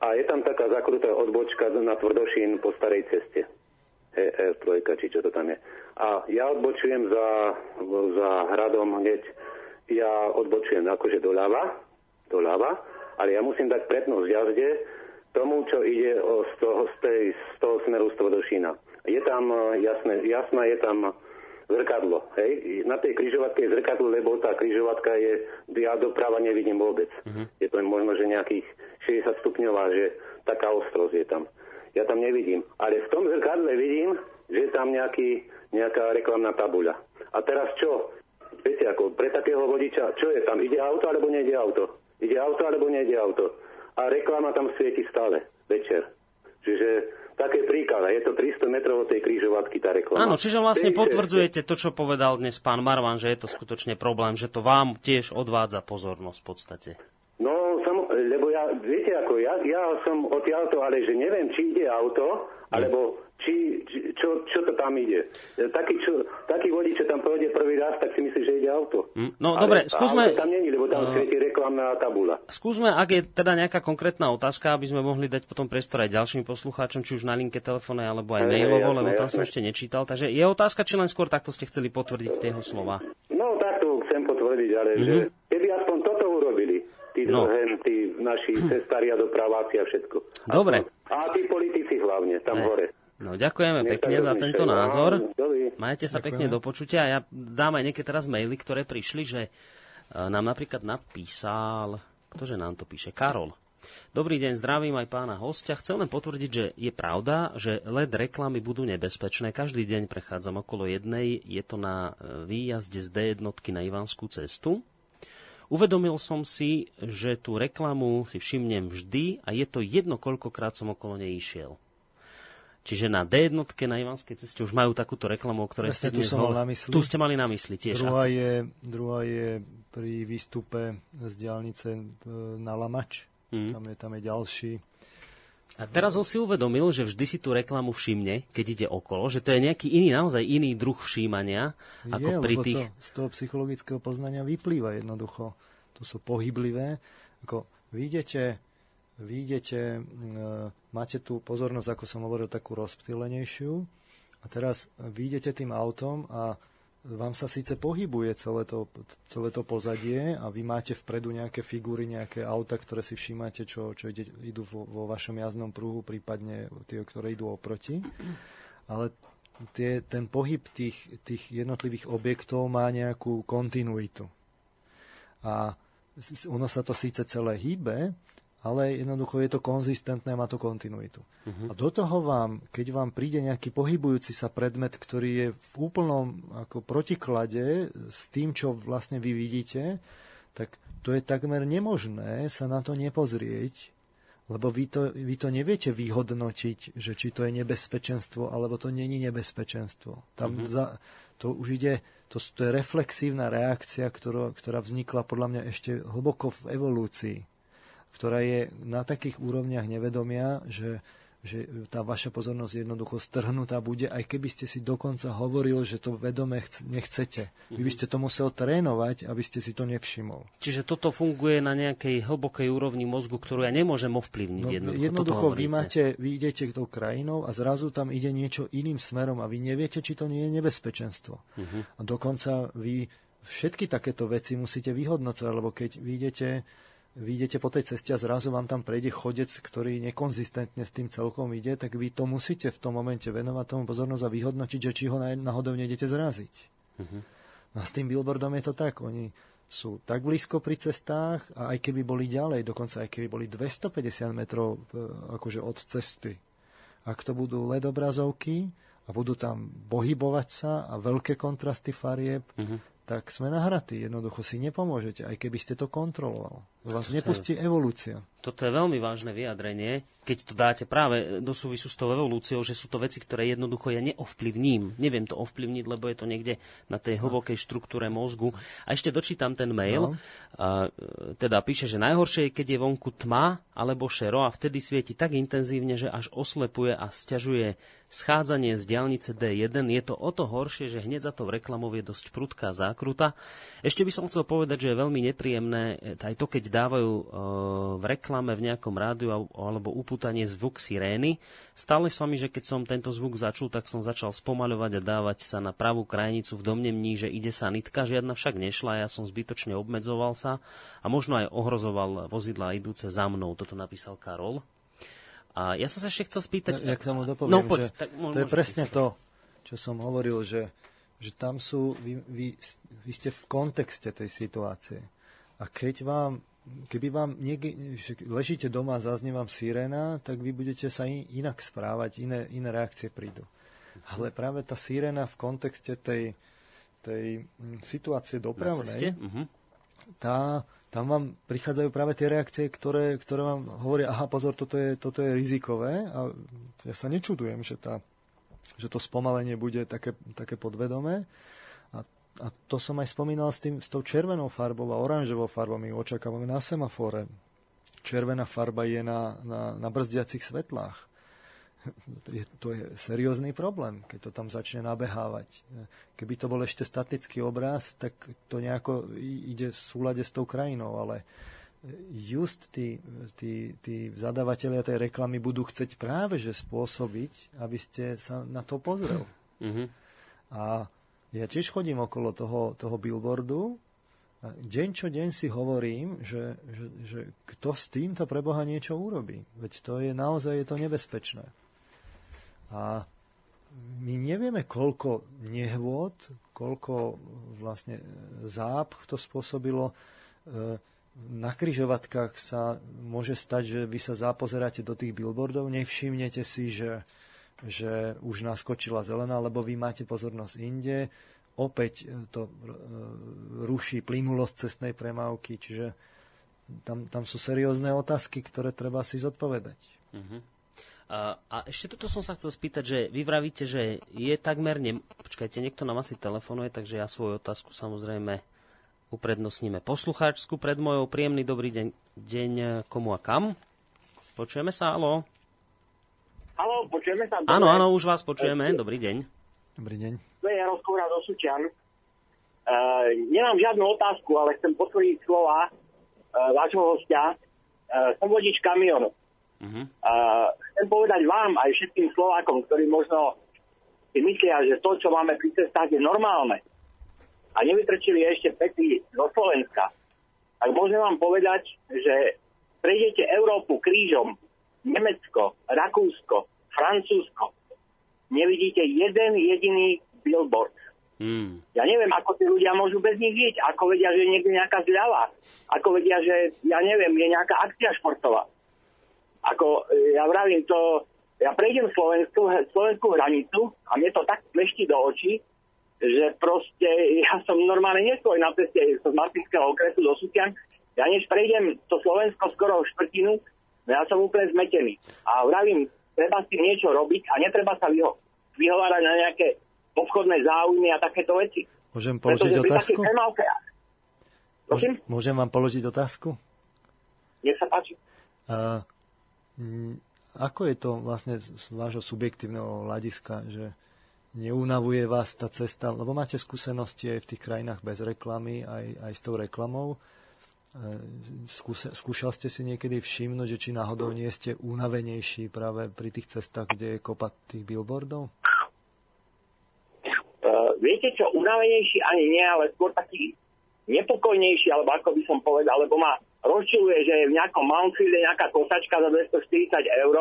a je tam taká zakrutá odbočka na Tvrdošín po starej ceste. ER3, či čo to tam je. A ja odbočujem za, za hradom hneď ja odbočujem akože doľava, doľava, ale ja musím dať prednosť jazde tomu, čo ide o, z, toho, z, tej, z toho smeru z Tvodošína. Je tam, e, jasné, jasná je tam zrkadlo. Hej? Na tej križovatke je zrkadlo, lebo tá križovatka je, ja doprava nevidím vôbec. Uh-huh. Je to možno, že nejakých 60 stupňová, že taká ostrosť je tam. Ja tam nevidím. Ale v tom zrkadle vidím, že je tam nejaký, nejaká reklamná tabuľa. A teraz čo? Viete, ako pre takého vodiča, čo je tam? Ide auto alebo nejde auto? Ide auto alebo nejde auto? A reklama tam svieti stále, večer. Čiže také príklad. Je to 300 metrov od tej krížovatky tá reklama. Áno, čiže vlastne potvrdzujete to, čo povedal dnes pán Marvan, že je to skutočne problém, že to vám tiež odvádza pozornosť v podstate. No, sam, lebo ja, viete ako, ja, ja som odtiaľto, ale že neviem, či ide auto, alebo či, či, čo, čo to tam ide. Taký, čo, taký vodič, čo tam pôjde prvý raz, tak si myslí, že ide auto. Mm, no Ale dobre, skúsme... tam není, lebo tam uh, svieti reklamná tabula. Skúsme, ak je teda nejaká konkrétna otázka, aby sme mohli dať potom priestor aj ďalším poslucháčom, či už na linke telefóne, alebo aj mailovo, lebo tam som ešte nečítal. Takže je otázka, či len skôr takto ste chceli potvrdiť tie jeho slova. No takto chcem potvrdiť, ale mm-hmm. že keby aspoň toto urobili, tí, no. Tí naši cestári a dopraváci a všetko. Dobre. A, a tí politici hlavne, tam ne. hore. No, ďakujeme Nech pekne za tento názor. Majte sa Ďakujem. pekne do počutia. Ja dám aj niekedy teraz maily, ktoré prišli, že e, nám napríklad napísal, ktože nám to píše, Karol. Dobrý deň, zdravím aj pána hostia. Chcem len potvrdiť, že je pravda, že LED reklamy budú nebezpečné. Každý deň prechádzam okolo jednej. Je to na e, výjazde z D1 na Ivanskú cestu. Uvedomil som si, že tú reklamu si všimnem vždy a je to jedno, koľkokrát som okolo nej išiel. Čiže na D1 na Ivanskej ceste už majú takúto reklamu, o ktorej ste dnes tu, na mysli. tu ste mali na mysli tiež. Druhá je, druhá je pri výstupe z diálnice e, na Lamač. Mm. Tam, je, tam je ďalší A teraz on si uvedomil, že vždy si tú reklamu všimne, keď ide okolo, že to je nejaký iný, naozaj iný druh všímania, ako je, pri tých... To z toho psychologického poznania vyplýva jednoducho. To sú pohyblivé. Ako vy idete, e, máte tú pozornosť, ako som hovoril, takú rozptýlenejšiu a teraz vy idete tým autom a vám sa síce pohybuje celé to, celé to pozadie a vy máte vpredu nejaké figúry, nejaké auta, ktoré si všímate, čo, čo ide, idú vo, vo vašom jazdnom pruhu, prípadne tie, ktoré idú oproti. Ale tie, ten pohyb tých, tých jednotlivých objektov má nejakú kontinuitu. A ono sa to síce celé hýbe, ale jednoducho je to konzistentné, má to kontinuitu. Uh-huh. A do toho vám, keď vám príde nejaký pohybujúci sa predmet, ktorý je v úplnom ako protiklade s tým, čo vlastne vy vidíte, tak to je takmer nemožné sa na to nepozrieť, lebo vy to, vy to neviete vyhodnotiť, že či to je nebezpečenstvo, alebo to není nebezpečenstvo. Tam uh-huh. za, to už ide, to, to je reflexívna reakcia, ktorá, ktorá vznikla podľa mňa ešte hlboko v evolúcii ktorá je na takých úrovniach nevedomia, že, že tá vaša pozornosť jednoducho strhnutá bude, aj keby ste si dokonca hovoril, že to vedome chc- nechcete. Vy by ste to musel trénovať, aby ste si to nevšimol. Čiže toto funguje na nejakej hlbokej úrovni mozgu, ktorú ja nemôžem ovplyvniť. No, jednoducho, jednoducho vy, máte, vy idete tou krajinou a zrazu tam ide niečo iným smerom a vy neviete, či to nie je nebezpečenstvo. Uh-huh. A dokonca vy všetky takéto veci musíte vyhodnocovať, lebo keď vy idete vy idete po tej ceste a zrazu vám tam prejde chodec, ktorý nekonzistentne s tým celkom ide, tak vy to musíte v tom momente venovať tomu pozornosť a vyhodnotiť, že či ho náhodou nejdete zraziť. Uh-huh. No a s tým billboardom je to tak. Oni sú tak blízko pri cestách a aj keby boli ďalej, dokonca aj keby boli 250 metrov e, akože od cesty. Ak to budú LED obrazovky a budú tam pohybovať sa a veľké kontrasty farieb, uh-huh tak sme nahratí. Jednoducho si nepomôžete, aj keby ste to kontroloval. Vás nepustí evolúcia. Toto je veľmi vážne vyjadrenie, keď to dáte práve do súvisu s tou evolúciou, že sú to veci, ktoré jednoducho ja neovplyvním. Neviem to ovplyvniť, lebo je to niekde na tej hlbokej štruktúre mozgu. A ešte dočítam ten mail. No. A, teda píše, že najhoršie je, keď je vonku tma alebo šero a vtedy svieti tak intenzívne, že až oslepuje a stiažuje schádzanie z diálnice D1. Je to o to horšie, že hneď za to v reklamov je dosť prudká zákruta. Ešte by som chcel povedať, že je veľmi nepríjemné e, aj to, keď dávajú e, v reklame v nejakom rádiu alebo upútanie zvuk sirény. Stále sa mi, že keď som tento zvuk začul, tak som začal spomaľovať a dávať sa na pravú krajnicu v domnemní, že ide sa nitka, žiadna však nešla, ja som zbytočne obmedzoval sa a možno aj ohrozoval vozidla idúce za mnou. Toto napísal Karol. A ja som sa ešte chcel spýtať... Ja, ja k tomu dopoviem, no, poď, že tak, to je presne to, čo som hovoril, že, že tam sú, vy, vy, vy ste v kontexte tej situácie. A keď vám, keby vám niekde, ležíte doma a zaznie vám sirena, tak vy budete sa in, inak správať, iné, iné reakcie prídu. Ale práve tá sirena v kontexte tej, tej mm, situácie dopravnej, uh-huh. tá, tam vám prichádzajú práve tie reakcie, ktoré, ktoré vám hovoria, aha, pozor, toto je, toto je rizikové a ja sa nečudujem, že, tá, že to spomalenie bude také, také podvedomé. A, to som aj spomínal s, tým, s tou červenou farbou a oranžovou farbou. My očakávame na semafore. Červená farba je na, na, na brzdiacich svetlách je, to je seriózny problém, keď to tam začne nabehávať. Keby to bol ešte statický obraz, tak to nejako ide v súlade s tou krajinou, ale just tí, tí, tí zadavatelia tej reklamy budú chceť práve že spôsobiť, aby ste sa na to pozrel. Mm-hmm. A ja tiež chodím okolo toho, toho billboardu a deň čo deň si hovorím, že, že, že kto s týmto pre Boha niečo urobí. Veď to je naozaj je to nebezpečné. A my nevieme, koľko nehôd, koľko vlastne zápch to spôsobilo. E, na kryžovatkách sa môže stať, že vy sa zapozeráte do tých billboardov, nevšimnete si, že, že už naskočila zelená, lebo vy máte pozornosť inde. Opäť to e, ruší plynulosť cestnej premávky, čiže tam, tam sú seriózne otázky, ktoré treba si zodpovedať. Mm-hmm. A, a ešte toto som sa chcel spýtať, že vy vravíte, že je takmer... Ne... Počkajte, niekto nám asi telefonuje, takže ja svoju otázku samozrejme uprednostníme poslucháčsku pred mojou. Príjemný dobrý deň, deň komu a kam. Počujeme sa, alo? Halo, počujeme sa? Áno, áno, už vás počujeme. Dobrý deň. Dobrý deň. To je Jaroslav do. Uh, nemám žiadnu otázku, ale chcem potvrdiť slova uh, vášho hostia. Uh, som vodič kamionu. Uh-huh. Uh, chcem povedať vám aj všetkým Slovákom, ktorí možno si myslia, že to, čo máme pri cestách, je normálne a nevytrčili ešte pety do Slovenska, tak môžem vám povedať, že prejdete Európu krížom, Nemecko, Rakúsko, Francúzsko, nevidíte jeden jediný billboard Mm. Ja neviem, ako tí ľudia môžu bez nich žiť. Ako vedia, že je niekde nejaká zľava. Ako vedia, že, ja neviem, je nejaká akcia športová. Ako, e, ja vravím to, ja prejdem Slovensku, slovenskú hranicu a mne to tak plešti do očí, že proste ja som normálne neskôr na ceste z Martinského okresu do Sutian. Ja než prejdem to Slovensko skoro štvrtinu, ja som úplne zmetený. A vravím, treba si niečo robiť a netreba sa vyho- vyhovárať na nejaké obchodné záujmy a takéto veci. Môžem položiť Pretože otázku? Môžem, môžem vám položiť otázku? Nech sa páči. A, m, ako je to vlastne z vášho subjektívneho hľadiska, že neunavuje vás tá cesta, lebo máte skúsenosti aj v tých krajinách bez reklamy, aj, aj s tou reklamou. Skúse, skúšal ste si niekedy všimnúť, že či náhodou nie ste unavenejší práve pri tých cestách, kde je kopa tých billboardov? viete čo, unavenejší ani nie, ale skôr taký nepokojnejší, alebo ako by som povedal, lebo ma rozčiluje, že je v nejakom Mountfielde nejaká kosačka za 240 eur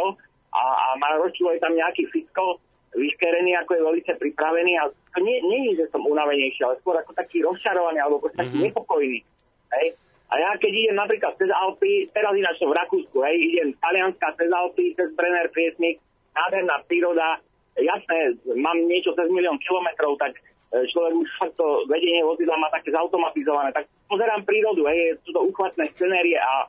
a, a ma rozčiluje tam nejaký fisko vyškerený, ako je veľmi pripravený a to nie, nie je, že som unavenejší, ale skôr ako taký rozčarovaný alebo mm-hmm. taký mhm. nepokojný. Hej? A ja keď idem napríklad cez Alpy, teraz ináč som v Rakúsku, hej, idem z Talianska cez Alpy, cez Brenner Priesmik, nádherná príroda, jasné, mám niečo cez milión kilometrov, tak E, človek už to vedenie vozidla má také zautomatizované, tak pozerám prírodu, hej, sú to uchvatné scenérie a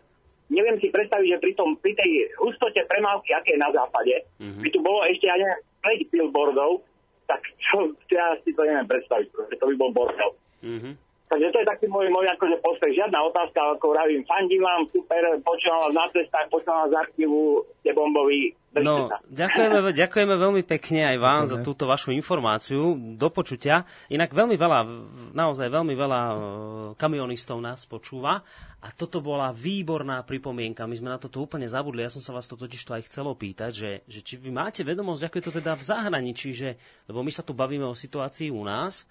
neviem si predstaviť, že pri, tom, pri tej hustote premávky, aké je na západe, mm-hmm. by tu bolo ešte, ja neviem, 5 billboardov, tak čo, ja si to neviem predstaviť, pretože to by bol bordel. Mm-hmm. Takže to je taký môj, môj akože postoj. Žiadna otázka, ako vravím, fandím vám, super, počúvam vás na cestách, počúvam vás z archívu, ste bomboví. No, ďakujeme, ďakujeme veľmi pekne aj vám za túto vašu informáciu. Do počutia. Inak veľmi veľa, naozaj veľmi veľa e, kamionistov nás počúva. A toto bola výborná pripomienka. My sme na toto úplne zabudli. Ja som sa vás to totiž to aj chcel opýtať, že, že či vy máte vedomosť, ako je to teda v zahraničí, že, lebo my sa tu bavíme o situácii u nás,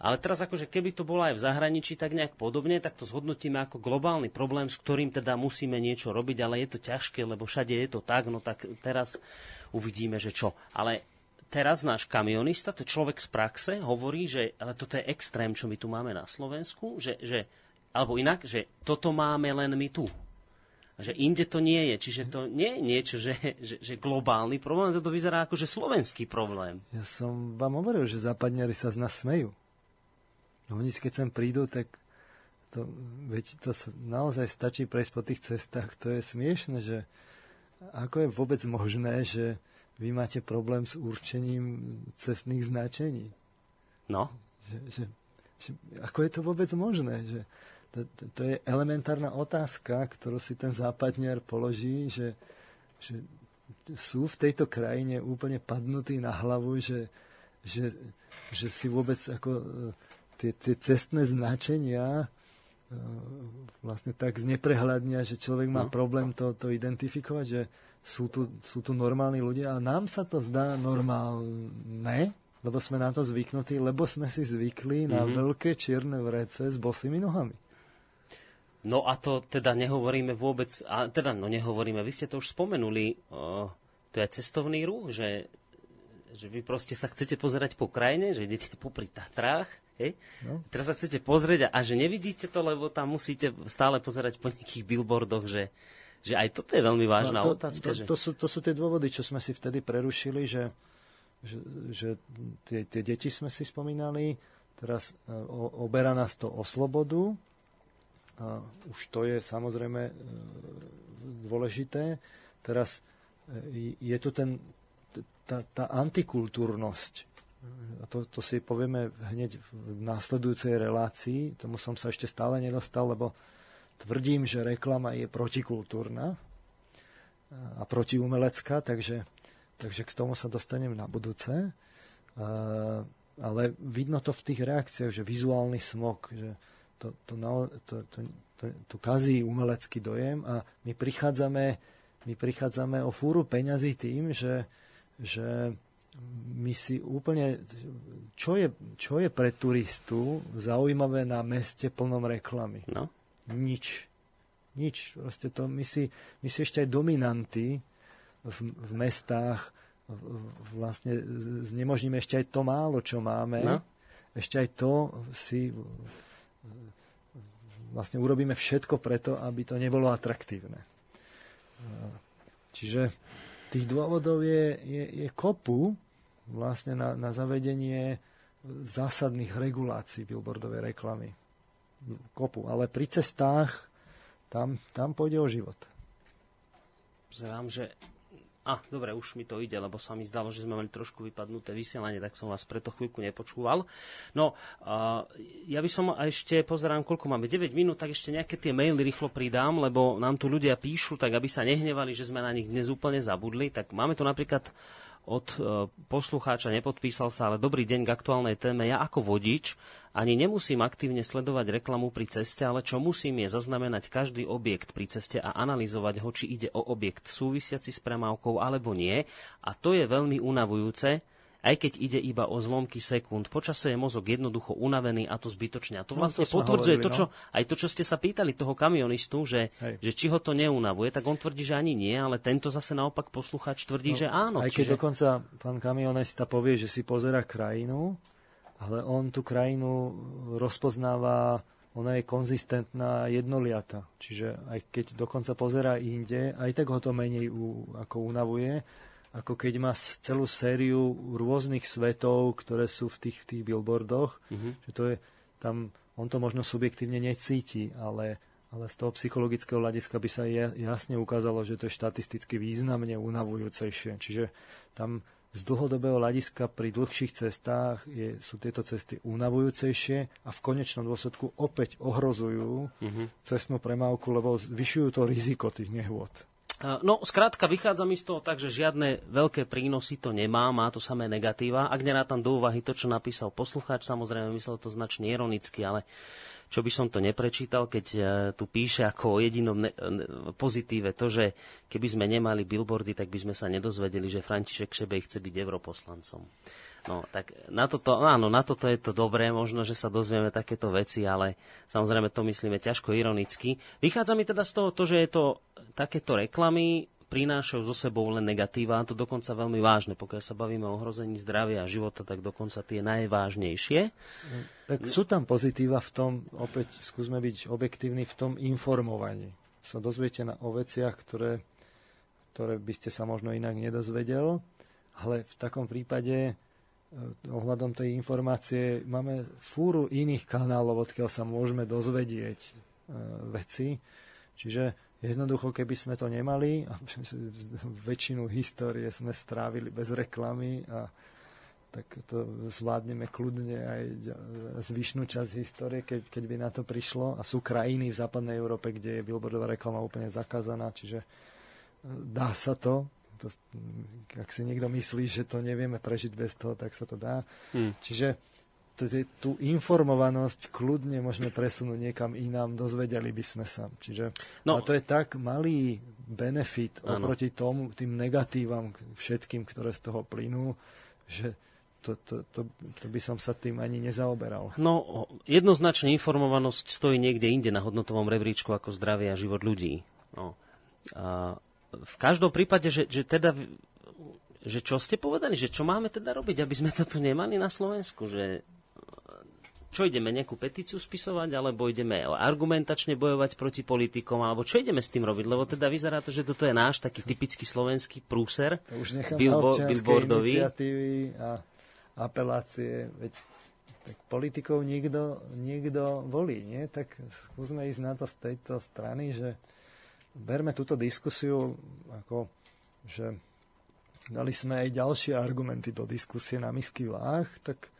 ale teraz akože keby to bolo aj v zahraničí tak nejak podobne, tak to zhodnotíme ako globálny problém, s ktorým teda musíme niečo robiť, ale je to ťažké, lebo všade je to tak, no tak teraz uvidíme, že čo. Ale teraz náš kamionista, to človek z praxe, hovorí, že ale toto je extrém, čo my tu máme na Slovensku, že, že alebo inak, že toto máme len my tu. Že inde to nie je. Čiže to nie je niečo, že, že, že globálny problém, toto vyzerá ako že slovenský problém. Ja som vám hovoril, že západňari sa z nás smejú. No oni keď sem prídu, tak to, veď to sa naozaj stačí prejsť po tých cestách. To je smiešne, že ako je vôbec možné, že vy máte problém s určením cestných značení. No. Že, že, že, ako je to vôbec možné? Že to, to, to je elementárna otázka, ktorú si ten západniar položí, že, že sú v tejto krajine úplne padnutí na hlavu, že, že, že si vôbec ako tie, tie cestné značenia e, vlastne tak zneprehľadnia, že človek má no. problém to, to identifikovať, že sú tu, sú tu normálni ľudia a nám sa to zdá normálne, lebo sme na to zvyknutí, lebo sme si zvykli mm-hmm. na mhm. veľké čierne vrece s bosými nohami. No a to teda nehovoríme vôbec, a teda no nehovoríme, vy ste to už spomenuli, o, to je cestovný ruch, že, že vy proste sa chcete pozerať po krajine, že idete popri Tatrách, Hej? No. Teraz sa chcete pozrieť a, a že nevidíte to, lebo tam musíte stále pozerať po nejakých billboardoch, že, že aj toto je veľmi vážna no, to, otázka. To, že... to, sú, to sú tie dôvody, čo sme si vtedy prerušili, že, že, že tie, tie deti sme si spomínali, teraz e, o, oberá nás to o slobodu, a už to je samozrejme e, dôležité. Teraz e, je tu ten, tá, tá antikultúrnosť, a to, to si povieme hneď v následujúcej relácii, tomu som sa ešte stále nedostal, lebo tvrdím, že reklama je protikultúrna a protiumelecká, takže takže k tomu sa dostanem na budúce. Ale vidno to v tých reakciách, že vizuálny smog, že to, to, to, to, to, to kazí umelecký dojem a my prichádzame, my prichádzame o fúru peňazí tým, že, že my si úplne... Čo je, čo je pre turistu zaujímavé na meste plnom reklamy? No. Nič. Nič. Proste to, my, si, my si ešte aj dominanty v, v mestách vlastne znemožníme ešte aj to málo, čo máme. No. Ešte aj to si vlastne urobíme všetko preto, aby to nebolo atraktívne. Čiže tých dôvodov je, je, je kopu vlastne na, na zavedenie zásadných regulácií billboardovej reklamy. Kopu. Ale pri cestách tam, tam pôjde o život. Zerám, že a, dobre, už mi to ide, lebo sa mi zdalo, že sme mali trošku vypadnuté vysielanie, tak som vás preto chvíľku nepočúval. No, uh, ja by som ešte, pozerám, koľko máme, 9 minút, tak ešte nejaké tie maily rýchlo pridám, lebo nám tu ľudia píšu, tak aby sa nehnevali, že sme na nich dnes úplne zabudli. Tak máme tu napríklad od e, poslucháča, nepodpísal sa, ale dobrý deň k aktuálnej téme. Ja ako vodič ani nemusím aktívne sledovať reklamu pri ceste, ale čo musím je zaznamenať každý objekt pri ceste a analyzovať ho, či ide o objekt súvisiaci s premávkou alebo nie. A to je veľmi unavujúce, aj keď ide iba o zlomky sekúnd. Počase je mozog jednoducho unavený a to zbytočne. A to no, vlastne no, to potvrdzuje hovorili, to, čo, no? aj to, čo ste sa pýtali toho kamionistu, že, že či ho to neunavuje, tak on tvrdí, že ani nie, ale tento zase naopak posluchač tvrdí, no, že áno. Aj keď čiže... dokonca pán kamionista povie, že si pozera krajinu, ale on tú krajinu rozpoznáva ona je konzistentná jednoliata. Čiže aj keď dokonca pozera inde, aj tak ho to menej u, ako unavuje ako keď má celú sériu rôznych svetov, ktoré sú v tých, tých billboardoch, mm-hmm. že to je tam, on to možno subjektívne necíti, ale, ale z toho psychologického hľadiska by sa jasne ukázalo, že to je štatisticky významne unavujúcejšie. Čiže tam z dlhodobého hľadiska pri dlhších cestách je, sú tieto cesty unavujúcejšie a v konečnom dôsledku opäť ohrozujú mm-hmm. cestnú premávku, lebo zvyšujú to riziko tých nehôd. No, skrátka, vychádza mi z toho tak, že žiadne veľké prínosy to nemá, má to samé negatíva. Ak nerátam do úvahy to, čo napísal poslucháč, samozrejme myslel to značne ironicky, ale čo by som to neprečítal, keď e, tu píše ako o jedinom ne- pozitíve to, že keby sme nemali billboardy, tak by sme sa nedozvedeli, že František Šebej chce byť europoslancom. No, tak na toto, áno, na toto je to dobré, možno, že sa dozvieme takéto veci, ale samozrejme to myslíme ťažko ironicky. Vychádza mi teda z toho to, že je to takéto reklamy prinášajú zo sebou len negatíva, a to dokonca veľmi vážne. Pokiaľ sa bavíme o ohrození zdravia a života, tak dokonca tie najvážnejšie. Tak sú tam pozitíva v tom, opäť skúsme byť objektívni, v tom informovaní. Sa dozviete na, o veciach, ktoré, ktoré by ste sa možno inak nedozvedel, ale v takom prípade ohľadom tej informácie máme fúru iných kanálov, odkiaľ sa môžeme dozvedieť e, veci. Čiže jednoducho, keby sme to nemali, a väčšinu histórie sme strávili bez reklamy a tak to zvládneme kľudne aj zvyšnú časť histórie, keď, keď by na to prišlo. A sú krajiny v západnej Európe, kde je billboardová reklama úplne zakázaná, čiže eh, dá sa to to, ak si niekto myslí, že to nevieme prežiť bez toho, tak sa to dá. Hmm. Čiže tú informovanosť kľudne môžeme presunúť niekam inám, dozvedeli by sme sa. Čiže, no. A to je tak malý benefit ano. oproti tomu, tým negatívam všetkým, ktoré z toho plynú, že to, to, to, to by som sa tým ani nezaoberal. No, jednoznačne informovanosť stojí niekde inde na hodnotovom rebríčku ako zdravie a život ľudí. No. A v každom prípade, že, že teda že čo ste povedali, že čo máme teda robiť, aby sme to tu nemali na Slovensku, že čo ideme, nejakú petíciu spisovať, alebo ideme argumentačne bojovať proti politikom, alebo čo ideme s tým robiť, lebo teda vyzerá to, že toto je náš taký typický slovenský prúser, to už billbo- billboardový. iniciatívy a apelácie, veď tak politikov niekto, niekto volí, nie? Tak skúsme ísť na to z tejto strany, že berme túto diskusiu ako, že dali sme aj ďalšie argumenty do diskusie na misky váh, tak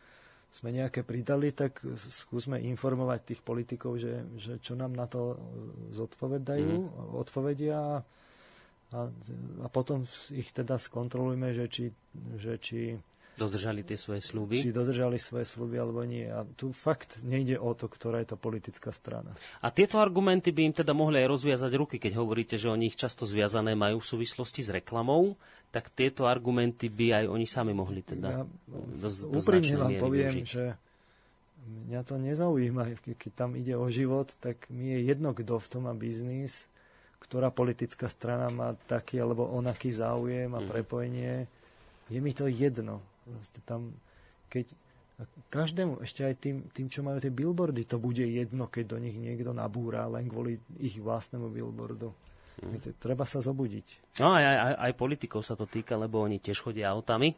sme nejaké pridali, tak skúsme informovať tých politikov, že, že čo nám na to zodpovedajú, mm. odpovedia a, a potom ich teda skontrolujme, že či, že či Dodržali tie svoje sluby? Či dodržali svoje sluby alebo nie. A tu fakt nejde o to, ktorá je to politická strana. A tieto argumenty by im teda mohli aj rozviazať ruky, keď hovoríte, že oni ich často zviazané majú v súvislosti s reklamou, tak tieto argumenty by aj oni sami mohli teda ja, do, do Úprimne vám poviem, využiť. že mňa to nezaujíma. Keď tam ide o život, tak mi je jedno, kto v tom má biznis, ktorá politická strana má taký alebo onaký záujem a mhm. prepojenie. Je mi to jedno Proste tam, keď každému, ešte aj tým, tým, čo majú tie billboardy, to bude jedno, keď do nich niekto nabúra len kvôli ich vlastnému billboardu. Hmm. Treba sa zobudiť. No aj, aj, aj politikov sa to týka, lebo oni tiež chodia autami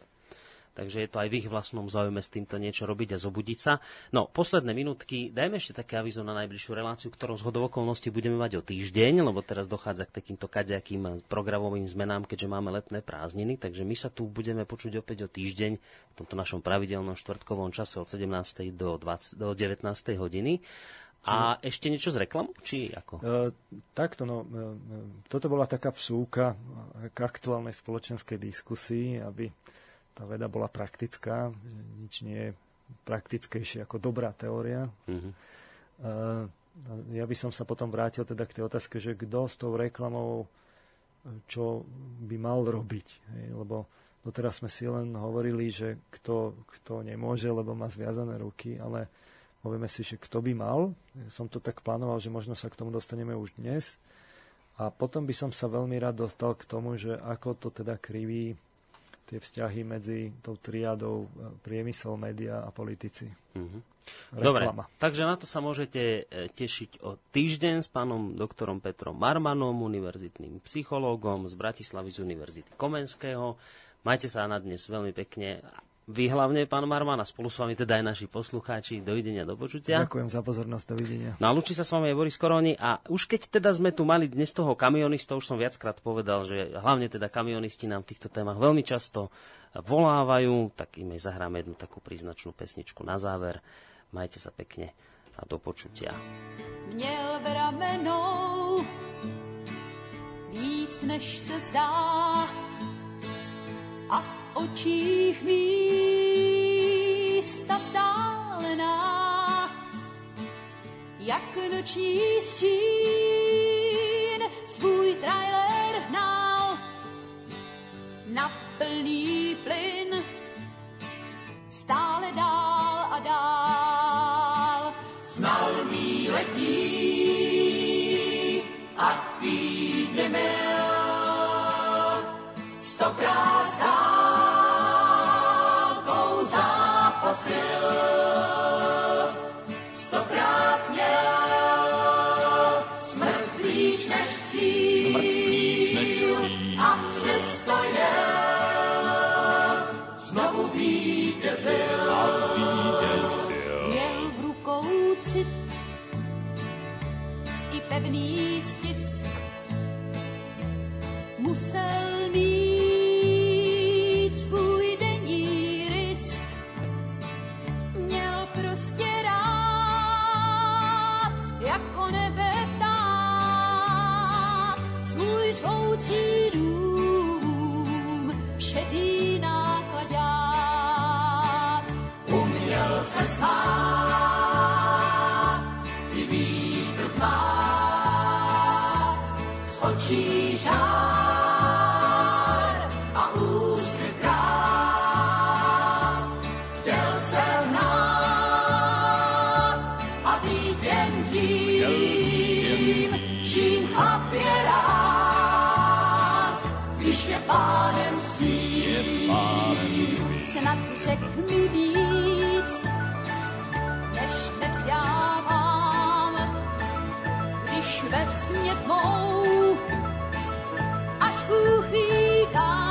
takže je to aj v ich vlastnom záujme s týmto niečo robiť a zobudiť sa. No, posledné minútky, dajme ešte také avizo na najbližšiu reláciu, ktorou z okolností budeme mať o týždeň, lebo teraz dochádza k takýmto kaďakým programovým zmenám, keďže máme letné prázdniny, takže my sa tu budeme počuť opäť o týždeň v tomto našom pravidelnom štvrtkovom čase od 17. do, 20, do 19. hodiny. A ešte niečo z reklamu, či ako? E, takto, no, e, e, toto bola taká vsúka k aktuálnej spoločenskej diskusii, aby tá veda bola praktická, že nič nie je praktickejšie ako dobrá teória. Mm-hmm. Ja by som sa potom vrátil teda k tej otázke, že kto s tou reklamou čo by mal robiť. Hej? Lebo doteraz sme si len hovorili, že kto, kto nemôže, lebo má zviazané ruky, ale povieme si, že kto by mal. Ja som to tak plánoval, že možno sa k tomu dostaneme už dnes. A potom by som sa veľmi rád dostal k tomu, že ako to teda kriví tie vzťahy medzi tou triádou e, priemysel, média a politici. Mm-hmm. Dobre, takže na to sa môžete e, tešiť o týždeň s pánom doktorom Petrom Marmanom, univerzitným psychológom z Bratislavy z Univerzity Komenského. Majte sa na dnes veľmi pekne vy hlavne, pán Marman, a spolu s vami teda aj naši poslucháči. Dovidenia, do počutia. Ďakujem za pozornosť, dovidenia. No a sa s vami aj Boris Koroni a už keď teda sme tu mali dnes toho kamionista, už som viackrát povedal, že hlavne teda kamionisti nám v týchto témach veľmi často volávajú, tak im aj zahráme jednu takú príznačnú pesničku na záver. Majte sa pekne a do počutia. Měl v ramenou víc než se zdá a v očích místa vzdálená, jak noční stín svůj trailer hnal na plný plyn stále dál a dál. Znal mý letní a týdne mil pevný stisk, musel tmou až uchýkám